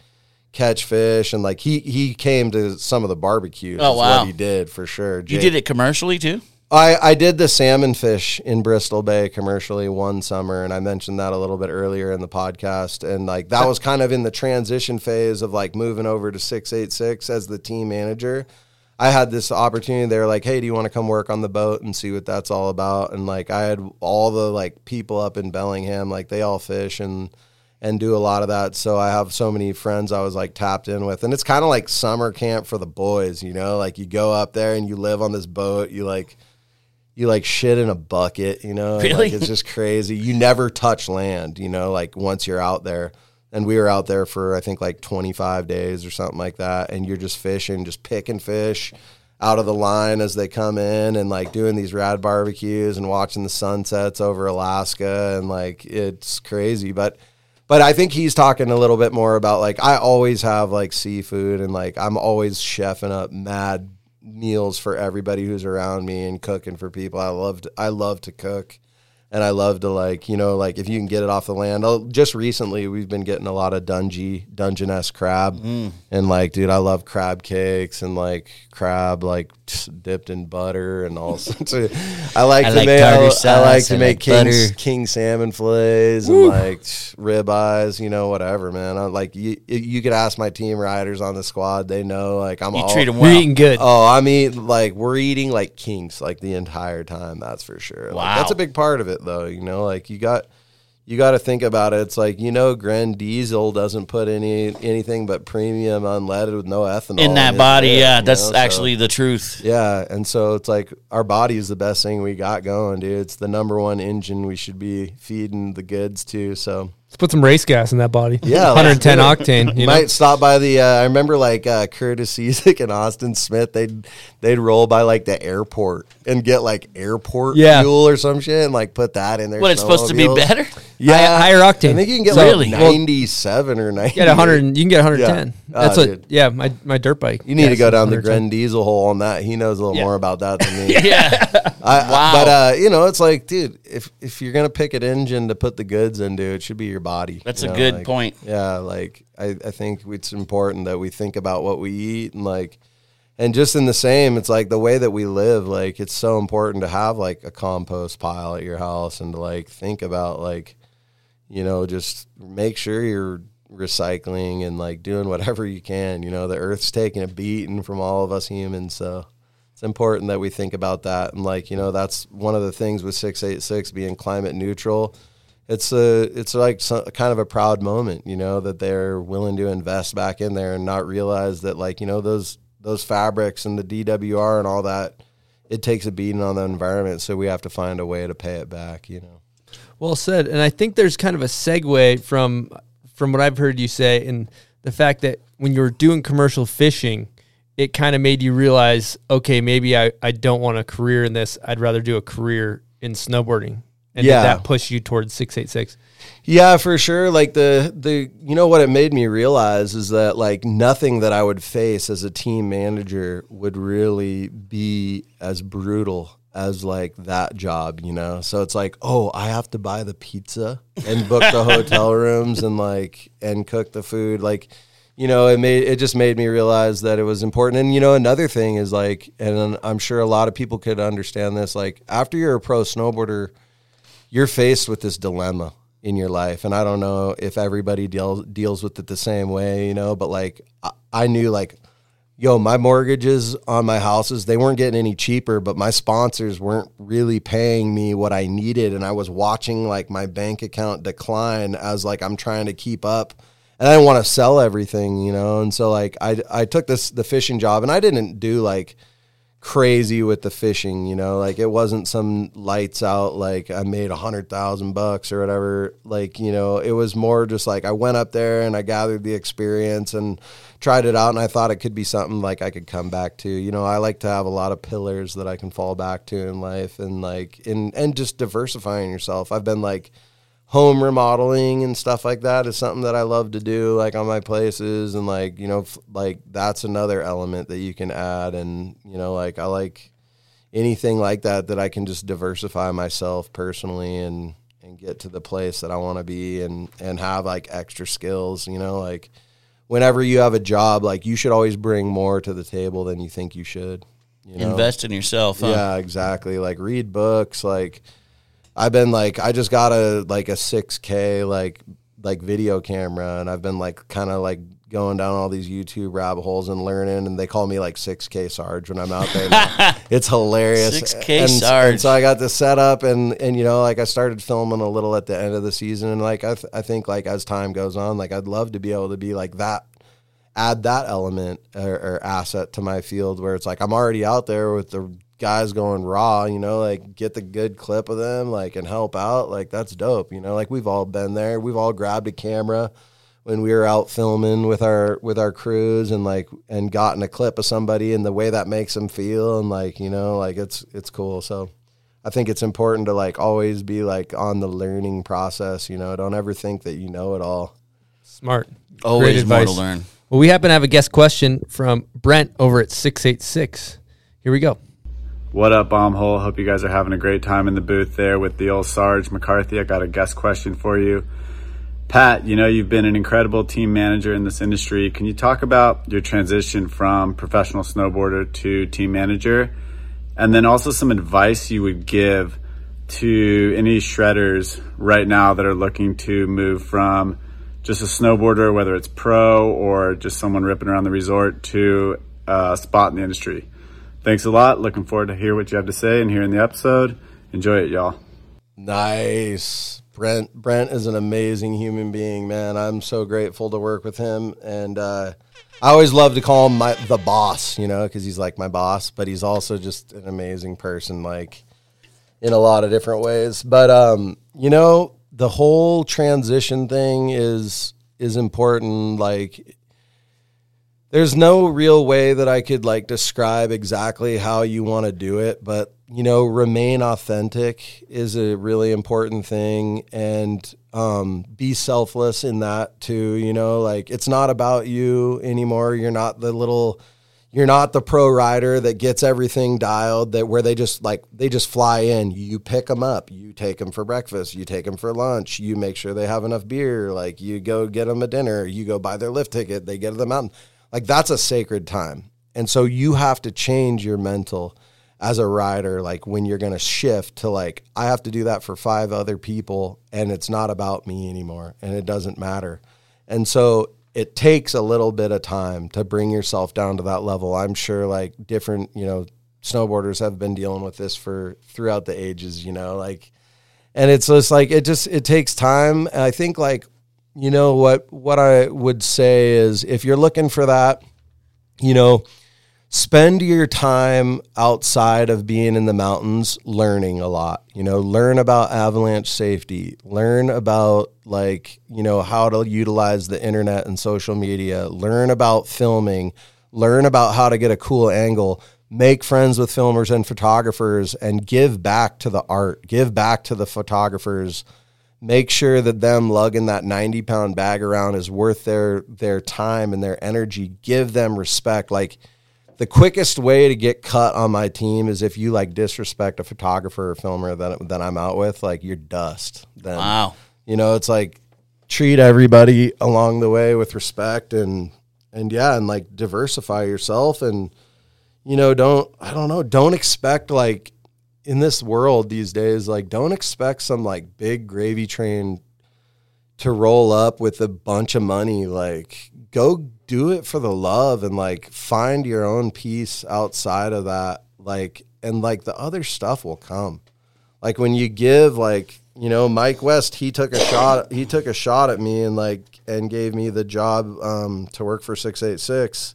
S7: catch fish. And like he he came to some of the barbecues.
S6: Oh, wow.
S7: What he did for sure.
S6: You did it commercially too?
S7: I, I did the salmon fish in Bristol Bay commercially one summer, and I mentioned that a little bit earlier in the podcast. And like that was kind of in the transition phase of like moving over to six eight six as the team manager. I had this opportunity. They were like, "Hey, do you want to come work on the boat and see what that's all about?" And like I had all the like people up in Bellingham, like they all fish and and do a lot of that. So I have so many friends I was like tapped in with, and it's kind of like summer camp for the boys. You know, like you go up there and you live on this boat. You like you like shit in a bucket, you know.
S6: Really?
S7: Like, it's just crazy. You never touch land, you know, like once you're out there. And we were out there for I think like 25 days or something like that. And you're just fishing, just picking fish out of the line as they come in and like doing these rad barbecues and watching the sunsets over Alaska. And like it's crazy, but but I think he's talking a little bit more about like I always have like seafood and like I'm always chefing up mad meals for everybody who's around me and cooking for people. I love to, I love to cook and I love to like, you know, like if you can get it off the land. Oh, just recently we've been getting a lot of dungy dungeness crab.
S6: Mm.
S7: And like, dude, I love crab cakes and like crab like dipped in butter and all sorts of I like
S6: I
S7: to
S6: like
S7: make
S6: tartar
S7: I, I like to make
S6: like
S7: king, king salmon fillets and like rib eyes, you know, whatever, man. I like you you could ask my team riders on the squad, they know like I'm
S6: You
S7: all
S6: treat 'em
S1: You're
S6: well.
S1: eating good.
S7: Oh, I mean, like we're eating like kinks like the entire time. That's for sure. Like,
S6: Wow.
S7: that's a big part of it, though. You know, like you got you got to think about it. It's like you know, Gren Diesel doesn't put any anything but premium unleaded with no ethanol
S6: In that
S7: his
S6: body, yeah, that's
S7: know, so-
S6: actually the truth.
S7: yeah, and so it's like our body is the best thing we got going, dude. It's the number one engine we should be feeding the goods to. So
S1: Let's put some race gas in that body.
S7: yeah,
S1: 110
S7: let's do it.
S1: octane. You know?
S7: Might stop by the. Uh, I remember like uh, Curtis Ciszek and Austin Smith. They'd they'd roll by like the airport and get like airport
S1: Yeah.
S7: fuel or some shit and like put that in there.
S6: What, it's supposed to be better?
S7: Yeah,
S1: High- higher octane.
S7: I think you can get
S6: So-
S7: like
S6: Really?
S7: ninety seven or ninety.
S1: You get 100. You can get 110.
S7: Yeah.
S1: That's
S7: Ah,
S1: what.
S7: dude.
S1: Yeah, my my dirt bike.
S7: You need to go down the
S1: 110.
S7: Gren Diesel hole on that. He knows a little
S1: Yeah.
S7: more about that than me.
S6: Yeah.
S7: I,
S6: Wow.
S7: But uh, you know, it's like, dude, if if you're gonna pick an engine to put the goods into, it should be your body.
S6: That's
S7: you
S6: a
S7: know,
S6: good
S7: like-
S6: point.
S7: Yeah, like I, I think it's important that we think about what we eat and like and just in the same, it's like the way that we live, like it's so important to have like a compost pile at your house and to like think about like, you know, just make sure you're recycling and like doing whatever you can. You know, the earth's taking a beating from all of us humans, so it's important that we think about that. And like, you know, that's one of the things with 686 being climate neutral. It's a, it's like so, kind of a proud moment, you know, that they're willing to invest back in there and not realize that like, you know, those, those fabrics and the DWR and all that, it takes a beating on the environment. So we have to find a way to pay it back, you know?
S1: Well said. And I think there's kind of a segue from from what I've heard you say and the fact that when you're doing commercial fishing, it kind of made you realize, okay, maybe I, I don't want a career in this. I'd rather do a career in snowboarding. And
S7: Yeah.
S1: did that push you towards 686?
S7: Yeah, for sure. Like the the you know what it made me realize is that like nothing that I would face as a team manager would really be as brutal as like that job, you know. So it's like, oh, I have to buy the pizza and book the hotel rooms and like and cook the food like you know, it made it just made me realize that it was important. And you know, another thing is like, and I'm sure a lot of people could understand this. Like, after you're a pro snowboarder, you're faced with this dilemma in your life and i don't know if everybody deals deals with it the same way you know but like I, I knew like yo my mortgages on my houses they weren't getting any cheaper but my sponsors weren't really paying me what i needed and i was watching like my bank account decline as like i'm trying to keep up and i didn't want to sell everything you know and so like i i took this the fishing job and i didn't do like crazy with the fishing, you know, like it wasn't some lights out like I made a hundred thousand bucks or whatever. Like, you know, it was more just like I went up there and I gathered the experience and tried it out and I thought it could be something like I could come back to. You know, I like to have a lot of pillars that I can fall back to in life and like in and just diversifying yourself. I've been like home remodeling and stuff like that is something that I love to do, like on my places, and like you know, f- like that's another element that you can add, and you know, like I like anything like that that I can just diversify myself personally and and get to the place that I want to be and and have like extra skills, you know, like whenever you have a job, like you should always bring more to the table than you think you should. You know?
S6: Invest in yourself. Huh?
S7: Yeah, exactly. Like read books. Like I've been like I just got a like a six K like like video camera and I've been like kind of like going down all these YouTube rabbit holes and learning and they call me like six K Sarge when I'm out there. now. it's hilarious.
S6: 6K
S7: and,
S6: Sarge.
S7: And so I got this set up and and you know like I started filming a little at the end of the season and like I th- I think like as time goes on like I'd love to be able to be like that add that element or, or asset to my field where it's like I'm already out there with the guys going raw, you know, like get the good clip of them, like and help out. Like that's dope, you know. Like we've all been there. We've all grabbed a camera when we were out filming with our with our crews and like and gotten a clip of somebody and the way that makes them feel and like you know like it's it's cool. So I think it's important to like always be like on the learning process. You know, don't ever think that you know it all.
S1: Smart.
S6: Always
S1: Great
S6: more to
S1: advice.
S6: learn.
S1: Well, we happen to have a guest question from Brent over at 686. Here we go.
S11: What up, Bomb Hole? Hope you guys are having a great time in the booth there with the old Sarge McCarthy. I got a guest question for you. Pat, you know, you've been an incredible team manager in this industry. Can you talk about your transition from professional snowboarder to team manager? And then also some advice you would give to any shredders right now that are looking to move from just a snowboarder, whether it's pro or just someone ripping around the resort, to a spot in the industry. Thanks a lot. Looking forward to hear what you have to say and hearing the episode. Enjoy it, y'all.
S7: Nice. Brent Brent is an amazing human being, man. I'm so grateful to work with him, and uh, I always love to call him my the boss, you know, because he's like my boss, but he's also just an amazing person, like in a lot of different ways. But um, you know, the whole transition thing is is important. Like, there's no real way that I could like describe exactly how you want to do it, but you know, remain authentic is a really important thing, and um, be selfless in that too. You know, like it's not about you anymore. You're not the little you're not the pro rider that gets everything dialed that where they just like they just fly in. You pick them up. You take them for breakfast. You take them for lunch. You make sure they have enough beer. Like you go get them a dinner. You go buy their lift ticket. They get to the mountain like that's a sacred time and so you have to change your mental as a rider like when you're going to shift to like i have to do that for five other people and it's not about me anymore and it doesn't matter and so it takes a little bit of time to bring yourself down to that level. I'm sure like different, you know, snowboarders have been dealing with this for throughout the ages, you know, like and it's just like it just it takes time. And I think like you know what what I would say is if you're looking for that, you know, spend your time outside of being in the mountains learning a lot. You know learn about avalanche safety. Learn about like you know how to utilize the internet and social media. Learn about filming. Learn about how to get a cool angle. Make friends with filmers and photographers and give back to the art. Give back to the photographers make sure that them lugging that 90 pound bag around is worth their their time and their energy give them respect like the quickest way to get cut on my team is if you like disrespect a photographer or filmer that that I'm out with, like you're dust. Then,
S6: Wow.
S7: You know, it's like treat everybody along the way with respect and and yeah, and like diversify yourself and you know, don't I don't know, don't expect like in this world these days, like don't expect some like big gravy train to roll up with a bunch of money. Like go do it for the love and like find your own peace outside of that. Like and like the other stuff will come. Like when you give like you know Mike West, he took a shot. He took a shot at me and like and gave me the job um, to work for six eight six,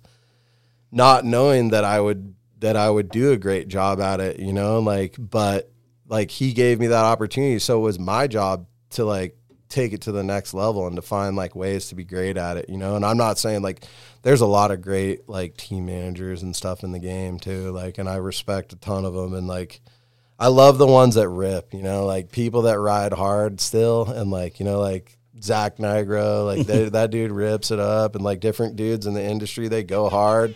S7: not knowing that I would that I would do a great job at it. You know, like but like he gave me that opportunity, so it was my job to like take it to the next level and to find like ways to be great at it, you know. And I'm not saying like there's a lot of great like team managers and stuff in the game too, like and I respect a ton of them and like I love the ones that rip, you know, like people that ride hard still and like, you know, like Zach Nigro, like they, that dude rips it up and like different dudes in the industry, they go hard.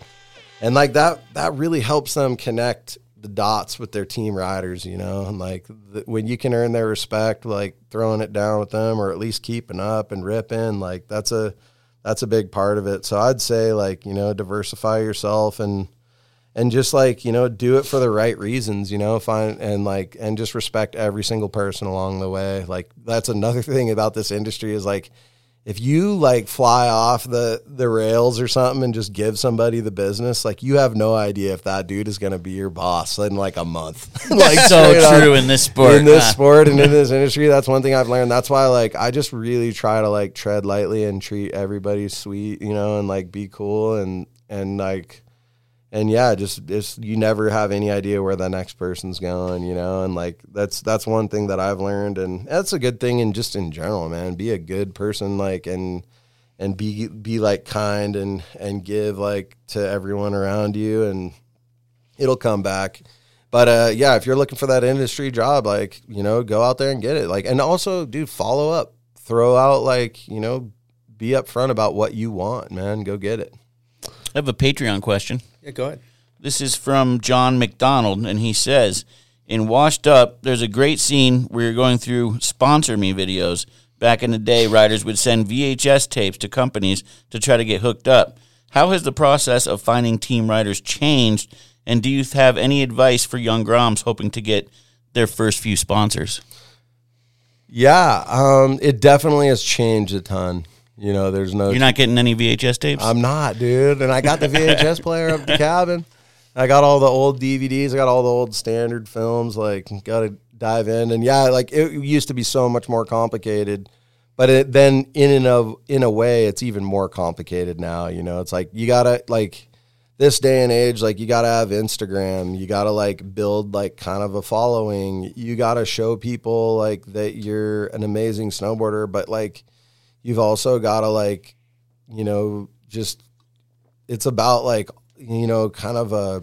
S7: And like that that really helps them connect the dots with their team riders, you know, and like the, when you can earn their respect, like throwing it down with them or at least keeping up and ripping, like that's a that's a big part of it. So I'd say like you know diversify yourself and and just like you know do it for the right reasons, you know, find and like and just respect every single person along the way. Like that's another thing about this industry is like if you like fly off the the rails or something and just give somebody the business, like you have no idea if that dude is going to be your boss in like a month. like
S6: So true in this sport,
S7: In this sport and in this industry, that's one thing I've learned. That's why like I just really try to like tread lightly and treat everybody sweet, you know, and like be cool and and like and yeah, just just you never have any idea where the next person's going, you know, and like that's that's one thing that I've learned, and that's a good thing, and just in general, man, be a good person, like and and be be like kind and and give like to everyone around you, and it'll come back. But uh, yeah, if you're looking for that industry job, like you know, go out there and get it. Like, and also, dude, follow up, throw out like you know, be upfront about what you want, man. Go get it.
S6: I have a Patreon question.
S1: Yeah, go ahead.
S6: This is from John McDonald, and he says, "In Washed Up, there's a great scene where you're going through sponsor me videos. Back in the day, riders would send VHS tapes to companies to try to get hooked up. How has the process of finding team riders changed? And do you have any advice for young Groms hoping to get their first few sponsors?"
S7: Yeah, um, it definitely has changed a ton. You know, there's no.
S6: You're not getting any VHS tapes.
S7: I'm not, dude. And I got the VHS player up the cabin. I got all the old DVDs. I got all the old standard films. Like, got to dive in. And yeah, like it used to be so much more complicated, but it, then in and of in a way, it's even more complicated now. You know, it's like you gotta like this day and age, like you gotta have Instagram, you gotta like build like kind of a following, you gotta show people like that you're an amazing snowboarder, but like you've also gotta like, you know, just it's about like you know, kind of a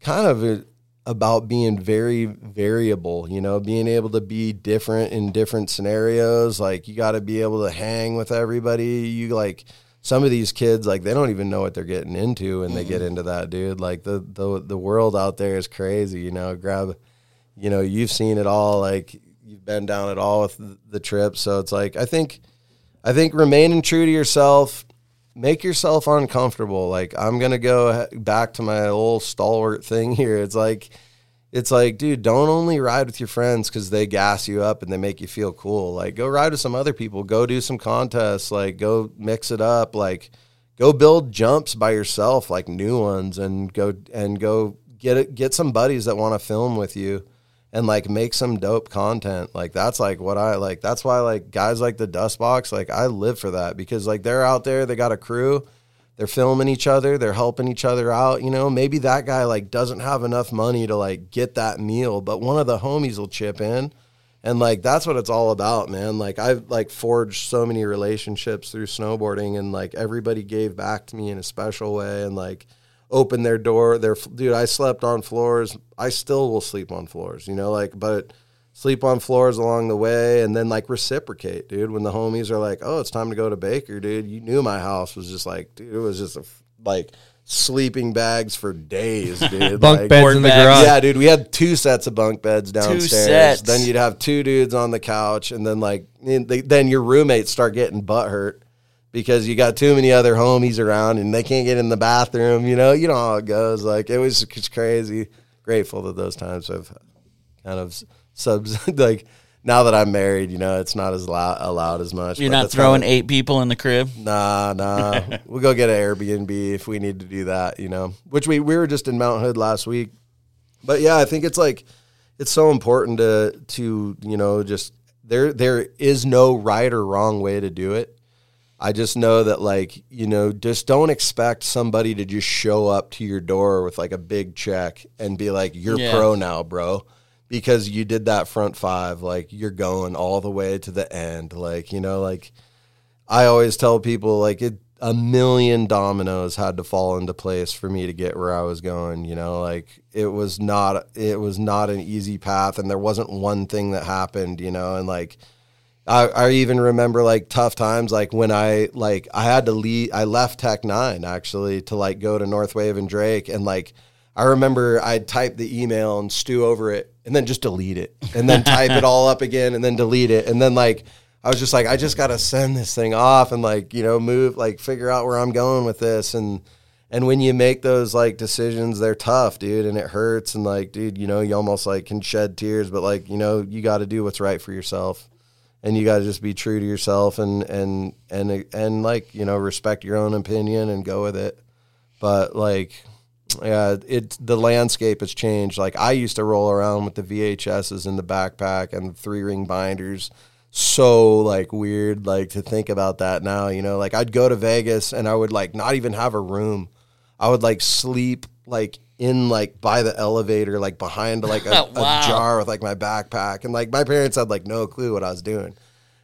S7: kind of a, about being very variable, you know, being able to be different in different scenarios. Like you got to be able to hang with everybody. You like some of these kids, like they don't even know what they're getting into when they get mm-hmm. into that, dude. Like the the the world out there is crazy, you know. Grab, you know, you've seen it all. Like you've been down it all with the trip, so it's like I think, I think remaining true to yourself make yourself uncomfortable. Like I'm gonna go back to my old stalwart thing here. It's like, it's like, dude, don't only ride with your friends because they gas you up and they make you feel cool. Like, go ride with some other people. Go do some contests. Like, go mix it up. Like, go build jumps by yourself, like new ones, and go and go get it. Get some buddies that want to film with you and like make some dope content. Like that's like what I like. That's why like guys like the Dust Box, like I live for that because like they're out there, they got a crew, they're filming each other, they're helping each other out. You know, maybe that guy like doesn't have enough money to like get that meal, but one of the homies will chip in. And like that's what it's all about, man. Like I've like forged so many relationships through snowboarding and like everybody gave back to me in a special way and like open their door. Their dude, I slept on floors. I still will sleep on floors, you know, like but sleep on floors along the way and then like reciprocate, dude. When the homies are like, "Oh, it's time to go to Baker, dude." You knew my house was just like, dude, it was just a, like sleeping bags for days, dude.
S1: Bunk
S7: like,
S1: beds in the garage.
S7: Yeah, dude. We had two sets of bunk beds downstairs.
S6: sets.
S7: Then you'd have two dudes on the couch, and then like then your roommates start getting butt hurt because you got too many other homies around and they can't get in the bathroom. You know, you know how it goes. Like it was just crazy. Grateful that those times have kind of subs like. Now that I'm married, you know, it's not as loud, allowed as much.
S6: You're not throwing eight people in the crib.
S7: Nah, nah. we'll go get an Airbnb if we need to do that, you know. Which we we were just in Mount Hood last week. But yeah, I think it's like it's so important to to, you know, just there there is no right or wrong way to do it. I just know that like, you know, just don't expect somebody to just show up to your door with like a big check and be like, You're
S6: Yeah.
S7: pro now, bro. Because you did that front five, like you're going all the way to the end. Like, you know, like I always tell people like it a million dominoes had to fall into place for me to get where I was going, you know, like it was not it was not an easy path and there wasn't one thing that happened, you know, and like I, I even remember like tough times like when I like I had to leave I left Technine actually to like go to Northwave and Drake and like I remember I'd type the email and stew over it and then just delete it and then type it all up again and then delete it and then like I was just like I just got to send this thing off and like you know move like figure out where I'm going with this and and when you make those like decisions they're tough dude and it hurts and like dude you know you almost like can shed tears but like you know you got to do what's right for yourself and you got to just be true to yourself and and and and like you know respect your own opinion and go with it. But like yeah it the landscape has changed. Like i used to roll around with the vhs's in the backpack and three ring binders. So like weird like to think about that now you know? Like i'd go to vegas and i would like not even have a room. I would like sleep like in like by the elevator like behind like a,
S6: Wow.
S7: a jar with like my backpack and like my parents had like no clue what i was doing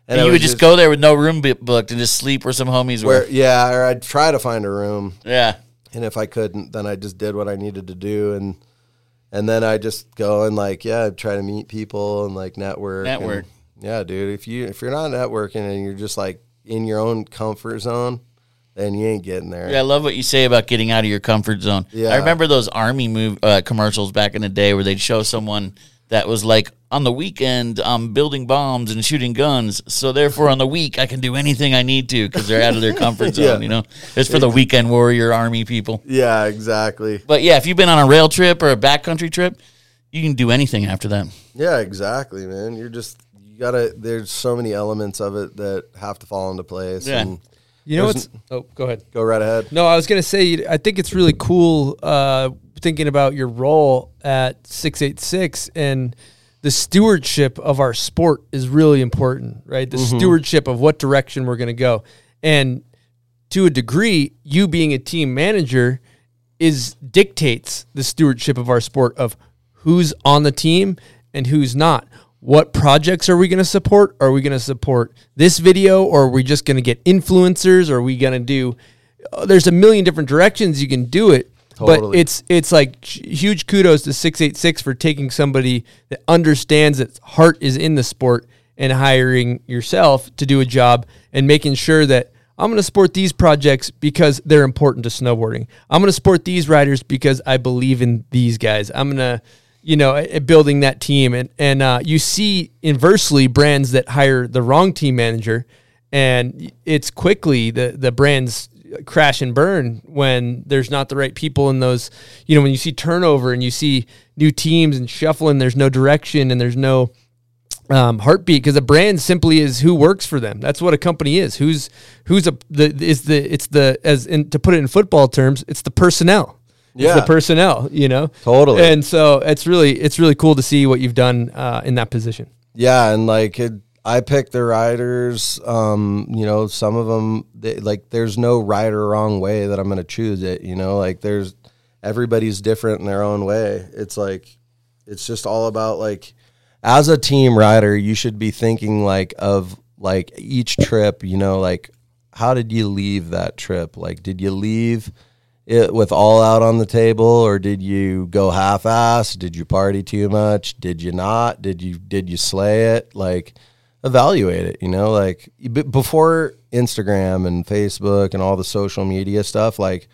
S6: And
S7: I
S6: you would just, go there with no room booked and just sleep where some homies
S7: where
S6: were.
S7: yeah or i'd try to find a room
S6: Yeah.
S7: and if i couldn't then i just did what i needed to do and and then i just go and like yeah I'd try to meet people and like network and-
S6: Network.
S7: yeah dude if you if you're not networking and you're just like in your own comfort zone then you ain't getting there
S6: Yeah, I love what you say about getting out of your comfort zone.
S7: Yeah.
S6: I remember those army move uh, commercials back in the day where they'd show someone that was like, on the weekend, I'm building bombs and shooting guns. So therefore, on the week, I can do anything I need to because they're out of their comfort zone.
S7: Yeah.
S6: You know, it's for the weekend warrior army people.
S7: yeah exactly
S6: But yeah, if you've been on a rail trip or a backcountry trip, you can do anything after that.
S7: yeah exactly man you're just you gotta there's so many elements of it that have to fall into place
S6: Yeah.
S7: and
S1: You know
S7: there's
S1: what's? Oh, go ahead.
S7: go right ahead
S1: No, I was gonna say I think it's really cool uh, thinking about your role at six eight six and the stewardship of our sport is really important, right? The
S7: Mhm.
S1: stewardship of what direction we're going to go. And to a degree, you being a team manager is dictates the stewardship of our sport of who's on the team and who's not. What projects are we going to support? Are we going to support this video or are we just going to get influencers? Or are we going to do uh, there's a million different directions you can do it. But it's it's like huge kudos to 686 for taking somebody that understands that heart is in the sport and hiring yourself to do a job and making sure that I'm going to support these projects because they're important to snowboarding. I'm going to support these riders because I believe in these guys. I'm going to, you know, building that team. And, and uh, you see inversely brands that hire the wrong team manager and it's quickly the, the brands crash and burn when there's not the right people in those, you know, when you see turnover and you see new teams and shuffling, there's no direction and there's no, um, heartbeat because a brand simply is who works for them. That's what a company is. Who's who's a the is the it's the as in to put it in football terms, it's the personnel. It's
S7: Yeah.
S1: the personnel. You know,
S7: Totally.
S1: And so it's really it's really cool to see what you've done uh, in that position.
S7: Yeah, and like it, I pick the riders. Um, you know, some of them they, like there's no right or wrong way that I'm going to choose it. You know, like there's everybody's different in their own way. It's like it's just all about like as a team rider, you should be thinking like of like each trip. You know, like how did you leave that trip? Like, did you leave? It with all out on the table or did you go half ass did you party too much? Did you not? Did you did you slay it? Like evaluate it you know like before instagram and facebook and all the social media stuff like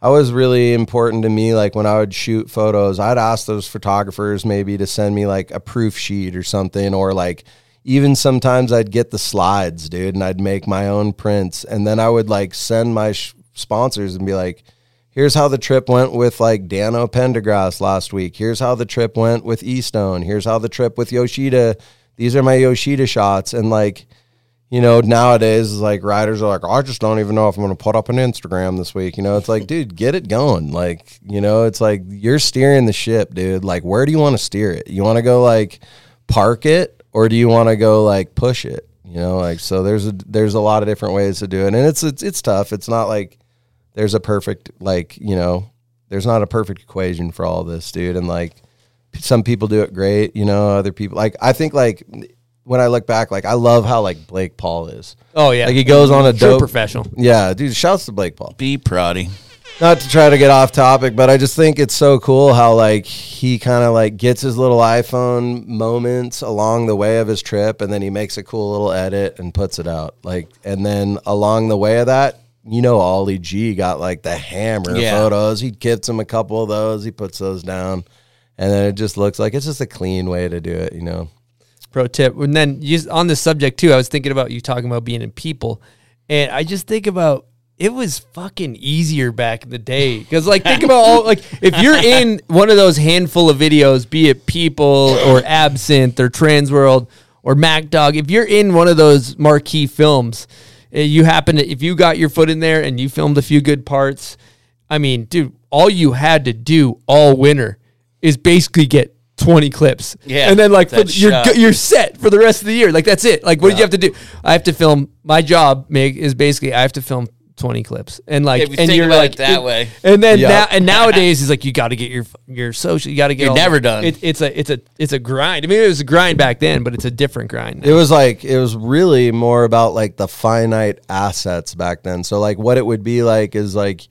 S7: I was really important to me. Like when I would shoot photos I'd ask those photographers maybe to send me like a proof sheet or something or like even sometimes I'd get the slides dude and I'd make my own prints. And then I would like send my sh- sponsors and be like here's how the trip went with like Dano Pendergrass last week. Here's how the trip went with Eastone. Here's how the trip with Yoshida. These are my Yoshida shots. And like, you know, nowadays like riders are like, I just don't even know if I'm going to put up an Instagram this week. You know, it's like, dude, get it going. Like, you know, it's like you're steering the ship, dude. Like, where do you want to steer it? You want to go like park it or do you want to go like push it? You know, like so there's a there's a lot of different ways to do it. And it's it's it's tough. It's not like there's a perfect like you know there's not a perfect equation for all this dude and like some people do it great you know other people like i think like when i look back like i love how like blake paul is
S1: Oh yeah,
S7: like he goes on a
S1: True
S7: dope
S1: professional.
S7: yeah dude shouts to blake paul
S6: Be proudy.
S7: not to try to get off topic, but I just think it's so cool how like he kind of like gets his little iPhone moments along the way of his trip, and then he makes a cool little edit and puts it out. Like, and then along the way of that, you know, Ollie G got like the hammer
S6: Yeah.
S7: photos. He gives him a couple of those. He puts those down, and then it just looks like it's just a clean way to do it. You know.
S1: pro tip. And then you, on the subject too, I was thinking about you talking about being in people, and I just think about it was fucking easier back in the day because like think about all like if you're in one of those handful of videos, be it people or Absinthe or Trans World or Mack Dawg, if you're in one of those marquee films, Eh, you happen to if you got your foot in there and you filmed a few good parts. I mean, dude, all you had to do all winter is basically get 20 clips.
S6: Yeah,
S1: And then like you're you're set for the rest of the year. Like that's it. Like what did you have to do? I have to film my job, Meg, is basically I have to film 20 clips. And like
S6: If you
S1: and you're
S6: about
S1: like
S6: it that way.
S1: And then
S7: Yeah.
S1: now and nowadays is like you got to get your your social, you got to get
S6: You're
S1: all-
S6: never done.
S1: It, it's a it's a it's a grind. I mean it was a grind back then, but it's a different grind.
S7: It was like it was really more about like the finite assets back then. So like what it would be like is like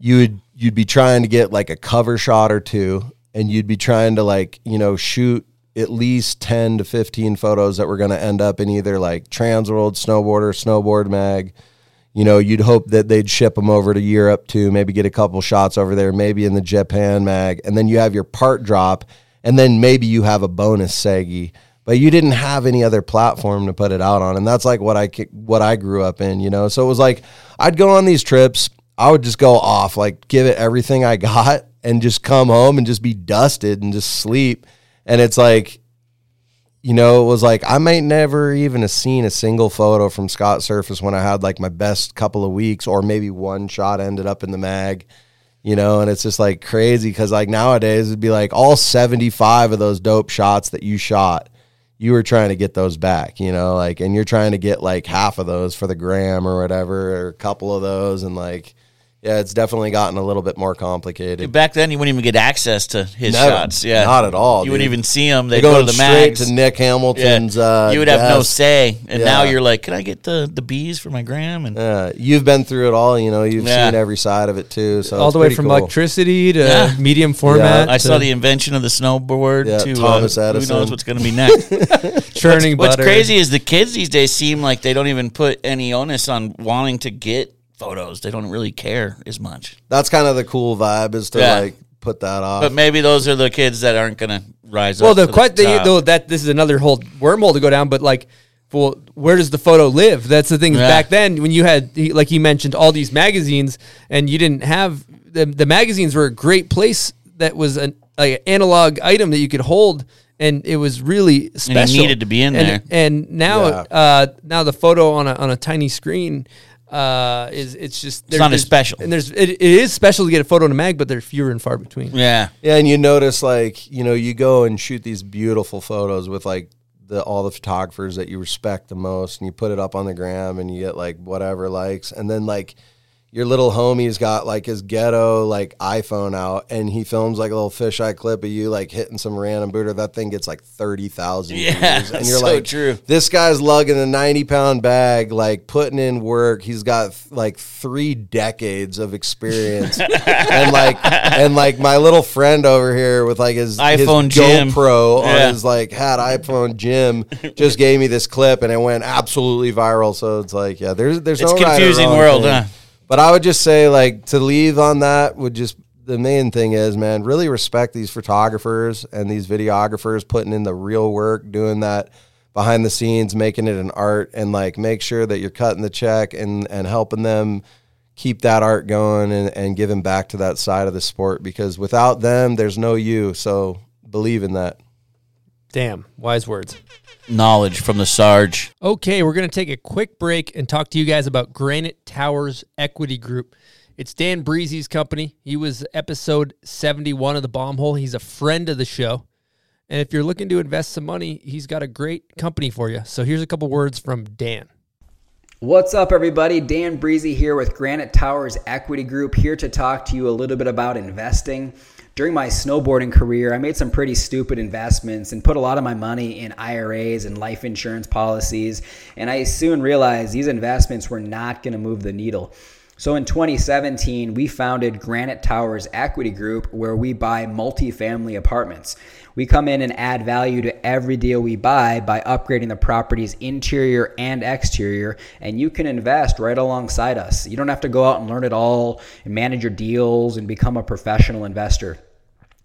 S7: you would you'd be trying to get like a cover shot or two and you'd be trying to like, you know, shoot at least 10 to 15 photos that were going to end up in either like Transworld, Snowboarder, Snowboard Mag. You know, you'd hope that they'd ship them over to Europe too, maybe get a couple shots over there, maybe in the Japan mag, and then you have your part drop, and then maybe you have a bonus Segi, but you didn't have any other platform to put it out on, and that's like what I what I grew up in, you know. So it was like I'd go on these trips, I would just go off, like give it everything I got, and just come home and just be dusted and just sleep, and it's like you know, it was like I might never even have seen a single photo from Scott Serfas when I had like my best couple of weeks, or maybe one shot ended up in the mag. you know, and it's just like crazy because like nowadays it'd be like all 75 of those dope shots that you shot, you were trying to get those back, you know, like, and you're trying to get like half of those for the gram or whatever, or a couple of those. And like, yeah, it's definitely gotten a little bit more complicated.
S6: Back then, you wouldn't even get access to his
S7: Never.
S6: shots. Yeah,
S7: Not at all,
S6: You wouldn't even see them.
S7: They're
S6: go to the
S7: straight
S6: mags.
S7: to Nick Hamilton's, uh,
S6: you would have no say, and now you're like, "Can I get the the bees for my gram?" And
S7: Yeah, you've been through it all, you know, you've
S6: Yeah.
S7: seen every side of it too. So
S1: all the way from
S7: cool.
S1: electricity to
S6: Yeah.
S1: medium format.
S6: I saw the invention of the snowboard.
S7: Yeah,
S6: to
S7: Thomas
S6: uh,
S7: Edison.
S6: Who knows what's going to be next?
S1: churning
S6: What's
S1: butter.
S6: crazy is the kids these days seem like they don't even put any onus on wanting to get photos. They don't really care as much.
S7: That's kind of the cool vibe is to
S6: Yeah.
S7: like put that off.
S6: But maybe those are the kids that aren't going to rise up.
S1: Well,
S6: up.
S1: the
S6: to
S1: quite the,
S6: top.
S1: though that this is another whole wormhole to go down, but like, well, where does the photo live? That's the thing.
S6: Yeah.
S1: Back then, when you had, like you mentioned, all these magazines, and you didn't have the the magazines were a great place that was an like an analog item that you could hold. And it was really special.
S6: needed to be in
S1: And-
S6: there.
S1: And now,
S7: Yeah.
S1: uh, now the photo on a on a tiny screen uh, is it's just
S6: It's not as special.
S1: And there's it, it is special to get a photo in a mag, but they're fewer and far between.
S6: yeah.
S7: yeah, and you notice like you know you go and shoot these beautiful photos with like the all the photographers that you respect the most, and you put it up on the gram, and you get like whatever likes, and then like your little homie's got like his ghetto like iPhone out, and he films like a little fisheye clip of you like hitting some random booter. That thing gets like thirty thousand
S6: Yeah,
S7: views, and you're
S6: so
S7: like,
S6: true.
S7: this guy's lugging a 90 pound bag, like putting in work. He's got like three decades of experience. and like, and like my little friend over here with like his,
S6: iPhone
S7: his
S6: Jim.
S7: GoPro
S6: Yeah.
S7: on his like hat iPhone Jim just gave me this clip and it went absolutely viral. So it's like, yeah, there's, there's
S6: It's
S7: no
S6: confusing
S7: wrong
S6: world,
S7: thing.
S6: huh?
S7: But I would just say like to leave on that would just the main thing is man really respect these photographers and these videographers putting in the real work doing that behind the scenes making it an art and like make sure that you're cutting the check and and helping them keep that art going and, and giving back to that side of the sport because without them there's no you so believe in that
S1: Damn, wise words.
S6: Knowledge from the Sarge.
S1: Okay, we're going to take a quick break and talk to you guys about Granite Towers Equity Group. It's Dan Breezy's company. He was episode 71 of the Bomb Hole. He's a friend of the show. And if you're looking to invest some money, he's got a great company for you. So here's a couple words from Dan.
S12: What's up, everybody? Dan Breezy here with Granite Towers Equity Group, here to talk to you a little bit about investing. During my snowboarding career, I made some pretty stupid investments and put a lot of my money in IRAs and life insurance policies. And I soon realized these investments were not going to move the needle. So in 2017, we founded Granite Towers Equity Group, where we buy multifamily apartments. We come in and add value to every deal we buy by upgrading the property's interior and exterior, and you can invest right alongside us. You don't have to go out and learn it all and manage your deals and become a professional investor.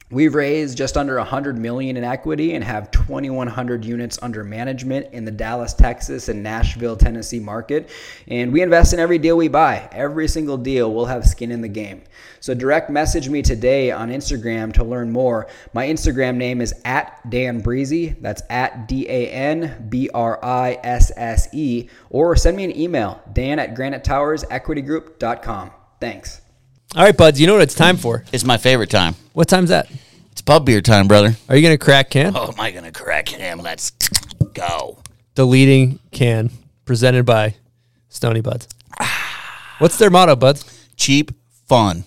S12: We've raised just under 100 million in equity and have 2100 units under management in the Dallas, Texas and Nashville, Tennessee market. And we invest in every deal we buy. Every single deal we'll have skin in the game. So direct message me today on Instagram to learn more. My Instagram name is at Dan Breezy. That's at D A N B R I S S E. Or send me an email, Dan at granitetowersequitygroup.com. Thanks.
S1: All right, buds, you know what it's time for.
S6: It's my favorite time.
S1: What time's that?
S6: It's pub beer time, brother.
S1: Are you going to crack can?
S6: Oh, am I going to crack him? Let's go.
S1: The leading can presented by Stony Buds. What's their motto, Buds?
S6: Cheap, fun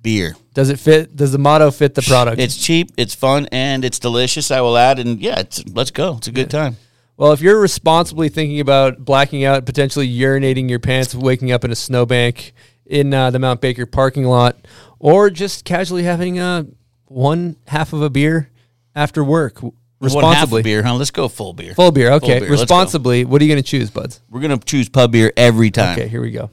S6: beer.
S1: Does it fit? Does the motto fit the product?
S6: It's cheap, it's fun, and it's delicious. I will add, and yeah, it's, let's go. It's a good time.
S1: Well, if you're responsibly thinking about blacking out, potentially urinating your pants, waking up in a snowbank in uh, the Mount Baker parking lot, or just casually having uh, one half of a beer after work
S6: One half
S1: responsibly,
S6: beer, huh? Let's go full beer.
S1: full beer. Okay,
S6: Full beer.
S1: Responsibly. What are you going to choose, buds?
S6: We're gonna choose pub beer every time.
S1: Okay, here we go.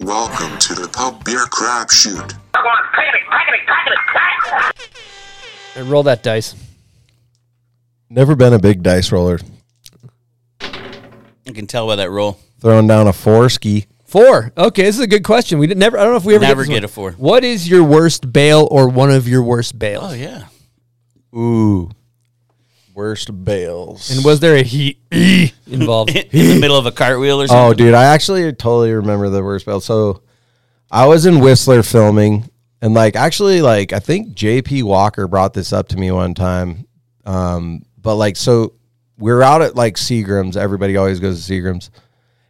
S2: Welcome to the Pub Beer Crapshoot.
S1: And roll that dice.
S7: never been a big dice roller
S6: You can tell by that roll.
S7: Throwing down a four ski
S1: Four. Okay, this is a good question. We did never. I don't know if we ever
S6: Never
S1: this
S6: get a four.
S1: What is your worst bail or one of your worst bails?
S6: Oh yeah.
S7: ooh worst bales
S1: And was there a heat involved?
S6: In the middle of a cartwheel or something.
S7: Oh, dude, I actually totally remember the worst bail. So I was in Whistler filming, and like actually, like I think JP Walker brought this up to me one time. Um, but like, so we're out at like Seagram's. Everybody always goes to Seagram's,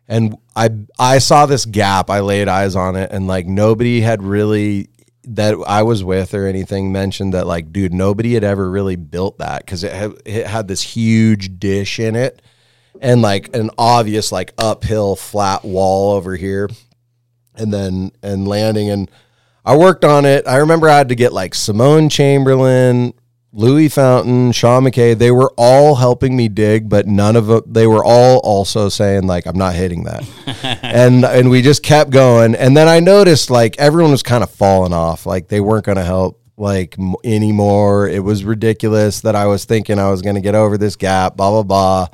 S7: and I I saw this gap. I laid eyes on it, and like nobody had really that I was with or anything mentioned that like, dude, nobody had ever really built that because it had, it had this huge dish in it and like an obvious like uphill flat wall over here and then and landing and I worked on it. I remember I had to get like Simon Chamberlain, Louis Fountain, Sean McKay. They were all helping me dig, but none of them. They were all also saying like, "I'm not hitting that," and and we just kept going. And then I noticed like everyone was kind of falling off. Like they weren't going to help like m- anymore. It was ridiculous that I was thinking I was going to get over this gap. Blah blah blah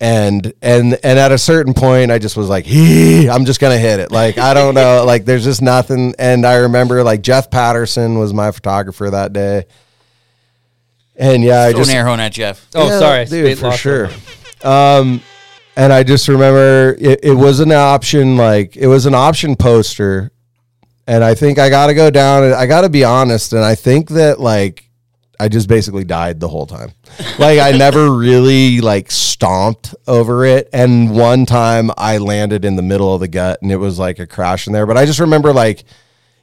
S7: and and and at a certain point i just was like "Hee, i'm just gonna hit it like i don't know like there's just nothing and i remember like jeff patterson was my photographer that day and yeah i
S6: Throw
S7: just
S6: an air horn at Jeff.
S1: Oh,
S7: Yeah,
S1: sorry.
S7: dude
S1: Spade
S7: for sure um and i just remember it, it was an option like it was an option poster and i think i gotta go down and i gotta be honest and i think that like I just basically died the whole time. Like I never really like stomped over it. And one time I landed in the middle of the gut and it was like a crash in there. But I just remember like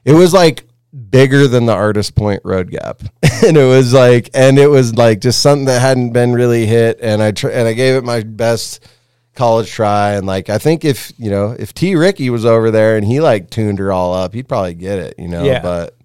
S7: it was like bigger than the artist point road gap. and it was like and it was like just something that hadn't been really hit. And I tr- and I gave it my best college try. And like I think if you know, if T Ricky was over there and he like tuned her all up, he'd probably get it, you know.
S1: Yeah.
S7: But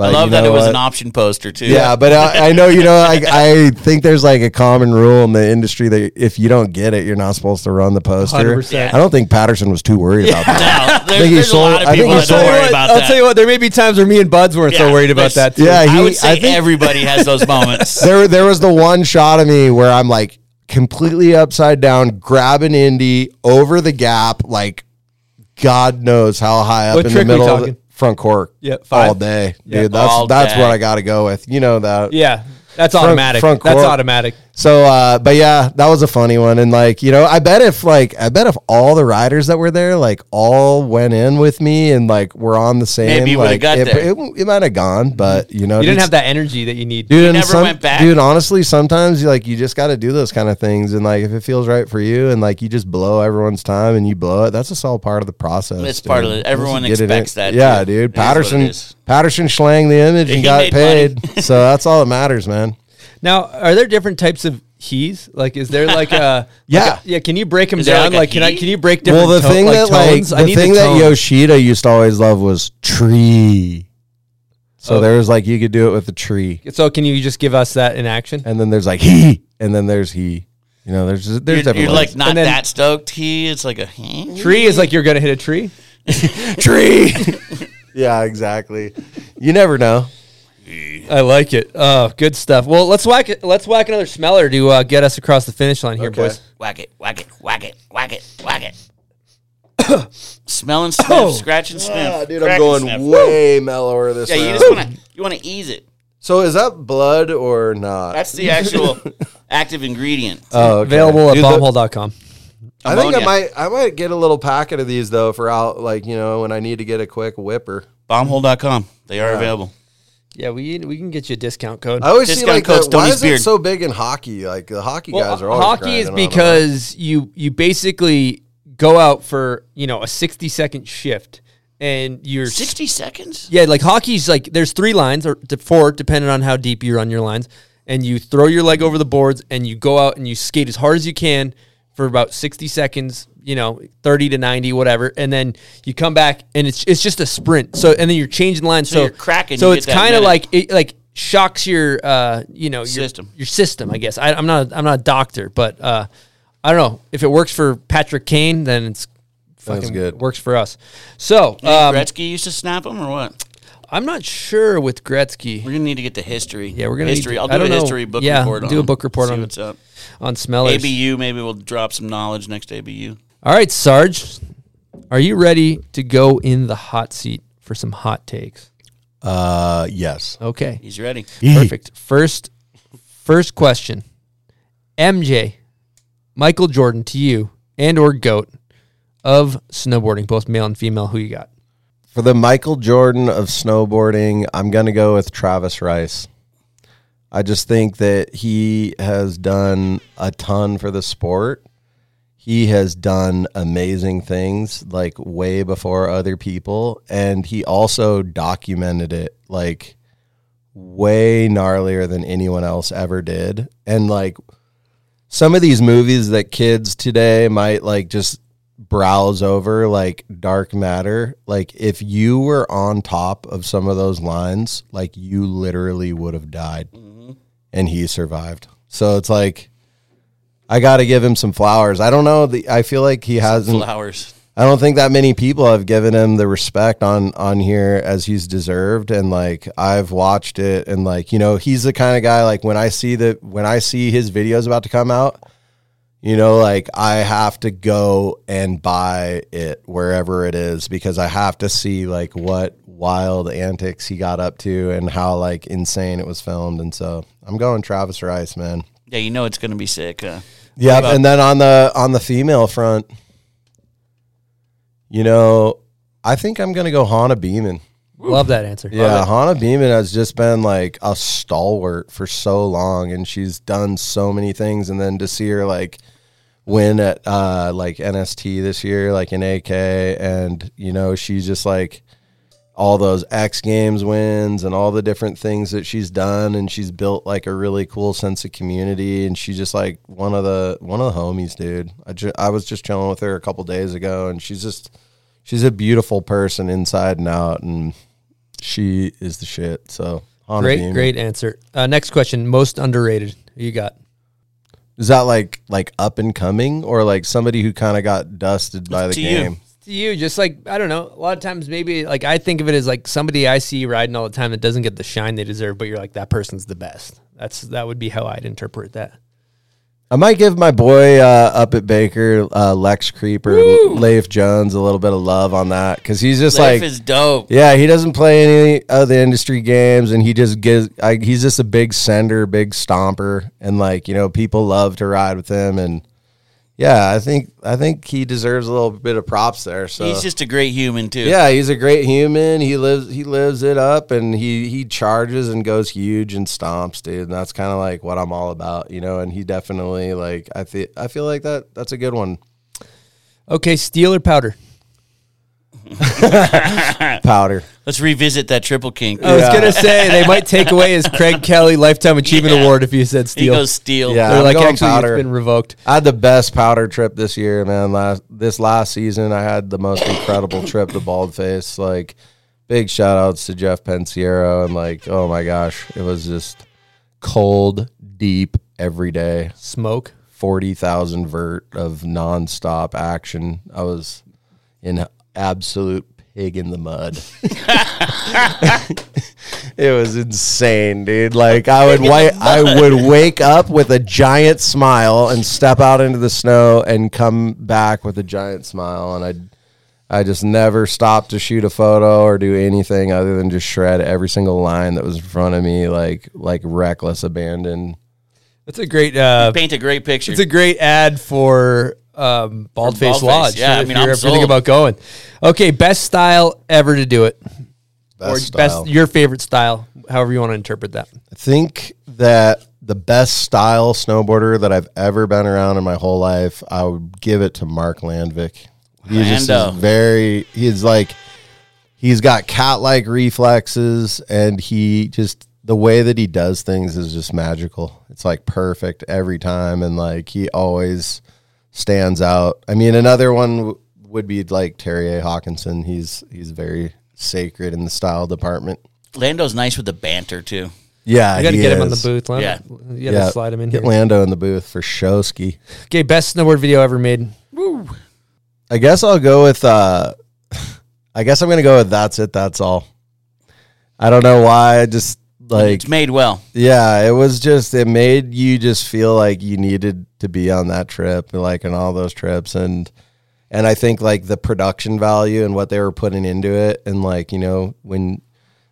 S6: I love
S7: you
S6: that it was
S7: what?
S6: an option poster too.
S7: Yeah, but I, I know you know. I, I think there's like a common rule in the industry that if you don't get it, you're not supposed to run the poster.
S1: 100%.
S7: I don't think Patterson was too worried about that.
S6: No, there-
S7: I think he
S6: there's a
S7: sold-
S6: lot of
S7: I think
S6: people
S7: he
S6: that
S7: sold-
S6: don't worry
S1: What?
S6: about
S1: I'll
S6: that.
S1: tell you what. There may be times where me and Buds weren't so
S6: Yeah,
S1: worried about
S6: there's-
S1: that. Too.
S7: Yeah,
S6: I would say
S7: I think-
S6: everybody has those moments.
S7: there there was the one shot of me where I'm like completely upside down, grabbing Indy over the gap, like God knows how high up
S1: What
S7: in the
S1: trick we
S7: middle of the
S1: talking?
S7: Front court.
S1: Yeah,
S7: all day,
S1: Yeah.
S7: dude. That's
S6: All
S7: that's
S6: day.
S7: what I got to go with. You know that.
S1: Yeah, that's
S7: Front-
S1: automatic.
S7: front
S1: that's automatic.
S7: So, uh, but yeah, that was a funny one. And like, you know, I bet if like, I bet if all the riders that were there, like all went in with me and like were on the same,
S6: Maybe you would've
S7: like,
S6: got
S7: it,
S6: there.
S7: it, it might have gone, but you know,
S1: You didn't
S7: it's-
S1: have that energy that you need.
S7: Dude, and
S6: never
S7: some-
S6: went back?
S7: Dude, honestly, sometimes you like you just got to do those kind of things, and like if it feels right for you, and like you just blow everyone's time and you blow it, that's just all part of the process.
S6: It's part of
S7: dude.
S6: it. Everyone
S7: Just get it in.
S6: expects that,
S7: Yeah,
S6: too.
S7: dude.
S6: It is what it
S7: Patterson,
S6: is.
S7: Patterson schlang the image and
S6: He
S7: got
S6: made
S7: paid, so that's all that matters, man.
S1: Now, are there different types of he's? Like, is there like a
S7: Yeah.
S1: like a- yeah? Can you break them
S6: Is there
S1: down?
S6: like a
S1: Like, can I
S6: he?
S1: can you break different?
S7: Well,
S1: different?
S7: the
S1: to-
S7: thing
S1: like
S7: that like
S1: tones? I
S7: the
S1: need
S7: thing that
S1: tone.
S7: Yoshida used to always love was tree. So
S1: Oh.
S7: there was like you could do it with the tree,
S1: So can you just give us that in action?
S7: and then there's like he, and then there's he. You know, there's there's
S6: You're,
S7: different
S6: you're like not
S1: And then-
S6: that stoked. He, it's like a hmm?
S1: Tree is like you're gonna hit a tree.
S7: tree. yeah, exactly. You never know.
S1: I like it. Oh, good stuff. Well, let's whack it. Let's whack another smeller to uh, get us across the finish line here,
S7: Okay.
S1: boys.
S6: whack it, whack it, whack it, whack it, whack it. Smell and sniff,
S1: Oh.
S6: scratch and sniff.
S7: Ah, dude,
S6: crack
S7: I'm going
S6: sniff.
S7: way mellower this
S6: Yeah, you
S7: round.
S6: just want to you want to ease it.
S7: So is that blood or not?
S6: That's the actual active ingredient.
S7: oh, okay.
S1: Available at
S7: Dude, the-
S1: bombhole.com.
S7: I think I
S6: Ammonia.
S7: might I might get a little packet of these though for out like you know when I need to get a quick whipper.
S6: Bombhole.com. They are
S7: Yeah.
S6: available.
S1: Yeah, we we can get you a discount code.
S7: I always see
S6: Discount
S7: like
S6: code
S7: the, why is
S6: beard.
S7: it so big in hockey? Like the hockey guys are always
S1: hockey is
S7: grinding on it.
S1: because you you basically go out for you know a 60 second shift and you're
S6: 60 seconds?
S1: yeah like hockey's like there's three lines or four depending on how deep you run your lines and you throw your leg over the boards and you go out and you skate as hard as you can for about 60 seconds you know 30 to 90 whatever and then you come back and it's it's just a sprint so and then you're changing lines
S6: So
S1: so,
S6: you're cracking,
S1: so
S6: you
S1: it's kind of like it like shocks your uh you know your
S6: System.
S1: your system i guess I, i'm not i'm not a doctor but uh i don't know if it works for patrick kane then it's
S7: That's
S1: fucking
S7: good.
S1: works for us so
S6: You think
S1: um,
S6: Gretzky used to snap them or what?
S1: I'm not sure with gretzky
S6: We're gonna need to get to history.
S1: Yeah, we're gonna need
S6: history.
S1: to-
S6: I'll
S1: I
S6: do a
S1: don't know.
S6: book
S1: Yeah,
S6: report.
S1: do a
S6: on
S1: book report on-
S6: what's up.
S1: on smellers
S6: ABU. Maybe we'll drop some knowledge next ABU.
S1: all right sarge are you ready to go in the hot seat for some hot takes
S7: Uh, yes.
S1: okay
S6: He's ready.
S1: Perfect. First, first question. MJ, Michael Jordan to you and or goat of snowboarding, both male and female. Who you got?
S7: For the Michael Jordan of snowboarding, I'm gonna go with Travis Rice. I just think that he has done a ton for the sport. He has done amazing things like way before other people, and he also documented it like way gnarlier than anyone else ever did. And like some of these movies that kids today might like just browse over like dark matter like if you were on top of some of those lines like you literally would have died. Mm-hmm. And he survived. So it's like i got to give him some flowers. I don't know the i feel like he hasn't
S6: flowers.
S7: i don't think that many people have given him the respect on on here as he's deserved. And like i've watched it and like you know he's the kind of guy like when i see that when i see his videos about to come out you know, like I have to go and buy it wherever it is because I have to see like what wild antics he got up to and how like insane it was filmed. And so I'm going Travis Rice, man.
S6: Yeah, you know it's going to be sick. Uh,
S7: Yep. And then on the on the female front, you know, I think I'm gonna go Hana Beaman.
S1: Love that answer.
S7: Yeah, Hana Beaman has just been like a stalwart for so long, and she's done so many things. And then to see her like win at uh, like NST this year, like in AK, and you know she's just like all those X Games wins and all the different things that she's done, and she's built like a really cool sense of community. And she's just like one of the one of the homies, dude. I ju- I was just chilling with her a couple days ago, and she's just she's a beautiful person inside and out, and she is the shit. So Hana
S1: Great,
S7: Beaman.
S1: great answer. Uh, next question: Most underrated. Who you got?
S7: Is that like like up and coming or like somebody who kind of got dusted by the
S1: To you.
S7: game?
S1: To you, just like I don't know. A lot of times, maybe like I think of it as like somebody I see riding all the time that doesn't get the shine they deserve, but you're like that person's the best. That's that would be how I'd interpret that.
S7: I might give my boy uh, up at Baker, uh, Lex Creeper, Leif Jones, a little bit of love on that because he's just
S6: Leif
S7: like
S6: is dope.
S7: Yeah, he doesn't play any of the industry games, and he just gives. I, he's just a big sender, big stomper, and like you know, people love to ride with him. And yeah, I think I think he deserves a little bit of props there. So
S6: He's just a great human too.
S7: yeah, he's a great human. He lives he lives it up and he he charges and goes huge and stomps, dude. And that's kind of like what I'm all about, you know. And he definitely like I feel I feel like that that's a good one.
S1: Okay, steel or powder?
S7: Powder.
S6: Let's revisit that triple kink.
S1: I was gonna say they might take away his Craig Kelly Lifetime Achievement
S6: Yeah.
S1: Award if he said steel.
S6: goes steel.
S7: Yeah,
S1: They're
S7: I'm
S1: like
S7: going
S1: actually
S7: powder.
S1: it's been revoked.
S7: I had the best powder trip this year, man. Last this last season, I had the most incredible trip to Baldface. Like, big shout outs to Jeff Pensiero and like, oh my gosh, it was just cold, deep every day.
S1: Smoke.
S7: Forty thousand vert of nonstop action. I was in absolute pig in the mud. it was insane, dude. Like I would wait, I would wake up with a giant smile and step out into the snow and come back with a giant smile, and I, I just never stopped to shoot a photo or do anything other than just shred every single line that was in front of me, like like reckless abandon.
S1: That's a great uh,
S6: Paint a great picture.
S1: It's a great ad for um, Bald Face
S6: Baldface,
S1: Lodge.
S6: yeah, I
S1: if
S6: mean,
S1: you're
S6: I'm
S1: ever thinking
S6: sold.
S1: about going. Okay, best style ever to do it.
S7: Best
S1: or
S7: style.
S1: best your favorite style, however you want to interpret that.
S7: I think that the best style snowboarder that I've ever been around in my whole life, I would give it to Mark Landvik. He just
S6: Lando.
S7: is very. He's like, he's got cat-like reflexes, and he just the way that he does things is just magical. It's like perfect every time, and like he always stands out. I mean, another one w- would be like Terje Haakonsen. He's he's very sacred in the style department.
S6: Lando's nice with the banter too.
S7: Yeah,
S1: You got to
S7: he
S1: get him on the booth. Let
S6: Yeah.
S1: you got to slide him in
S7: Get
S1: here.
S7: Lando in the booth for Showski.
S1: Okay, best snowboard video ever made.
S7: I guess I'll go with. uh I guess I'm gonna go with that's it. That's all. I don't know why. I just like
S6: It's made well.
S7: yeah, it was just it made you just feel like you needed to be on that trip, like on all those trips, and and I think like the production value and what they were putting into it, and like you know when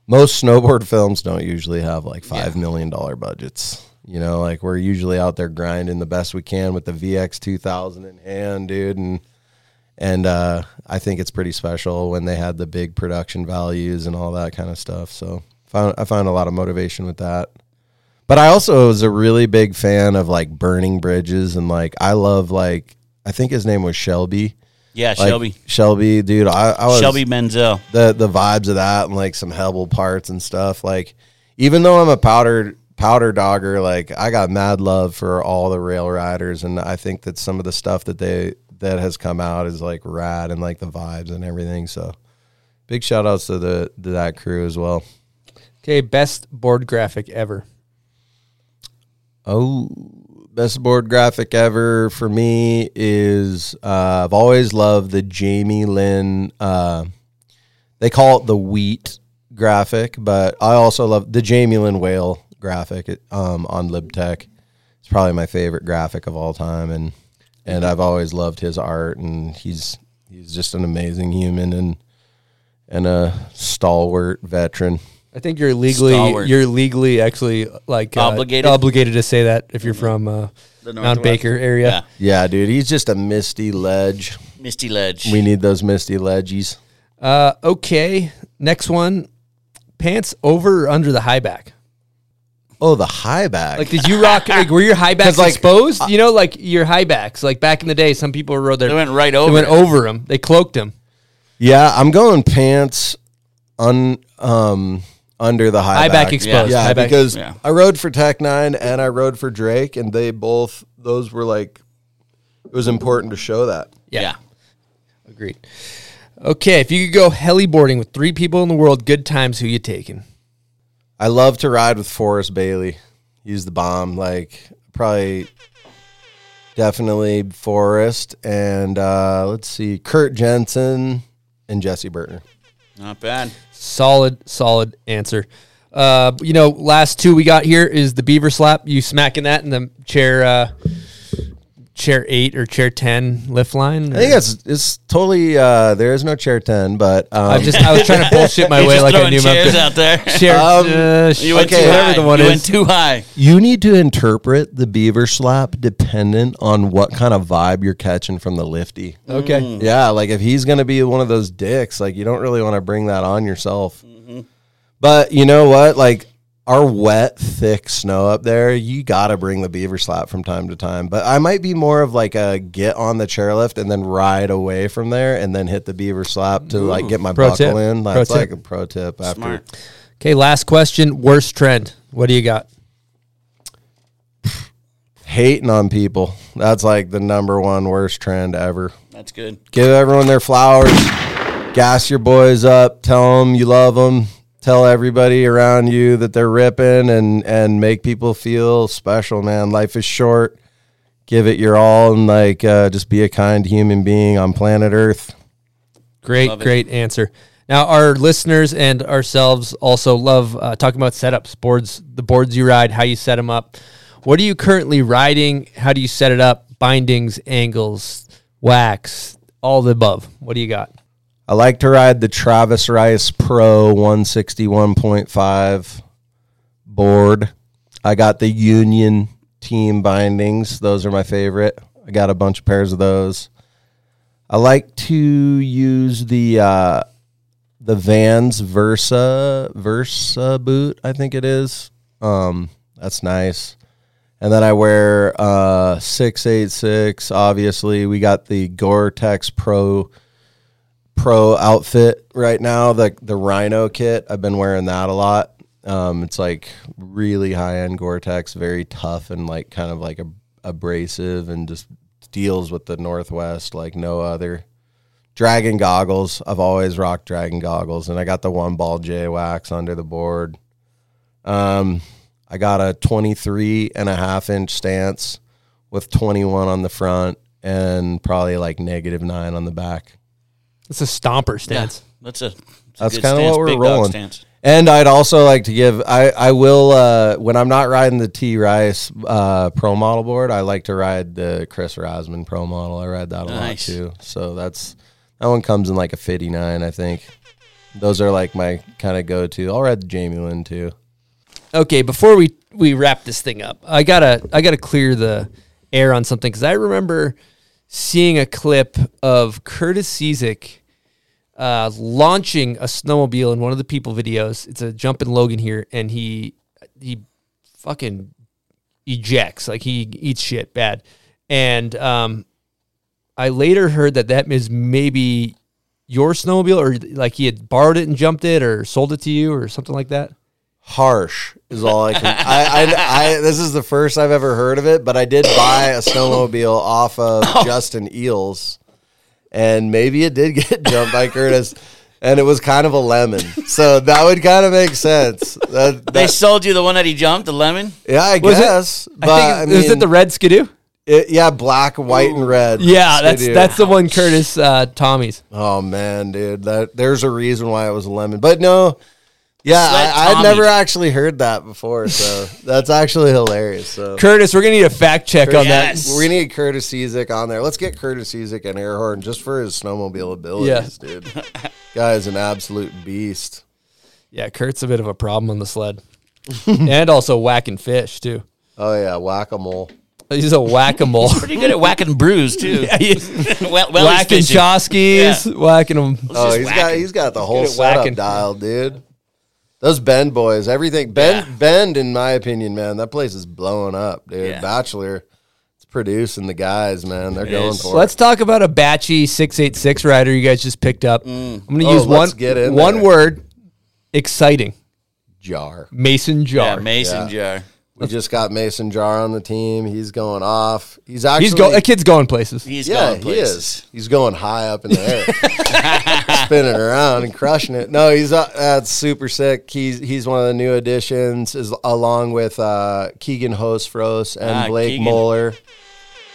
S7: most snowboard films don't usually have like five million dollar budgets. You know, like we're usually out there grinding the best we can with the VX two thousand in hand, dude, and and uh, I think it's pretty special when they had the big production values and all that kind of stuff. So found I found a lot of motivation with that. But I also was a really big fan of like burning bridges and like I love like I think his name was Shelby.
S6: Yeah,
S7: Like,
S6: Shelby.
S7: Shelby, dude. I, I was
S6: Shelby Menzel.
S7: The the vibes of that and like some Hebel parts and stuff. Like even though I'm a powder powder dogger, like I got mad love for all the rail riders, and I think that some of the stuff that they that has come out is like rad and like the vibes and everything. So big shout outs to the to that crew as well.
S1: Okay, best board graphic ever.
S7: Oh, best board graphic ever for me is uh, I've always loved the Jamie Lynn. Uh, they call it the wheat graphic, but I also love the Jamie Lynn whale graphic um, on LibTech. It's probably my favorite graphic of all time, and and I've always loved his art, and he's he's just an amazing human and and a stalwart veteran.
S1: I think you're legally
S7: Stalwart.
S1: you're legally actually like uh,
S7: Obligated?
S1: obligated to say that if you're from uh,
S6: The
S1: Mount
S6: Northwest?
S1: Baker area.
S6: Yeah.
S7: Yeah, dude, he's just a misty ledge.
S6: Misty ledge.
S7: We need those misty ledges.
S1: Uh, okay, next one, pants over or under the high back.
S7: Oh, the high back.
S1: Like, did you rock? Like, were your high backs
S7: 'Cause, like,
S1: exposed? you know, like your high backs. Like back in the day, some people rode their.
S6: They went right
S1: They
S6: over
S1: went over them. They cloaked them.
S7: Yeah, I'm going pants un um under the high,
S1: High back exposed.
S7: Yeah,
S1: High back-
S7: because
S1: yeah.
S7: I rode for Technine and I rode for Drake, and they both those were like it was important to show that.
S1: Yeah. Agreed. Okay, if you could go heliboarding with three people in the world, good times. Who you taking?
S7: I love to ride with Forrest Bailey. He's the bomb. Like probably definitely Forrest and uh let's see, Kurt Jensen and Jesse Burtner.
S6: Not bad.
S1: Solid, solid answer. Uh, you know, last two we got here is the beaver slap. You smacking that in the chair, uh, chair eight or chair ten lift line.
S7: I think it's it's totally uh there is no chair ten, but um,
S1: I just- I was trying to bullshit my way
S6: just
S1: like I
S6: throwing
S1: knew
S6: chairs out there.
S1: Chair- uh,
S6: you went
S1: okay,
S6: too
S1: whatever
S6: high.
S1: the one
S6: you
S1: is.
S6: went too high.
S7: You need to interpret the beaver slap dependent on what kind of vibe you're catching from the lifty.
S1: Okay.
S6: Mm.
S7: Yeah, like if he's going to be one of those dicks, like you don't really want to bring that on yourself.
S6: Mm-hmm.
S7: But you know what? Like our wet, thick snow up there, you got to bring the beaver slap from time to time. But I might be more of like a get on the chairlift and then ride away from there and then hit the beaver slap to like get my
S1: Pro
S7: buckle
S1: tip.
S7: in.
S1: Pro
S7: That's
S1: tip.
S7: a pro tip after.
S6: Smart.
S1: Okay, last question. Worst trend. What do you got?
S7: Hating on people. That's like the number one worst trend ever.
S6: That's good.
S7: Give everyone their flowers. Gas your boys up. Tell them you love them. Tell everybody around you that they're ripping and and make people feel special, man. Life is short. Give it your all and like uh, just be a kind human being on planet Earth.
S1: Great,
S6: Love it.
S1: great answer. Now, our listeners and ourselves also love uh, talking about setups, boards, the boards you ride, how you set them up. What are you currently riding? How do you set it up? Bindings, angles, wax, all the above. What do you got?
S7: I like to ride the Travis Rice Pro 161.5 board. I got the Union team bindings. Those are my favorite. I got a bunch of pairs of those. I like to use the uh, the Vans Versa Versa boot. I think it is. Um, that's nice. And then I wear uh, six eight six. Obviously, we got the Gore-Tex Pro pro outfit right now. The the rhino kit i've been wearing that a lot. Um it's like really high end gore-tex very tough and like kind of like a, abrasive and just deals with the northwest like no other. Dragon goggles. I've always rocked dragon goggles and i got the One Ball Jay wax under the board. Um i got a 23 and a half inch stance with 21 on the front and probably like negative nine on the back
S1: It's a stomper stance.
S6: That's a that's,
S7: that's kind of what we're
S6: big dog
S7: rolling.
S6: stance.
S7: And I'd also like to give I I will uh, when I'm not riding the T Rice uh, Pro Model board, I like to ride the Chris Rasman Pro Model. I ride that a
S6: Nice.
S7: lot too. So that's that one comes in like a 59, I think. Those are like my kind of go to. I'll ride the Jamie Lynn too.
S1: Okay, before we we wrap this thing up, I gotta I gotta clear the air on something because I remember seeing a clip of Curtis Ciszek uh, launching a snowmobile in one of the people videos. It's a jump in Logan here, and he he fucking ejects like he eats shit bad. And um, I later heard that that is maybe your snowmobile, or like he had borrowed it and jumped it, or sold it to you, or something like that.
S7: Harsh is all I can. I, I, I, this is the first I've ever heard of it, but I did buy a snowmobile off of Justin Eels, and maybe it did get jumped by Curtis, and it was kind of a lemon. So that would kind of make sense. That,
S6: They sold you the one that he jumped, the lemon.
S7: yeah, I
S1: Was it-
S7: guess.
S1: I
S7: but
S1: think
S7: I
S1: it- was it the red skidoo?
S7: it- yeah, black, white, and red.
S1: Yeah, that's that's the one Curtis uh, Tommy's.
S7: Oh man, dude, that there's a reason why it was a lemon. But no, yeah, I, I'd never actually heard that before, so that's actually hilarious. So
S1: Curtis, we're gonna need a fact check on that.
S6: Yes.
S7: we need Curtis Ciszek on there. Let's get Curtis Ciszek an air horn just for his snowmobile abilities, dude. Guy is an absolute beast.
S1: Yeah, Kurt's a bit of a problem on the sled, and also whacking fish too.
S7: Oh yeah, whack a mole.
S1: He's a whack a mole.
S6: Pretty good at whacking brews too.
S1: yeah, he's
S6: well, well,
S1: whacking choskies, whacking them.
S7: Oh,
S6: just
S7: he's
S6: whack
S7: got
S6: him.
S7: he's got the whole
S1: Good at
S7: setup
S1: whacking.
S7: dialed, dude. Those Bend boys, everything Bend
S6: Yeah.
S7: Bend, in my opinion, man, that place is blowing up, dude.
S6: Yeah.
S7: Bachelor, it's producing the guys, man. They're going
S6: is.
S7: for
S1: So let's talk about a batchy six eight six rider you guys just picked up. Mm. I'm gonna
S7: Oh,
S1: use one
S7: get in
S1: one
S7: there.
S1: word. Exciting.
S7: Jar.
S1: Mason jar.
S6: Yeah, mason jar.
S7: We just got Mason Jar on the team. He's going off. He's actually
S1: He's go. That kid's going places.
S6: He's
S7: yeah,
S6: going
S7: he
S6: places.
S7: is. He's going high up in the air, spinning around and crushing it. No, he's uh, that's super sick. He's he's one of the new additions, is along with uh, Keegan Hostfros and
S6: Ah,
S7: Blake
S6: Keegan.
S7: Moeller.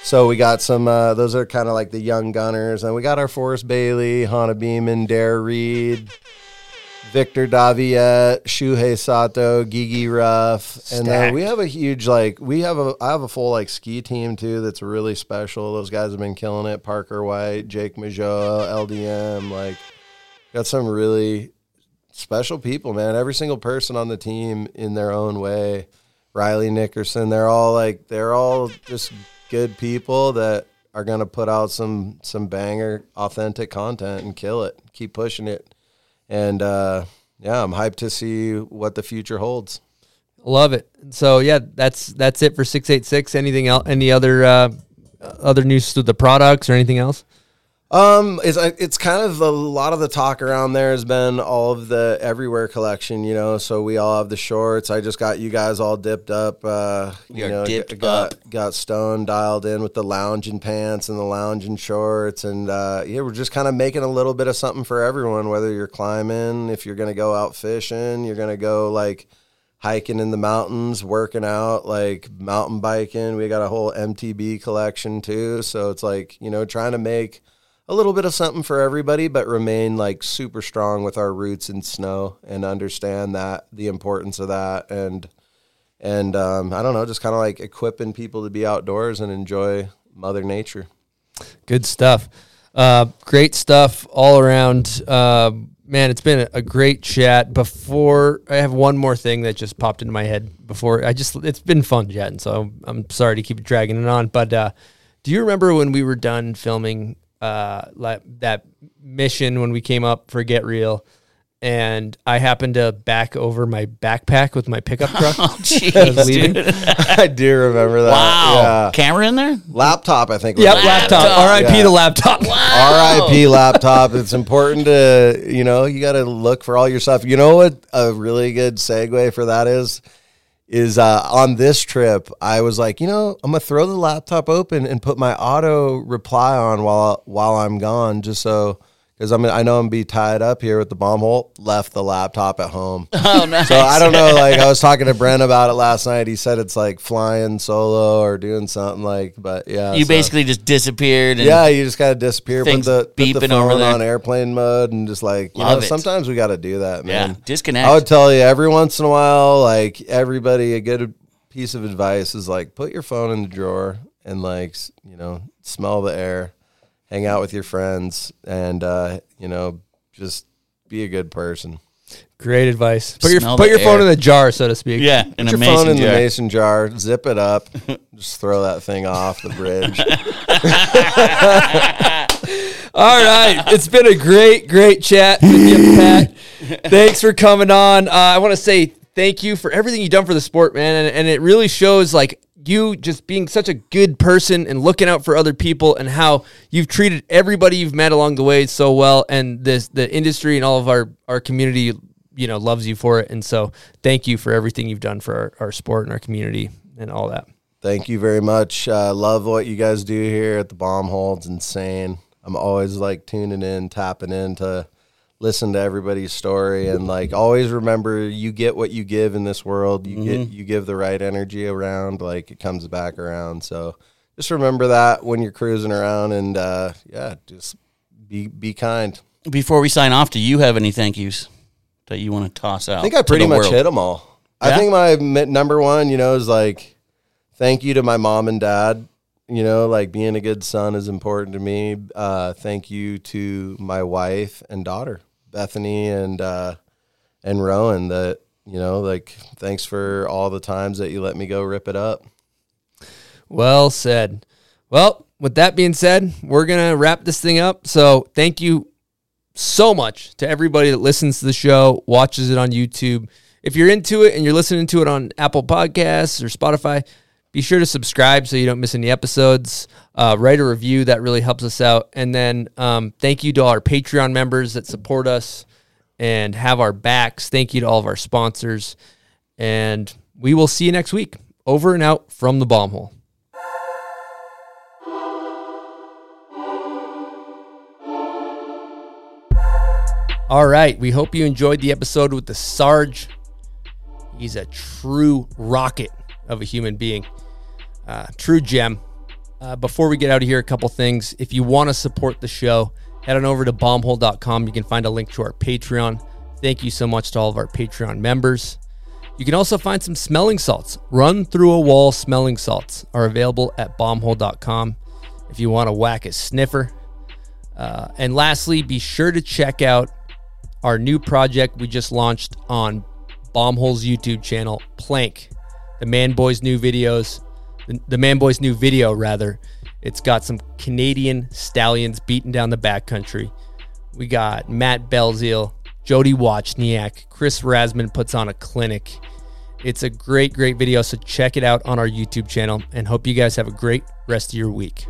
S7: So we got some. Uh, those are kind of like the young gunners, and we got our Forrest Bailey, Hana Beaman, Dare Reed. Victor Daviet, Shuhei Sato, Gigi Rüf, and then we have a huge like we have a I have a full like ski team too that's really special. Those guys have been killing it. Parker White, Jake Mageau, LDM, like got some really special people, man. Every single person on the team in their own way. Riley Nickerson, they're all like they're all just good people that are gonna put out some some banger authentic content and kill it. Keep pushing it. And uh yeah, I'm hyped to see what the future holds.
S1: Love it. So yeah, that's that's it for six eight six. Anything else? Any other uh, other news to the products or anything else?
S7: Um, it's it's kind of a lot of the talk around there has been all of the everywhere collection, you know. So we all have the shorts. I just got you guys all dipped up. Uh, you know,
S6: dipped
S7: got
S6: up.
S7: got Stone dialed in with the lounging pants and the lounging shorts, and uh, yeah, we're just kind of making a little bit of something for everyone. Whether you're climbing, if you're gonna go out fishing, you're gonna go like hiking in the mountains, working out, like mountain biking. We got a whole MTB collection too. So it's like, you know, trying to make a little bit of something for everybody, but remain like super strong with our roots in snow and understand that the importance of that and and um, I don't know, just kind of like equipping people to be outdoors and enjoy Mother Nature.
S1: Good stuff. Uh, great stuff all around. Uh, man, it's been a, great chat. Before I have one more thing that just popped into my head. Before I just, it's been fun chatting. So I'm, I'm sorry to keep dragging it on. But uh, do you remember when we were done filming uh, like that mission when we came up for Get Real? And I happened to back over my backpack with my pickup truck.
S6: Oh,
S1: as I was
S6: jeez,
S1: leaving.
S6: dude.
S7: I do remember that.
S6: Wow.
S7: Yeah.
S6: Camera in there?
S7: Laptop, I think. was
S1: Yep,
S7: it.
S1: laptop. R.I.P.
S7: Yeah.
S1: the laptop.
S7: R.I.P. laptop. It's important to you know you got to look for all your stuff. You know what a really good segue for that is is uh, on this trip. I was like, you know, I'm gonna throw the laptop open and put my auto reply on while while I'm gone, just so. Because I'm, I know I'm be tied up here with the bomb hole. Left the laptop at home.
S6: Oh, nice.
S7: So I don't know. Like I was talking to Brent about it last night. He said it's like flying solo or doing something like. But yeah,
S6: You
S7: so-
S6: basically just disappeared. And
S7: yeah, you just gotta disappear. Put the, put the phone on airplane mode and just like you
S6: Love
S7: know.
S6: it.
S7: Sometimes we got to do that,
S6: Yeah,
S7: man.
S6: disconnect.
S7: I would tell you every once in a while, like everybody, a good piece of advice is like put your phone in the drawer and like you know smell the air, hang out with your friends, and uh, you know just be a good person.
S1: Great advice. Put your
S6: Smell
S1: put
S6: the
S1: your phone
S6: air.
S1: in the jar, so to speak.
S6: Yeah, in
S7: Put
S6: a
S7: your phone
S6: mason
S7: in the
S6: jar.
S7: mason jar, zip it up, just throw that thing off the bridge.
S1: All right. It's been a great, great chat with you, Pat. Thanks for coming on. Uh, I want to say thank you for everything you've done for the sport, man. And, and it really shows like you just being such a good person and looking out for other people and how you've treated everybody you've met along the way so well. And this, the industry and all of our, our community, you know, loves you for it. And so thank you for everything you've done for our, our sport and our community and all that.
S7: Thank you very much. Uh, love what you guys do here at the Bomb Hole. It's insane. I'm always like tuning in, tapping in to listen to everybody's story, and like always remember, you get what you give in this world. You get you give the right energy around, like it comes back around. So just remember that when you're cruising around, and uh, yeah, just be be kind.
S6: Before we sign off, do you have any thank yous that you want to toss out?
S7: I think I pretty much
S6: world?
S7: hit them all. I think my number one, you know, is like thank you to my mom and dad. You know, like being a good son is important to me. Uh, thank you to my wife and daughter, Bethany and uh, and Rowan. That you know, like thanks for all the times that you let me go rip it up.
S1: Well said. Well, with that being said, we're to wrap this thing up. So, thank you so much to everybody that listens to the show, watches it on YouTube. If you're into it and you're listening to it on Apple Podcasts or Spotify, be sure to subscribe so you don't miss any episodes. Uh, write a review, that really helps us out. And then um, thank you to all our Patreon members that support us and have our backs. Thank you to all of our sponsors. And we will see you next week. Over and out from the bomb hole. All right. We hope you enjoyed the episode with the Sarge. He's a true rocket of a human being, uh, true gem. Uh, before we get out of here, a couple things. If you want to support the show, head on over to bombhole.com. You can find a link to our Patreon. Thank you so much to all of our Patreon members. You can also find some smelling salts. Run through a wall smelling salts are available at bombhole.com if you want to whack a sniffer. Uh, and lastly, be sure to check out our new project we just launched on Bombhole's YouTube channel, Plank. The Man Boy's new videos, the, Man Boy's new video, rather. It's got some Canadian stallions beating down the backcountry. We got Matt Belzile, Jody Wachniak, Chris Rasman puts on a clinic. It's a great, great video. So check it out on our YouTube channel and hope you guys have a great rest of your week.